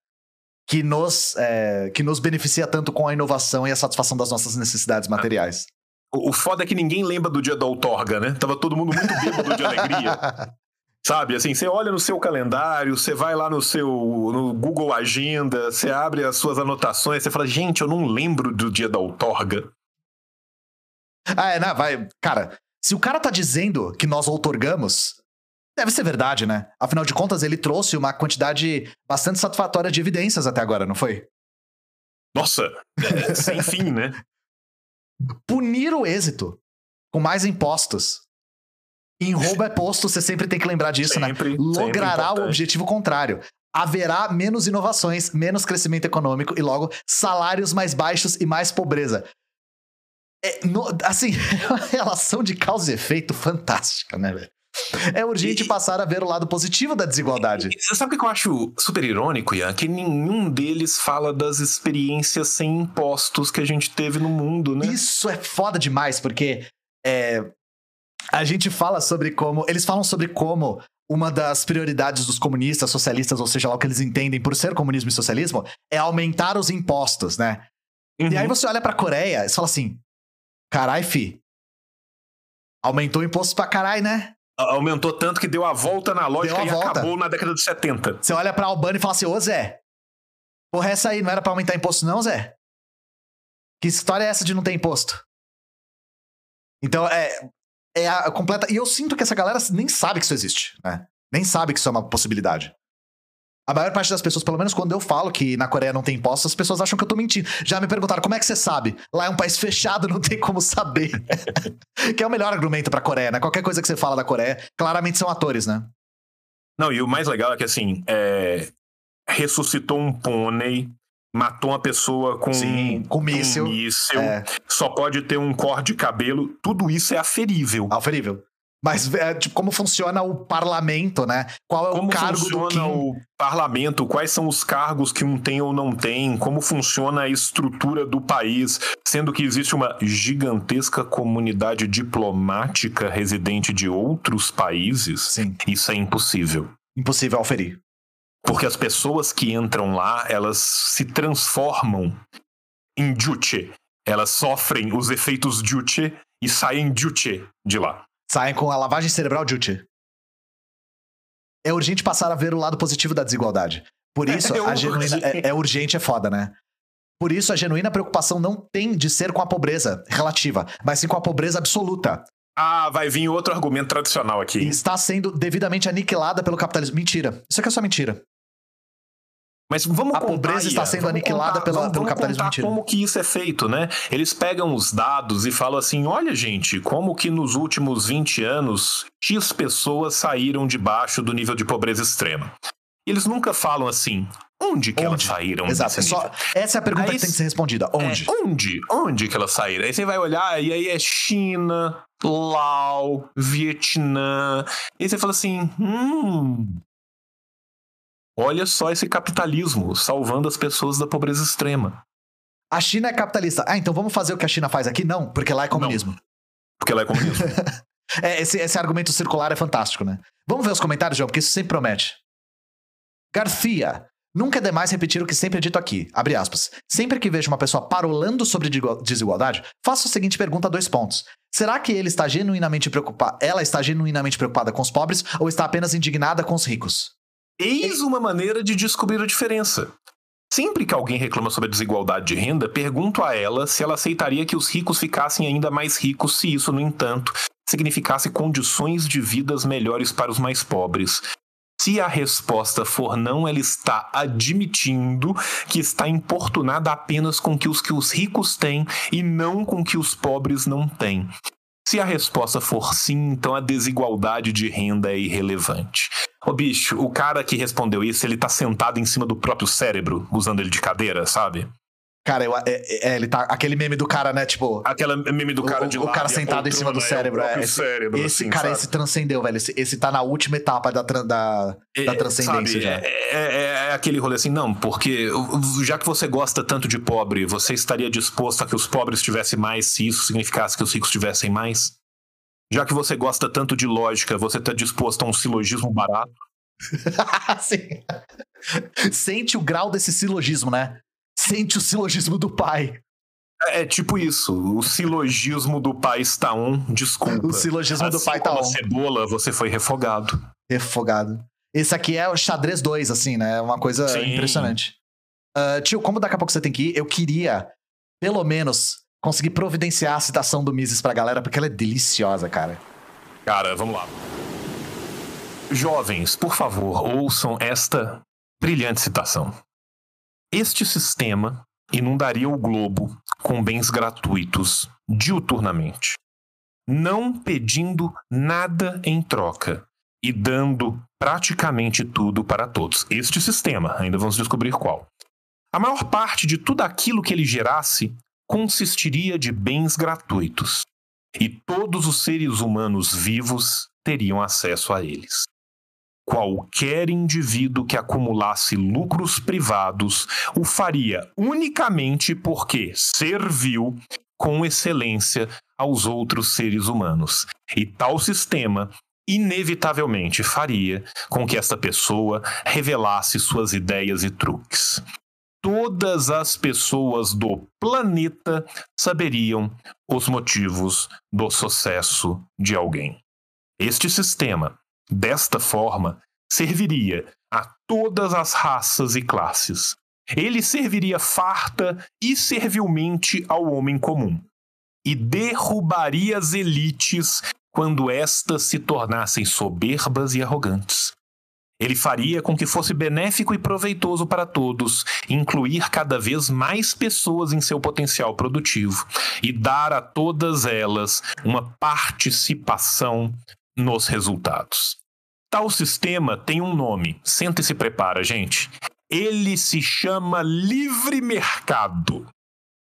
que nos, é, que nos beneficia tanto com a inovação e a satisfação das nossas necessidades materiais. O, o foda é que ninguém lembra do dia da outorga, né? Tava todo mundo muito bêbado de alegria. *laughs* Sabe, assim, você olha no seu calendário, você vai lá no seu no Google Agenda, você abre as suas anotações, você fala, gente, eu não lembro do dia da outorga. Ah, é, não, vai. Cara, se o cara tá dizendo que nós outorgamos, deve ser verdade, né? Afinal de contas, ele trouxe uma quantidade bastante satisfatória de evidências até agora, não foi? Nossa, é, sem fim, né? Punir o êxito com mais impostos. Em *laughs* roubo é posto, você sempre tem que lembrar disso, Sempre, né? sempre Logrará o objetivo contrário. Haverá menos inovações, menos crescimento econômico e, logo, salários mais baixos e mais pobreza. É, no- assim, *laughs* é uma relação de causa e efeito fantástica, né, velho? É urgente E- passar a ver o lado positivo da desigualdade. Você sabe o que eu acho super irônico, Ian? Que nenhum deles fala das experiências sem impostos que a gente teve no mundo, né? Isso é foda demais, porque é, a gente fala sobre como. Eles falam sobre como uma das prioridades dos comunistas, socialistas, ou seja lá o que eles entendem por ser comunismo e socialismo, é aumentar os impostos, né? Uhum. E aí você olha pra Coreia e fala assim: carai, fi. Aumentou o imposto pra carai, né? Aumentou tanto que deu a volta na lógica e volta. acabou na década de 70. Você olha pra Albânia e fala assim: ô Zé, porra, essa aí não era pra aumentar imposto, não, Zé? Que história é essa de não ter imposto? Então, é, é a completa. E eu sinto que essa galera nem sabe que isso existe, né? Nem sabe que isso é uma possibilidade. A maior parte das pessoas, pelo menos quando eu falo que na Coreia não tem impostos, as pessoas acham que eu tô mentindo. Já me perguntaram, como é que você sabe? Lá é um país *laughs* fechado, não tem como saber. *laughs* que é o melhor argumento pra Coreia, né? Qualquer coisa que você fala da Coreia, claramente são atores, né? Não, e o mais legal é que assim, é, ressuscitou um pônei, matou uma pessoa com, Sim, com míssil. um míssil, É. só pode ter um corte de cabelo, tudo isso é aferível. Alferível. Mas, é, tipo, como funciona o parlamento, né? Qual é Como o cargo do funciona Kim? o parlamento, quais são os cargos que um tem ou não tem, como funciona a estrutura do país, sendo que existe uma gigantesca comunidade diplomática residente de outros países, Sim, isso é impossível. impossível auferir. Porque as pessoas que entram lá, elas se transformam em Juche. Elas sofrem os efeitos Juche e saem Juche de lá. Saem com a lavagem cerebral Juche. É urgente passar a ver o lado positivo da desigualdade. Por isso, *laughs* É a urgente. genuína. É, é urgente, é foda, né? Por isso, a genuína preocupação não tem de ser com a pobreza relativa, mas sim com a pobreza absoluta. Ah, vai vir outro argumento tradicional aqui. está sendo devidamente aniquilada pelo capitalismo. Mentira. Isso aqui é só mentira. Mas vamos A pobreza está sendo vamos aniquilada contar- pela- vamos- pelo vamos capitalismo como que isso é feito, né? Eles pegam os dados e falam assim, olha gente, como que nos últimos 20 anos X pessoas saíram debaixo do nível de pobreza extrema. E eles nunca falam assim, onde que elas Onde? saíram Exato. É só, essa é a pergunta Aí que tem que ser respondida. Onde? É, onde? Onde que elas saíram? Aí você vai olhar e aí é China, Laos, Vietnã. E aí você fala assim, hum... Olha só esse capitalismo salvando as pessoas da pobreza extrema. A China é capitalista. Ah, então vamos fazer o que a China faz aqui? Não, porque lá é comunismo. Porque ela é comunista. *laughs* É, esse, esse argumento circular é fantástico, né? Vamos ver os comentários, João, porque isso sempre promete. Garcia. Nunca é demais repetir o que sempre é dito aqui. Abre aspas. Sempre que vejo uma pessoa parolando sobre desigualdade, faço a seguinte pergunta a dois pontos. Será que ele está genuinamente preocupada, ela está genuinamente preocupada com os pobres ou está apenas indignada com os ricos? Eis uma maneira de descobrir a diferença. Sempre que alguém reclama sobre a desigualdade de renda, pergunto a ela se ela aceitaria que os ricos ficassem ainda mais ricos se isso, no entanto, significasse condições de vidas melhores para os mais pobres. Se a resposta for não, ela está admitindo que está importunada apenas com que os que os ricos têm e não com que os pobres não têm. Se a resposta for sim, então a desigualdade de renda é irrelevante. Ô bicho, o cara que respondeu isso, ele tá sentado em cima do próprio cérebro, usando ele de cadeira, sabe? Cara, eu- é- é- ele tá. Aquele meme do cara, né? Tipo. Aquela meme do cara o, de o cara sentado em cima do é cérebro. é, esse cérebro, esse assim, cara, sabe? esse transcendeu, velho. Esse, esse tá na última etapa da, da, da É, transcendência sabe, já. É, é- é aquele rolê assim, não, porque já que você gosta tanto de pobre, você estaria disposto a que os pobres tivessem mais se isso significasse que os ricos tivessem mais? Já que você gosta tanto de lógica, você está disposto a um silogismo barato? *laughs* Sim. Sente o grau desse silogismo, né? Sente o silogismo do pai. É tipo isso. O silogismo do pai está um, desculpa. O silogismo assim do pai tá on. a cebola, você foi refogado. Refogado. Esse aqui é o xadrez 2, assim, né? É uma coisa Sim. impressionante. Ah, tio, como daqui a pouco você tem que ir, eu queria, pelo menos, conseguir providenciar a citação do Mises pra galera, porque ela é deliciosa, cara. Cara, vamos lá. Jovens, por favor, ouçam esta brilhante citação. Este sistema inundaria o globo com bens gratuitos diuturnamente, não pedindo nada em troca e dando praticamente tudo para todos. Este sistema, ainda vamos descobrir qual. A maior parte de tudo aquilo que ele gerasse consistiria de bens gratuitos, e todos os seres humanos vivos teriam acesso a eles. Qualquer indivíduo que acumulasse lucros privados o faria unicamente porque serviu com excelência aos outros seres humanos. E tal sistema inevitavelmente faria com que esta pessoa revelasse suas ideias e truques. Todas as pessoas do planeta saberiam os motivos do sucesso de alguém. Este sistema, desta forma, serviria a todas as raças e classes. Ele serviria farta e servilmente ao homem comum e derrubaria as elites quando estas se tornassem soberbas e arrogantes. Ele faria com que fosse benéfico e proveitoso para todos, incluir cada vez mais pessoas em seu potencial produtivo e dar a todas elas uma participação nos resultados. Tal sistema tem um nome, senta e se prepara, gente. Ele se chama livre mercado.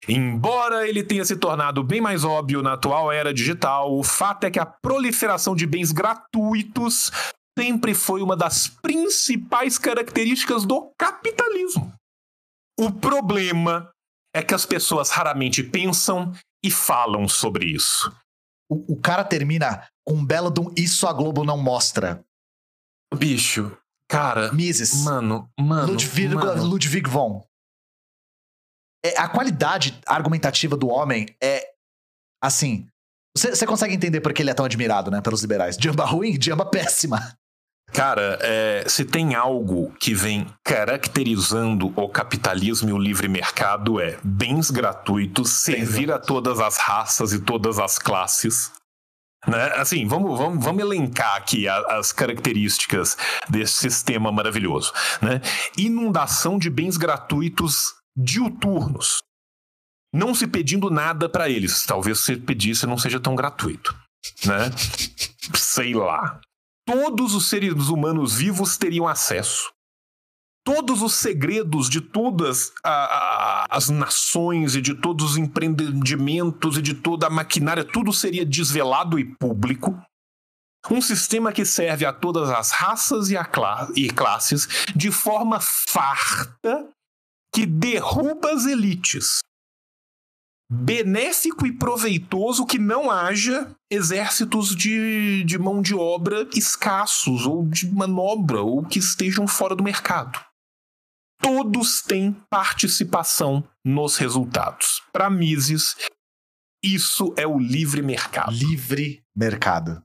Embora ele tenha se tornado bem mais óbvio na atual era digital, o fato é que a proliferação de bens gratuitos sempre foi uma das principais características do capitalismo. O problema é que as pessoas raramente pensam e falam sobre isso. O, o cara termina com um belo de um Isso a Globo não mostra. Bicho, cara, Mises. mano, mano, Ludwig, mano. Ludwig von. É, a qualidade argumentativa do homem é assim. Você você consegue entender por que ele é tão admirado, né, pelos liberais? Jamba ruim, jamba péssima. Cara, é, se tem algo que vem caracterizando o capitalismo e o livre mercado é bens gratuitos, servir a todas as raças e todas as classes. Né? Assim, vamos, vamos, vamos elencar aqui a- as características desse sistema maravilhoso. Né? Inundação de bens gratuitos diuturnos. Não se pedindo nada para eles. Talvez se pedisse não seja tão gratuito. Né? Sei lá todos os seres humanos vivos teriam acesso. Todos os segredos de todas a- a- as nações e de todos os empreendimentos e de toda a maquinária, tudo seria desvelado e público. Um sistema que serve a todas as raças e, a cla- e classes de forma farta que derruba as elites. Benéfico e proveitoso que não haja exércitos de, de mão de obra escassos ou de manobra ou que estejam fora do mercado. Todos têm participação nos resultados. Para Mises, isso é o livre mercado. Livre mercado.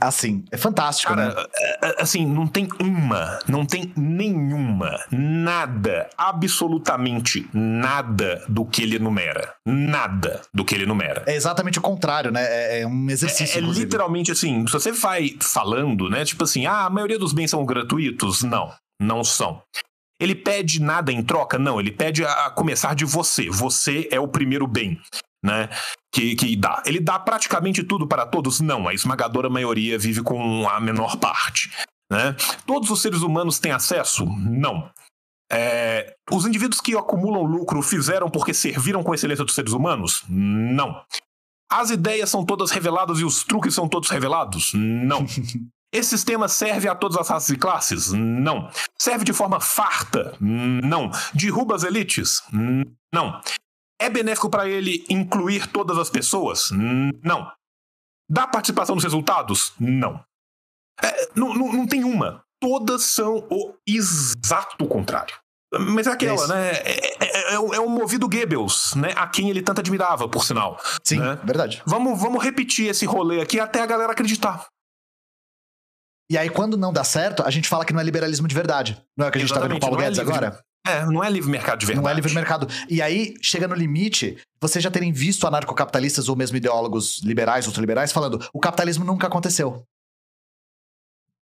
Assim, é fantástico, né? Cara, é, é, assim, não tem uma, não tem nenhuma, nada, absolutamente nada do que ele enumera. Nada do que ele enumera. É exatamente o contrário, né? É, é um exercício. É, é literalmente assim, se você vai falando, né? Tipo assim, ah, a maioria dos bens são gratuitos? Não, não são. Ele pede nada em troca? Não, ele pede a começar de você. Você é o primeiro bem, né? Que, que dá. Ele dá praticamente tudo para todos? Não, a esmagadora maioria vive com a menor parte. Né? Todos os seres humanos têm acesso? Não. É, os indivíduos que acumulam lucro fizeram porque serviram com excelência dos seres humanos? Não. As ideias são todas reveladas e os truques são todos revelados? Não. *laughs* Esse sistema serve a todas as raças e classes? Não. Serve de forma farta? Não. Derruba as elites? Não. É benéfico para ele incluir todas as pessoas? Não. Dá participação nos resultados? Não. É, não, não, não tem uma. todas são o exato contrário. Mas é aquela, Isso. né? É, é, é, o- é o movido Goebbels, né? A quem ele tanto admirava, por sinal. Sim, né? verdade. Vamos, vamos repetir esse rolê aqui até a galera acreditar. E aí, quando não dá certo, a gente fala que não é liberalismo de verdade. Não é o que a gente tá vendo com o Exatamente, Paulo é Guedes de- agora? É, não é livre mercado de verdade. Não é livre mercado. E aí, chega no limite, vocês já terem visto anarcocapitalistas ou mesmo ideólogos liberais, ultraliberais, falando o capitalismo nunca aconteceu.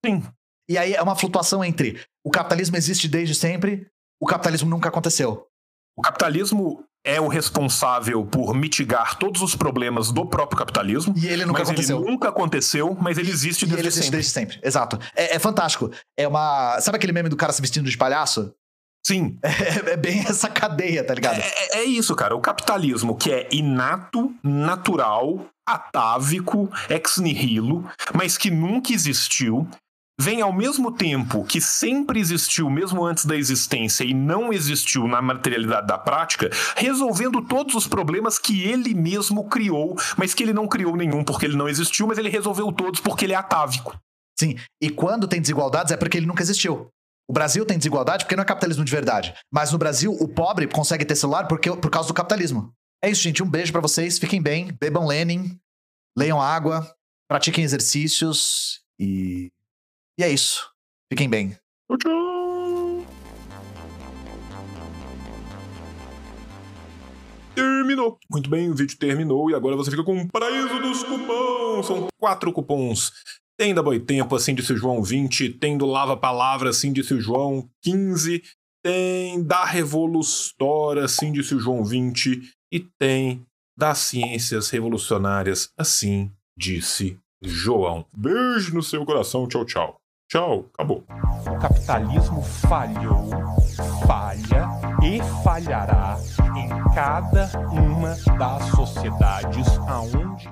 Sim. E aí é uma flutuação entre o capitalismo existe desde sempre, o capitalismo nunca aconteceu. O capitalismo é o responsável por mitigar todos os problemas do próprio capitalismo. E ele nunca mas aconteceu. ele nunca aconteceu, mas ele existe E desde ele existe sempre. desde sempre. Exato. É, é fantástico. É uma. Sabe aquele meme do cara se vestindo de palhaço? Sim, É, é bem essa cadeia, tá ligado? É, é- é isso, cara. O capitalismo que é inato, natural, atávico, ex nihilo, mas que nunca existiu, vem ao mesmo tempo que sempre existiu, mesmo antes da existência, e não existiu na materialidade da prática, resolvendo todos os problemas que ele mesmo criou, mas que ele não criou nenhum porque ele não existiu, mas ele resolveu todos porque ele é atávico. Sim. E quando tem desigualdades é porque ele nunca existiu. O Brasil tem desigualdade porque não é capitalismo de verdade. Mas no Brasil, o pobre consegue ter celular porque, por causa do capitalismo. É isso, gente. Um beijo pra vocês. Fiquem bem. Bebam Lenin. Leiam água. Pratiquem exercícios. E. E é isso. Fiquem bem. Tchau, tchau. Terminou. Muito bem, o vídeo terminou e agora você fica com o paraíso dos cupons. São quatro cupons. Tem da Boitempo, assim disse o João 20. Tem do Lava Palavra, assim disse o João 15. Tem da Revolustora, assim disse o João 20. E tem das Ciências Revolucionárias, assim disse João. Beijo no seu coração. Tchau, tchau. Tchau. Acabou. O capitalismo falhou, falha e falhará em cada uma das sociedades aonde